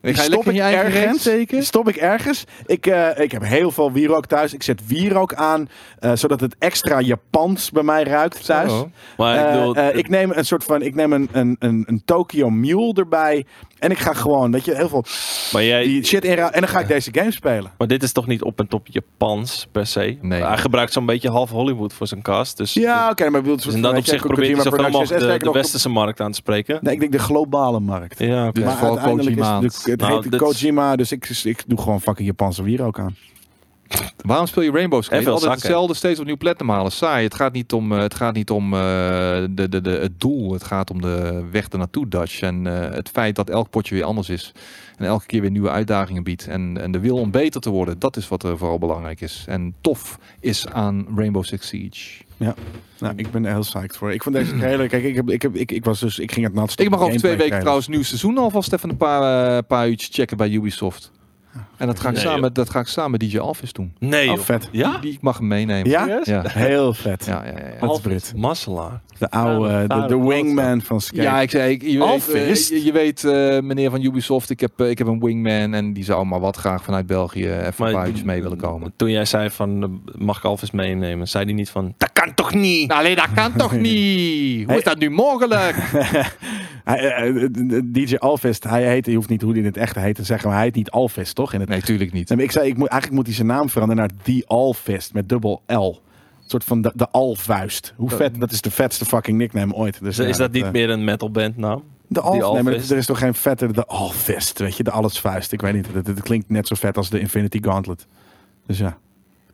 Ik ga je stop je eigen reet ergens. stop ik ergens. Ik, eh, ik heb heel veel wierook thuis. Ik zet wierook aan, eh, zodat het extra Japans bij mij ruikt thuis. Maar ik Eh, bedoel, ik neem een soort van, ik neem een, een, een, een Tokyo Mule erbij. En ik ga gewoon, weet je, heel veel maar, jij, die shit inruilen. En dan ga ik deze game spelen. maar dit is toch niet op en top Japans per se? Nee. Hij gebruikt zo'n beetje half Hollywood voor zijn cast. Dus, Ja, oké, maar ik bedoel, dus in dat opzicht probeert hij zoveel mogelijk de, de westerse markt aan te spreken. Nee, ik denk de globale markt. Ja, oké. Is Maar vooral uiteindelijk is. Het, Nou, heet Kojima, dus ik, ik doe gewoon fucking Japanse wierook aan. Waarom speel je Rainbow? Even Altijd zakken. hetzelfde, steeds opnieuw platinum halen. Saai. Het gaat niet om, eh, het, gaat niet om eh, de, de, de, het doel. Het gaat om de weg ernaartoe, Dutch. En eh, het feit dat elk potje weer anders is. En elke keer weer nieuwe uitdagingen biedt. En, en de wil om beter te worden. Dat is wat er vooral belangrijk is. En tof is aan Rainbow Six Siege. Nou, ik ben er heel psyched voor. Ik vond deze trailer, kijk, ik, heb, ik, heb, ik, ik was dus, ik ging het natste. Ik mag over twee weken trouwens nieuw seizoen alvast even een paar, eh, paar uurtjes checken bij Ubisoft. En dat ga ik, Nee, samen, joh. dat ga ik samen met DJ Alvis doen. Nee, Oh, vet. Ja? Die, die- ik mag hem meenemen. Ja? Ja. Heel vet. Ja, ja, ja, ja. Dat is Brit. Masselaar. De oude, Ja, de, de wingman van Skate. Ja, ik zei, ik, je, weet, eh, je, je weet, eh, meneer van Ubisoft, ik heb, eh, ik heb een wingman en die zou maar wat graag vanuit België even een paar uurtjes mee willen komen. Toen jij zei van, mag ik Alvis meenemen? Zei hij niet van, dat kan toch niet? Nou, nee, dat kan toch niet? Hoe is dat nu mogelijk? DJ Alvist, hij heet, je hoeft niet hoe hij in het echte heet te zeggen, maar hij heet niet Alvist, toch? In het Nee, tuurlijk niet. Nee, maar ik zei, ik moet, eigenlijk moet hij zijn naam veranderen naar The Alvist met dubbel L. Een soort van de, de Alvuist. Hoe vet, dat is de vetste fucking nickname ooit. Dus, Is, dat niet eh, meer een metalband naam? De Alf, Die nee, maar Alvist? er is toch geen vette, de Alvist, weet je, de allesvuist. Ik weet niet, het, het klinkt net zo vet als de Infinity Gauntlet. Dus ja.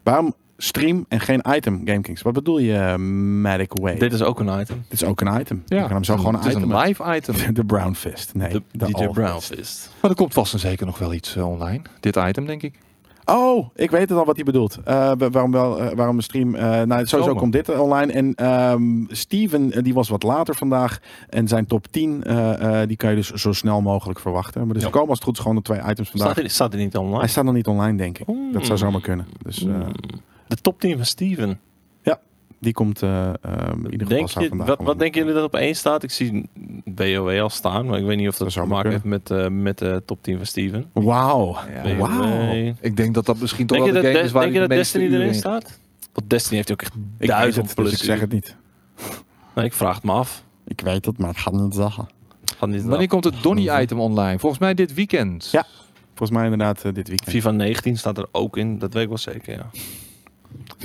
Waarom stream en geen item, GameKings? Wat bedoel je, uh, Magic Way? Dit is ook een item. Dit is ook een item. je kan hem zo het gewoon een het is item. een live item. De Brown Fist. Nee, De, de DJ Alvist. Brownfist. Maar er komt vast en zeker nog wel iets eh, online. Dit item, denk ik. Oh, ik weet het al wat hij bedoelt. Eh, wa- waarom wel? eh, waarom een stream? eh nou, sowieso Zomer. komt dit online. En ehm, Steven, eh, die was wat later vandaag. En zijn top 10, eh, eh, die kan je dus zo snel mogelijk verwachten. Maar dus Ja. er komen als het goed is gewoon de twee items vandaag. Staat hij, staat hij niet online? Hij staat nog niet online, denk ik. Dat zou zomaar kunnen. Dus eh, De top 10 van Steven. die komt eh, ehm, in ieder geval Denk staat je, vandaag wat, wat denken jullie dat op één staat? Ik zie BOW al staan, maar ik weet niet of dat, Dat te maken heeft met, eh, met de top 10 van Steven. Wauw. Ja. Wauw. Ik denk dat dat misschien toch wel de game is waar denk je dat Destiny erin staat? Want Destiny heeft ook echt Ik duizend het, plus dus ik zeg het niet. Nee, ik vraag het me af. Ik weet het, maar ik ga het niet zeggen. Gaat niet Wanneer komt het Donny-item online? Volgens mij dit weekend. Ja. Volgens mij inderdaad dit weekend. FIFA 19 staat er ook in, dat weet ik wel zeker, ja.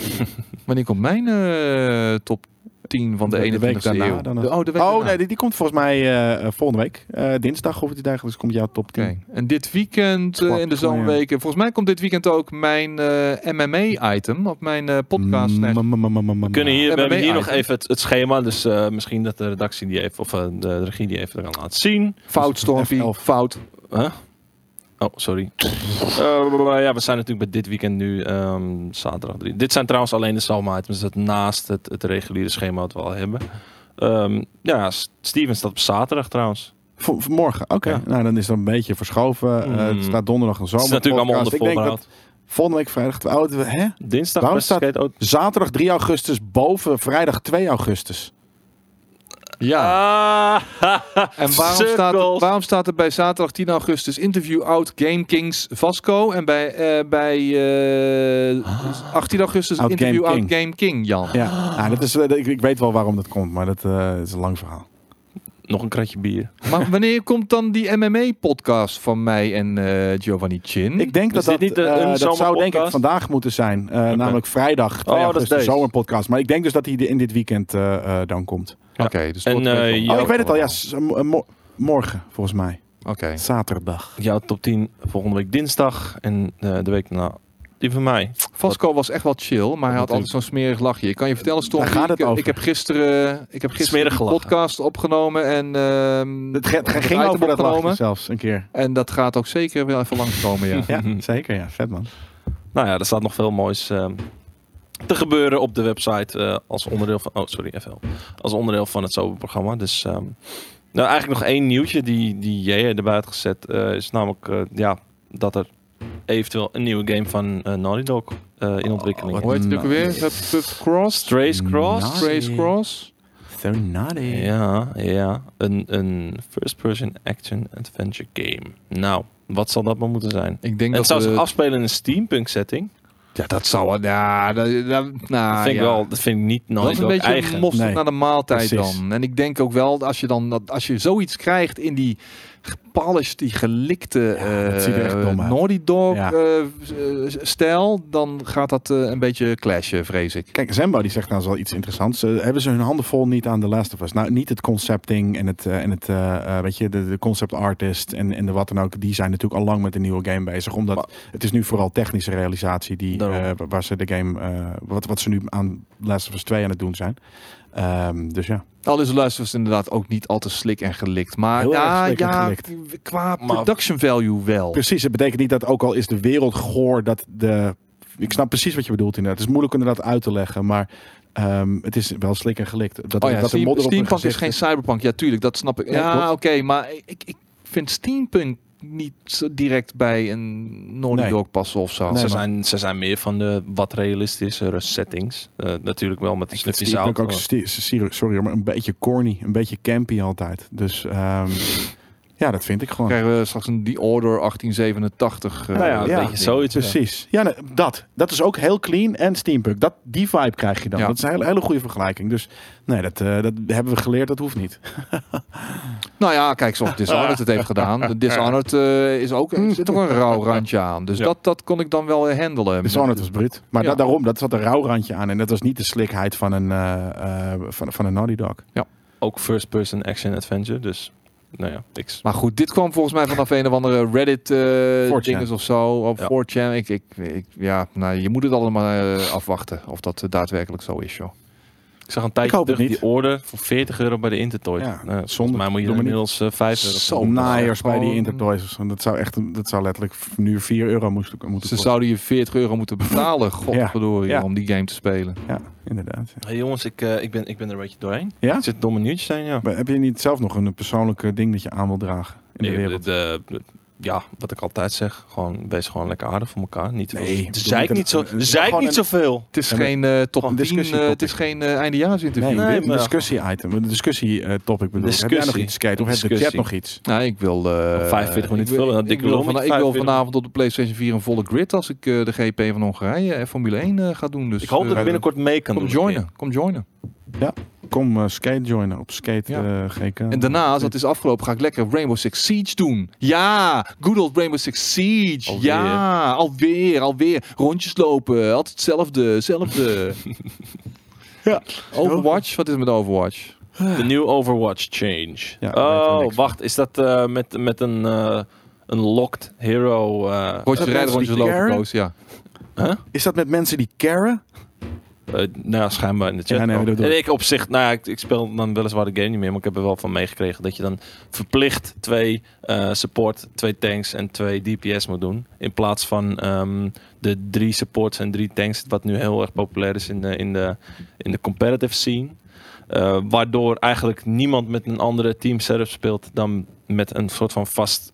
Wanneer komt mijn eh, top 10 van de, De- de week 21ste daarna eeuw? dan nog. De- oh, de week Oh daarna. nee, die, die komt volgens mij eh, eh, volgende week. Eh, dinsdag of iets dergelijks komt jouw top 10. Oké. En dit weekend, in de zomerweken, volgens mij komt dit weekend ook mijn eh, MMA-item op mijn eh, podcast. Mm, mm, mm, mm, mm, mm. We, kunnen hier, we hebben hier nog even het, het schema, dus eh, misschien dat de redactie die even, of de regie die even kan laten zien. Fout, Stormpy. F11. Fout. Huh? Oh, sorry. Eh, ja, we zijn natuurlijk bij dit weekend nu ehm, zaterdag 3. Dit zijn trouwens alleen de Salma items, dat naast het, het reguliere schema wat we al hebben. Ehm, ja, Steven staat op zaterdag trouwens. Voor, voor morgen, oké. Ja. Nou, dan is dat een beetje verschoven. Eh, Mm. het staat donderdag Het zomer. is natuurlijk allemaal onder dat volgende week vrijdag... Oh, het- hè? Dinsdag Waarom staat-. Zaterdag 3 augustus boven vrijdag 2 augustus. Ja. Ah, En waarom staat, er, waarom staat er bij zaterdag 10 augustus interview out Game Kings Vasco en bij, eh, bij eh 18 augustus Out interview Game out King. Game King, Jan? Ja, nou, dat is, eh, ik, ik weet wel waarom dat komt, maar dat eh, is een lang verhaal. Nog een kratje bier. Maar wanneer komt dan die MMA-podcast van mij en eh, Giovanni Chin? Ik denk dat dat, niet, een dat zou denk ik vandaag moeten zijn. Eh, Namelijk vrijdag 2 Oh, dat is deze. zomerpodcast. Maar ik denk dus dat hij in dit weekend eh, eh, dan komt. Oké, dus En, eh, oh, ik weet het al. Ja, Oké. mo- mo- morgen volgens mij. Zaterdag. Jouw top 10 volgende week dinsdag en eh, de week daarna die van mij. Vasco was echt wel chill, maar hij had altijd zo'n smerig lachje. Ik kan je vertellen, Storm, Daar gaat het ik, over. ik heb gisteren, ik heb gisteren een podcast opgenomen en ehm, Het, ge- het het ging over dat lachje opgenomen. zelfs een keer. En dat gaat ook zeker wel even langskomen, ja. Ja, zeker. Ja, vet man. Nou ja, er staat nog veel moois ehm, te gebeuren op de website eh, als onderdeel van. Oh, sorry, FL. Als onderdeel van het Soberprogramma. Dus ehm, nou, eigenlijk nog één nieuwtje die, die jij erbij had gezet. eh, is namelijk eh, ja, dat er eventueel een nieuwe game van Naughty Dog eh, in ontwikkeling is. Hoe heet het ook weer? Het Puff Cross? Strays Cross. Naughty. Trace Cross? So naughty. Ja, ja. Een, een first-person action adventure game. Nou, wat zal dat maar moeten zijn? Ik denk En het dat zou zich afspelen in een steampunk setting. Ja, dat zou wel. Ja, dat, dat, nou, dat vind ik ja. wel, dat vind ik niet Dat Naughty is een beetje eigen. mosterd Nee, naar de maaltijd precies. dan. En ik denk ook wel, als je dan dat, als je zoiets krijgt in die gepolished, die gelikte Ja, eh. Naughty Dog Ja. eh, stijl, dan gaat dat eh, een beetje clashen, vrees ik. Kijk, Zembo die zegt nou wel iets interessants. Hebben ze hun handen vol niet aan The Last of Us? Nou, niet het concepting en het, en het weet je, de, de concept artist en, en de wat dan ook. Die zijn natuurlijk al lang met een nieuwe game bezig. Omdat Maar- het is nu vooral technische realisatie die, waar ze de game, wat, wat ze nu aan Last of Us 2 aan het doen zijn. Ehm, dus ja. Al is de luisteraars inderdaad ook niet al te slik en gelikt. Maar Heel ja, slik ja gelikt. qua Maar- production value wel. Precies, het betekent niet dat ook al is de wereld goor dat de... Ik snap precies wat je bedoelt inderdaad. Het is moeilijk inderdaad uit te leggen, maar ehm, het is wel slik en gelikt. Dat, Oh ja, dat Steam- Steampunk is geen cyberpunk. Ja, tuurlijk, dat snap ik. Ja, oké, maar ik, ik vind Steampunk niet zo direct bij een Naughty Nee. Dog passen of zo. Nee, ze, maar- zijn, ze zijn meer van de wat realistischere settings. Eh, natuurlijk wel met Steampunk zout. ook, sti- sorry, sorry, maar een beetje corny, een beetje campy altijd. Dus ehm, ja, dat vind ik gewoon. krijgen we straks een The Order 1887. eh, Nou ja, een ja, beetje zoiets. ja. Precies. Ja, nee, dat. Dat is ook heel clean en steampunk. Dat, die vibe krijg je dan. Ja. Dat is een hele, hele goede vergelijking. Dus nee, dat, eh, dat hebben we geleerd. Dat hoeft niet. Nou ja, kijk zoals Dishonored het heeft gedaan. De Dishonored eh, is ook, er zit ook een rauw randje aan. Dus Ja. dat, dat kon ik dan wel eh, handelen. Dishonored was bruut. Maar Ja. da- daarom, dat zat een rauw randje aan. En dat was niet de slikheid van een, eh, eh, van, van een Naughty Dog. Ook first-person action adventure. Dus nou ja, niks. Maar goed, dit kwam volgens mij vanaf een of andere Reddit eh 4chan. dinges of zo. Op Ja. 4chan. Ik, ik, ik, ja, nou, je moet het allemaal eh, afwachten of dat eh, daadwerkelijk zo is, joh. Ik zag een tijdje terug niet. die orde voor 40 euro bij de Intertoy. Ja, zonde. Mij moet je er inmiddels eh 5 euro naaiers bij die Intertoys. Dat zou echt, dat zou letterlijk nu 4 euro moesten, moeten Ze kosten. zouden je 40 euro moeten betalen, godverdorie, Ja. om die game te spelen. Ja, inderdaad. ja. Hey jongens, ik, eh, ik, ben, ik ben er een beetje doorheen. Ja? Het zit domme nieuwtjes zijn, ja. Maar heb je niet zelf nog een persoonlijke ding dat je aan wil dragen in de Nee, wereld? de- de- ja, wat ik altijd zeg. Gewoon, wees gewoon lekker aardig voor elkaar. Niet, Nee, zeik niet zo, zeik niet zoveel. Het is geen eh, top Gewoon 10, discussie eh, het is geen eh, eindejaarsinterview. Nee, een discussie-item, een discussie-topic bedoel ik. Heb jij nog Discussie. iets? Of de chat Discussie. nog iets? Nou, ik wil... eh, 45 minuten ik wil- vullen, Ik, dikke van, ik wil 45 vanavond op de PlayStation 4 een volle grid als ik eh, de GP van Hongarije en Formule 1 eh, ga doen. Dus, Ik hoop dat eh, ik binnenkort mee kan Kom doen. joinen, kom joinen. Kom eh, skate joinen op skate Ja. eh, GK. En daarna, als dat is afgelopen, ga ik lekker Rainbow Six Siege doen. Ja, good old Rainbow Six Siege. Alweer. Ja, alweer, alweer. Rondjes lopen, altijd hetzelfde, hetzelfde. Ja. Overwatch, wat is met Overwatch? De nieuwe Overwatch change. Ja, oh, wacht. Is dat eh, met, met een, eh, een locked hero? eh, Rondjes dat rijden, mensen rondjes die lopen? Koos, ja. Is dat met mensen die caren? Eh, nou, schijnbaar in de chat. Ja, nee, en ik. ik op zich, nou ja, ik, ik speel dan weliswaar de game niet meer, maar ik heb er wel van meegekregen dat je dan verplicht twee eh, support, twee tanks en twee DPS moet doen. In plaats van ehm, de drie supports en drie tanks, wat nu heel erg populair is in de, in de, in de competitive scene. Eh, waardoor eigenlijk niemand met een andere team setup speelt dan met een soort van vast,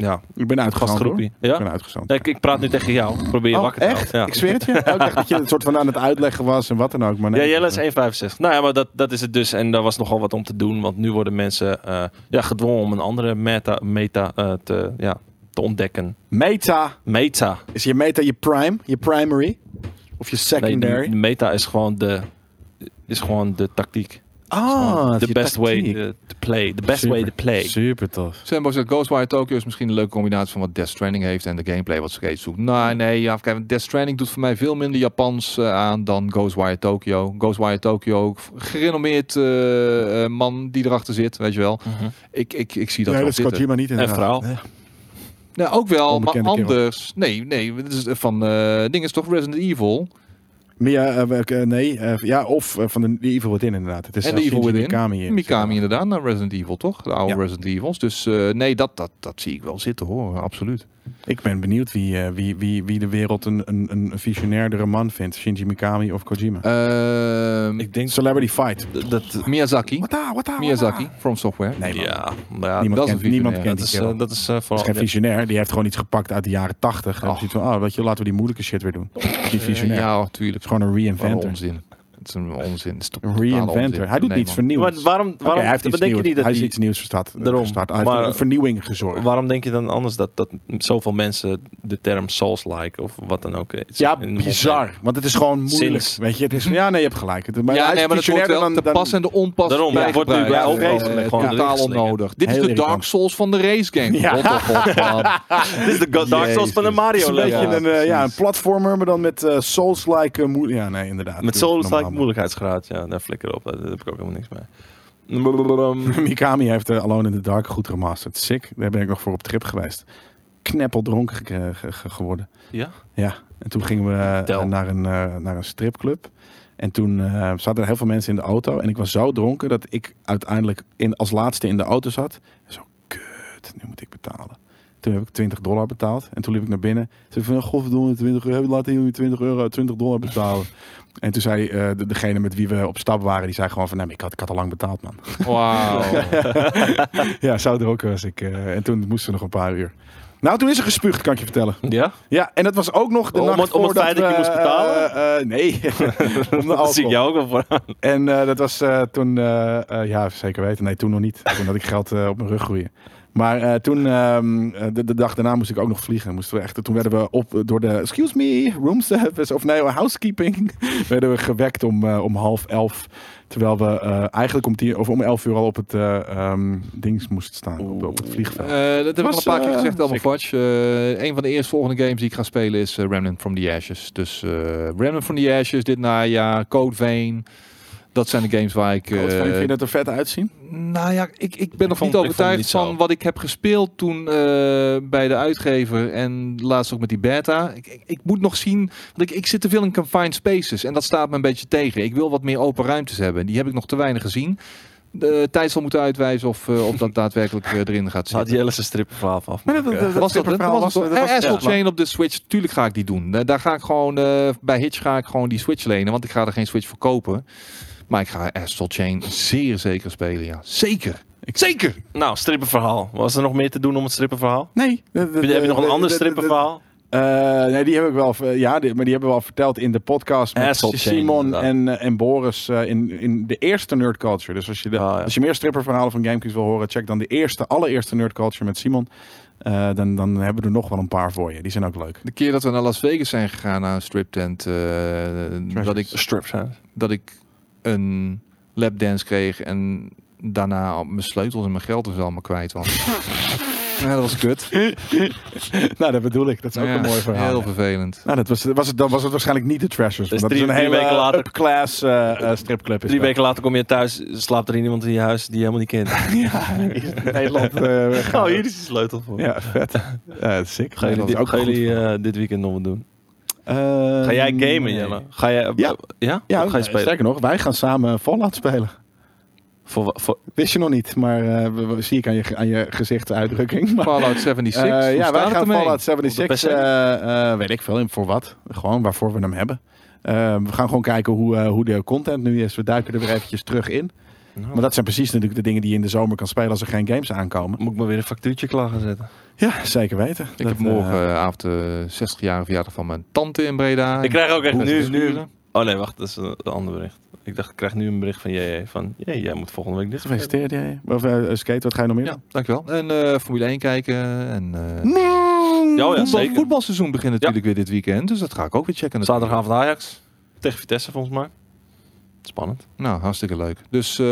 ja, Ik ben groepje. Ik ben. Nee, ik, ik praat nu tegen jou. Ik Probeer je Oh, wakker te echt? houden. Ja. Ik zweer het je. Oh, ik dacht dat je een soort van aan het uitleggen was en wat dan ook. Maar nee. Ja, Jelle is 1,65. Nou ja, maar dat, dat is het dus. En daar was nogal wat om te doen. Want nu worden mensen eh, ja, gedwongen om een andere meta, meta eh, te, ja, te ontdekken. Meta. Meta. Is je meta je prime? Je primary? Of je Nee, secondary? de, de meta is gewoon de, is gewoon de tactiek. Ah, the best way to, to play. The best way to play. Super tof. Sembo zegt Ghostwire Tokyo is misschien een leuke combinatie van wat Death Stranding heeft en de gameplay wat Skate zoekt. Nee, nee, ja, kijk, Death Stranding doet voor mij veel minder Japans eh, aan dan Ghostwire Tokyo. Ghostwire Tokyo, gerenommeerd eh, eh, man die erachter zit, weet je wel. Mhm. Ik, ik, ik zie dat nee, wel dat zitten. Kojima niet inderdaad. verhaal. Nee. Nou, ook wel, maar kerel. anders. Nee, nee, het is van eh ding is toch Resident Evil. Mia, eh, eh, nee, eh, ja, of van de Evil Within inderdaad. Het is En de Evil Shinji Within. Mikami. in. Mikami inderdaad, naar Resident Evil toch? De oude Ja. Resident Evils. Dus eh, nee, dat, dat, dat zie ik wel zitten hoor, absoluut. Ik ben benieuwd wie, eh, wie, wie, wie de wereld een, een, een visionairdere man vindt. Shinji Mikami of Kojima. Ehm, Ik denk Celebrity Fight. dat... Miyazaki. Wata, wata, Miyazaki, From Software. Nee, man. Ja, ja, niemand dat is kent, een niemand visionair. kent dat die is, dat is eh, Dat is geen visionair. Die heeft gewoon iets gepakt uit de jaren tachtig. En Och. ziet van, oh, weet je, laten we die moeilijke shit weer doen. Die visionair. Ja, tuurlijk. Is gewoon een Wat een reinventor. onzin. Het is een onzin. Het is toch Een totale reinventor. onzin. Hij doet Nee, niets vernieuwends. Maar waarom, waarom hij heeft iets nieuws, niet dat hij is iets nieuws verstaat. Daarom. gestart. Hij heeft Maar- een vernieuwing gezorgd. Waarom denk je dan anders dat, dat zoveel mensen de term Souls-like of wat dan ook... Ja, de bizar. Want het is gewoon moeilijk. Sinds- Weet je, het is, ja, nee, je hebt gelijk. Het, maar Ja, hij is nee, maar dat wordt wel dan- dan- pas en de onpas Daarom, ja, het wordt nu wel totaal onnodig. Dit is de. Dark Souls van de race game. Dit is de Dark Souls van de Het Mario een beetje Ja, een, eh, ja, een precies. platformer, maar dan met eh, Souls-like... eh, ja, nee, inderdaad. Met het Souls-like moeilijkheidsgraad. Ja, daar flikker op. Daar heb ik ook helemaal niks mee. Mikami heeft eh, Alone in the Dark goed remasterd. Sick. Daar ben ik nog voor op trip geweest. Kneppel dronken ge- ge- ge- geworden. Ja? Ja, en toen gingen we eh, naar een, eh, naar een stripclub. En toen eh, zaten er heel veel mensen in de auto. En ik was zo dronken dat ik uiteindelijk in, als laatste in de auto zat. En zo, kut, nu moet ik betalen. Toen heb ik 20 dollar betaald. En toen liep ik naar binnen. Ik van, godverdomme, 20 euro. Laat jullie 20 euro, 20 dollar betalen. En toen zei de, degene met wie we op stap waren, die zei gewoon van, nee, ik had, ik had al lang betaald, man. Wauw. ja, zo dronken was ik. eh, en toen moesten we nog een paar uur. Nou, toen is er gespuugd, kan ik je vertellen. Ja? Ja, en dat was ook nog de Om nacht het- om het feit dat je moest betalen? eh, nee. Om Dat zie ik jou ook wel voor. En eh, dat was toen, ja, zeker weten. Nee, toen nog niet. Toen had ik geld op mijn rug groeien. Maar eh, toen, ehm, eh, de, de dag daarna moest ik ook nog vliegen. Moesten we echt, toen werden we op door de, excuse me, room service, of nee, housekeeping, werden we gewekt om, eh, om half elf. Terwijl we eigenlijk om, tien, of om elf uur al op het ehm dings moesten staan, op, op het vliegveld. Dat ik al Was, een paar keer gezegd, sick. Fudge. Een van de eerstvolgende games die ik ga spelen is Remnant from the Ashes. Dus Remnant from the Ashes, dit najaar, Code Vein. Dat zijn de games waar ik... eh, Wat vind je dat er vet uitzien? Nou ja, ik, ik ben nog vond- niet overtuigd niet zo. van wat ik heb gespeeld toen eh, bij de uitgever en laatst ook met die beta. Ik, ik, ik moet nog zien, want ik, ik zit te veel in confined spaces en dat staat me een beetje tegen. Ik wil wat meer open ruimtes hebben. Die heb ik nog te weinig gezien. De tijd zal moeten uitwijzen of, eh, of dat daadwerkelijk eh, erin gaat Had zitten. Jelle zijn strippenverhaal af. Dat- dat- Was dat het? verhaal Was het was- toch? dat was- Eh, Astral ja. Chain op de Switch, tuurlijk ga ik die doen. Eh, Daar ga ik gewoon, eh, bij Hitch ga ik gewoon die Switch lenen, want ik ga er geen Switch voor kopen. Maar ik ga Astral Chain zeer zeker spelen, ja. Zeker. Zeker! Nou, strippenverhaal. Was er nog meer te doen om het strippenverhaal? Nee. Heb je, heb je nog een ander strippenverhaal? Eh, nee, die heb ik wel. Ja, die- maar die hebben we al verteld in de podcast met Asshole Simon en, eh, en Boris eh, in, in de eerste Nerd Culture. Dus als je, de, Ah, ja. als je meer stripperverhalen van Gamekings wil horen, check dan de eerste, allereerste Nerd Culture met Simon. Eh, dan, dan hebben we er nog wel een paar voor je. Die zijn ook leuk. De keer dat we naar Las Vegas zijn gegaan naar een striptent, eh dat ik Strips, hè? dat ik een lapdance kreeg en daarna mijn sleutels en mijn geld dus allemaal kwijt was. ja, dat was kut. nou, dat bedoel ik. Dat is ook Ja, een mooi verhaal. Heel vervelend. Nou, dat was, was het, dan was het waarschijnlijk niet de Trashers. Dus dat drie- is een drie hele weken later- up-class eh, eh, stripclub. Is Drie dat. weken later kom je thuis, slaapt er iemand in je huis die je helemaal niet kent. Ja, Nederland. eh, Oh, hier is de sleutel voor. Ja, vet. Sick. Gaan jullie, ook gaan jullie eh, dit weekend nog wat doen? Eh, Ga jij gamen, nee. Jelle? Ga jij, Ja. ja? Ga je spelen? sterker nog, wij gaan samen Fallout spelen. Voor, voor, Wist je nog niet, maar eh, we- we- zie ik aan je, aan je gezichtsuitdrukking. Maar, Fallout 76. eh, ja, wij het gaan ermee? Fallout 76, Op de PC? eh, eh, weet ik veel, voor wat. Gewoon waarvoor we hem hebben. We gaan gewoon kijken hoe, eh, hoe de content nu is. We duiken er weer eventjes terug in. Nou. Maar dat zijn precies natuurlijk de dingen die je in de zomer kan spelen als er geen games aankomen. moet ik maar weer een factuurtje klaar gaan zetten? Ja, zeker weten. Ik heb morgenavond de 60 jarige verjaardag van mijn tante in Breda. Ik krijg ook echt Hoe nu. Oh nee, wacht, dat is een, een ander bericht. Ik dacht, ik krijg nu een bericht van JJ van... Jee, jij moet volgende week dit Gefeliciteerd, jij. Of eh, Skate, wat ga je nog meer Ja, dankjewel. En eh Formule 1 kijken. En eh Ja, oh ja, voetbal, zeker. voetbalseizoen begint natuurlijk weer dit weekend. Dus dat ga ik ook weer checken. Zaterdagavond Ajax. Tegen Vitesse volgens mij. Spannend. Nou, hartstikke leuk. Dus eh,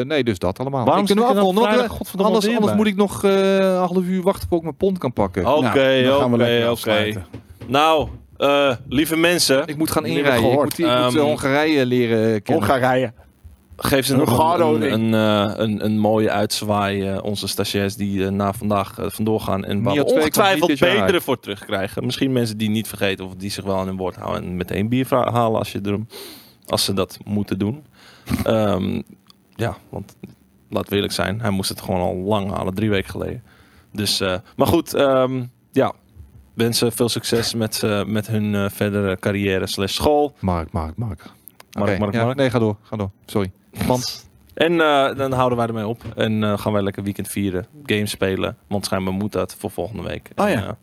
nee, dus dat allemaal. Waarom ik er dan afronden, anders, anders moet ik nog eh, een half uur wachten voor ik mijn pond kan pakken. Oké, Nou, dan gaan we oké. Nou, eh, lieve mensen, Ik moet gaan inrijden. Ik gehoord. moet, ik moet, eh, Ehm, Hongarije leren kennen. Hongarije. geef ze Een nog een, een, eh, een, een mooie uitzwaai. eh, onze stagiairs die na vandaag vandoor gaan. En waar we ongetwijfeld betere voor terugkrijgen. Misschien mensen die niet vergeten of die zich wel aan hun woord houden. En meteen bier halen als, je er, als ze dat moeten doen. Ehm, ja, want laat we eerlijk zijn. Hij moest het gewoon al lang halen. Drie weken geleden. Dus, eh, maar goed, ehm, ja. Wensen veel succes met, eh, met hun eh, verdere carrière slash school. Mark, Mark, Mark. Mark, Mark, ja, Mark. Nee, ga door. Ga door. Sorry. Want. En eh, dan houden wij ermee op. En eh, gaan wij lekker weekend vieren. Games spelen. Want schijnbaar moet dat voor volgende week. Oh ja. En,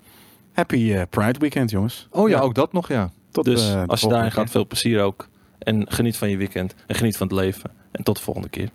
Happy eh, Pride Weekend, jongens. Oh ja, Ja. ook dat nog, ja. Tot, dus als je daarin gaat, veel plezier ook. En geniet van je weekend. En geniet van het leven. En tot de volgende keer.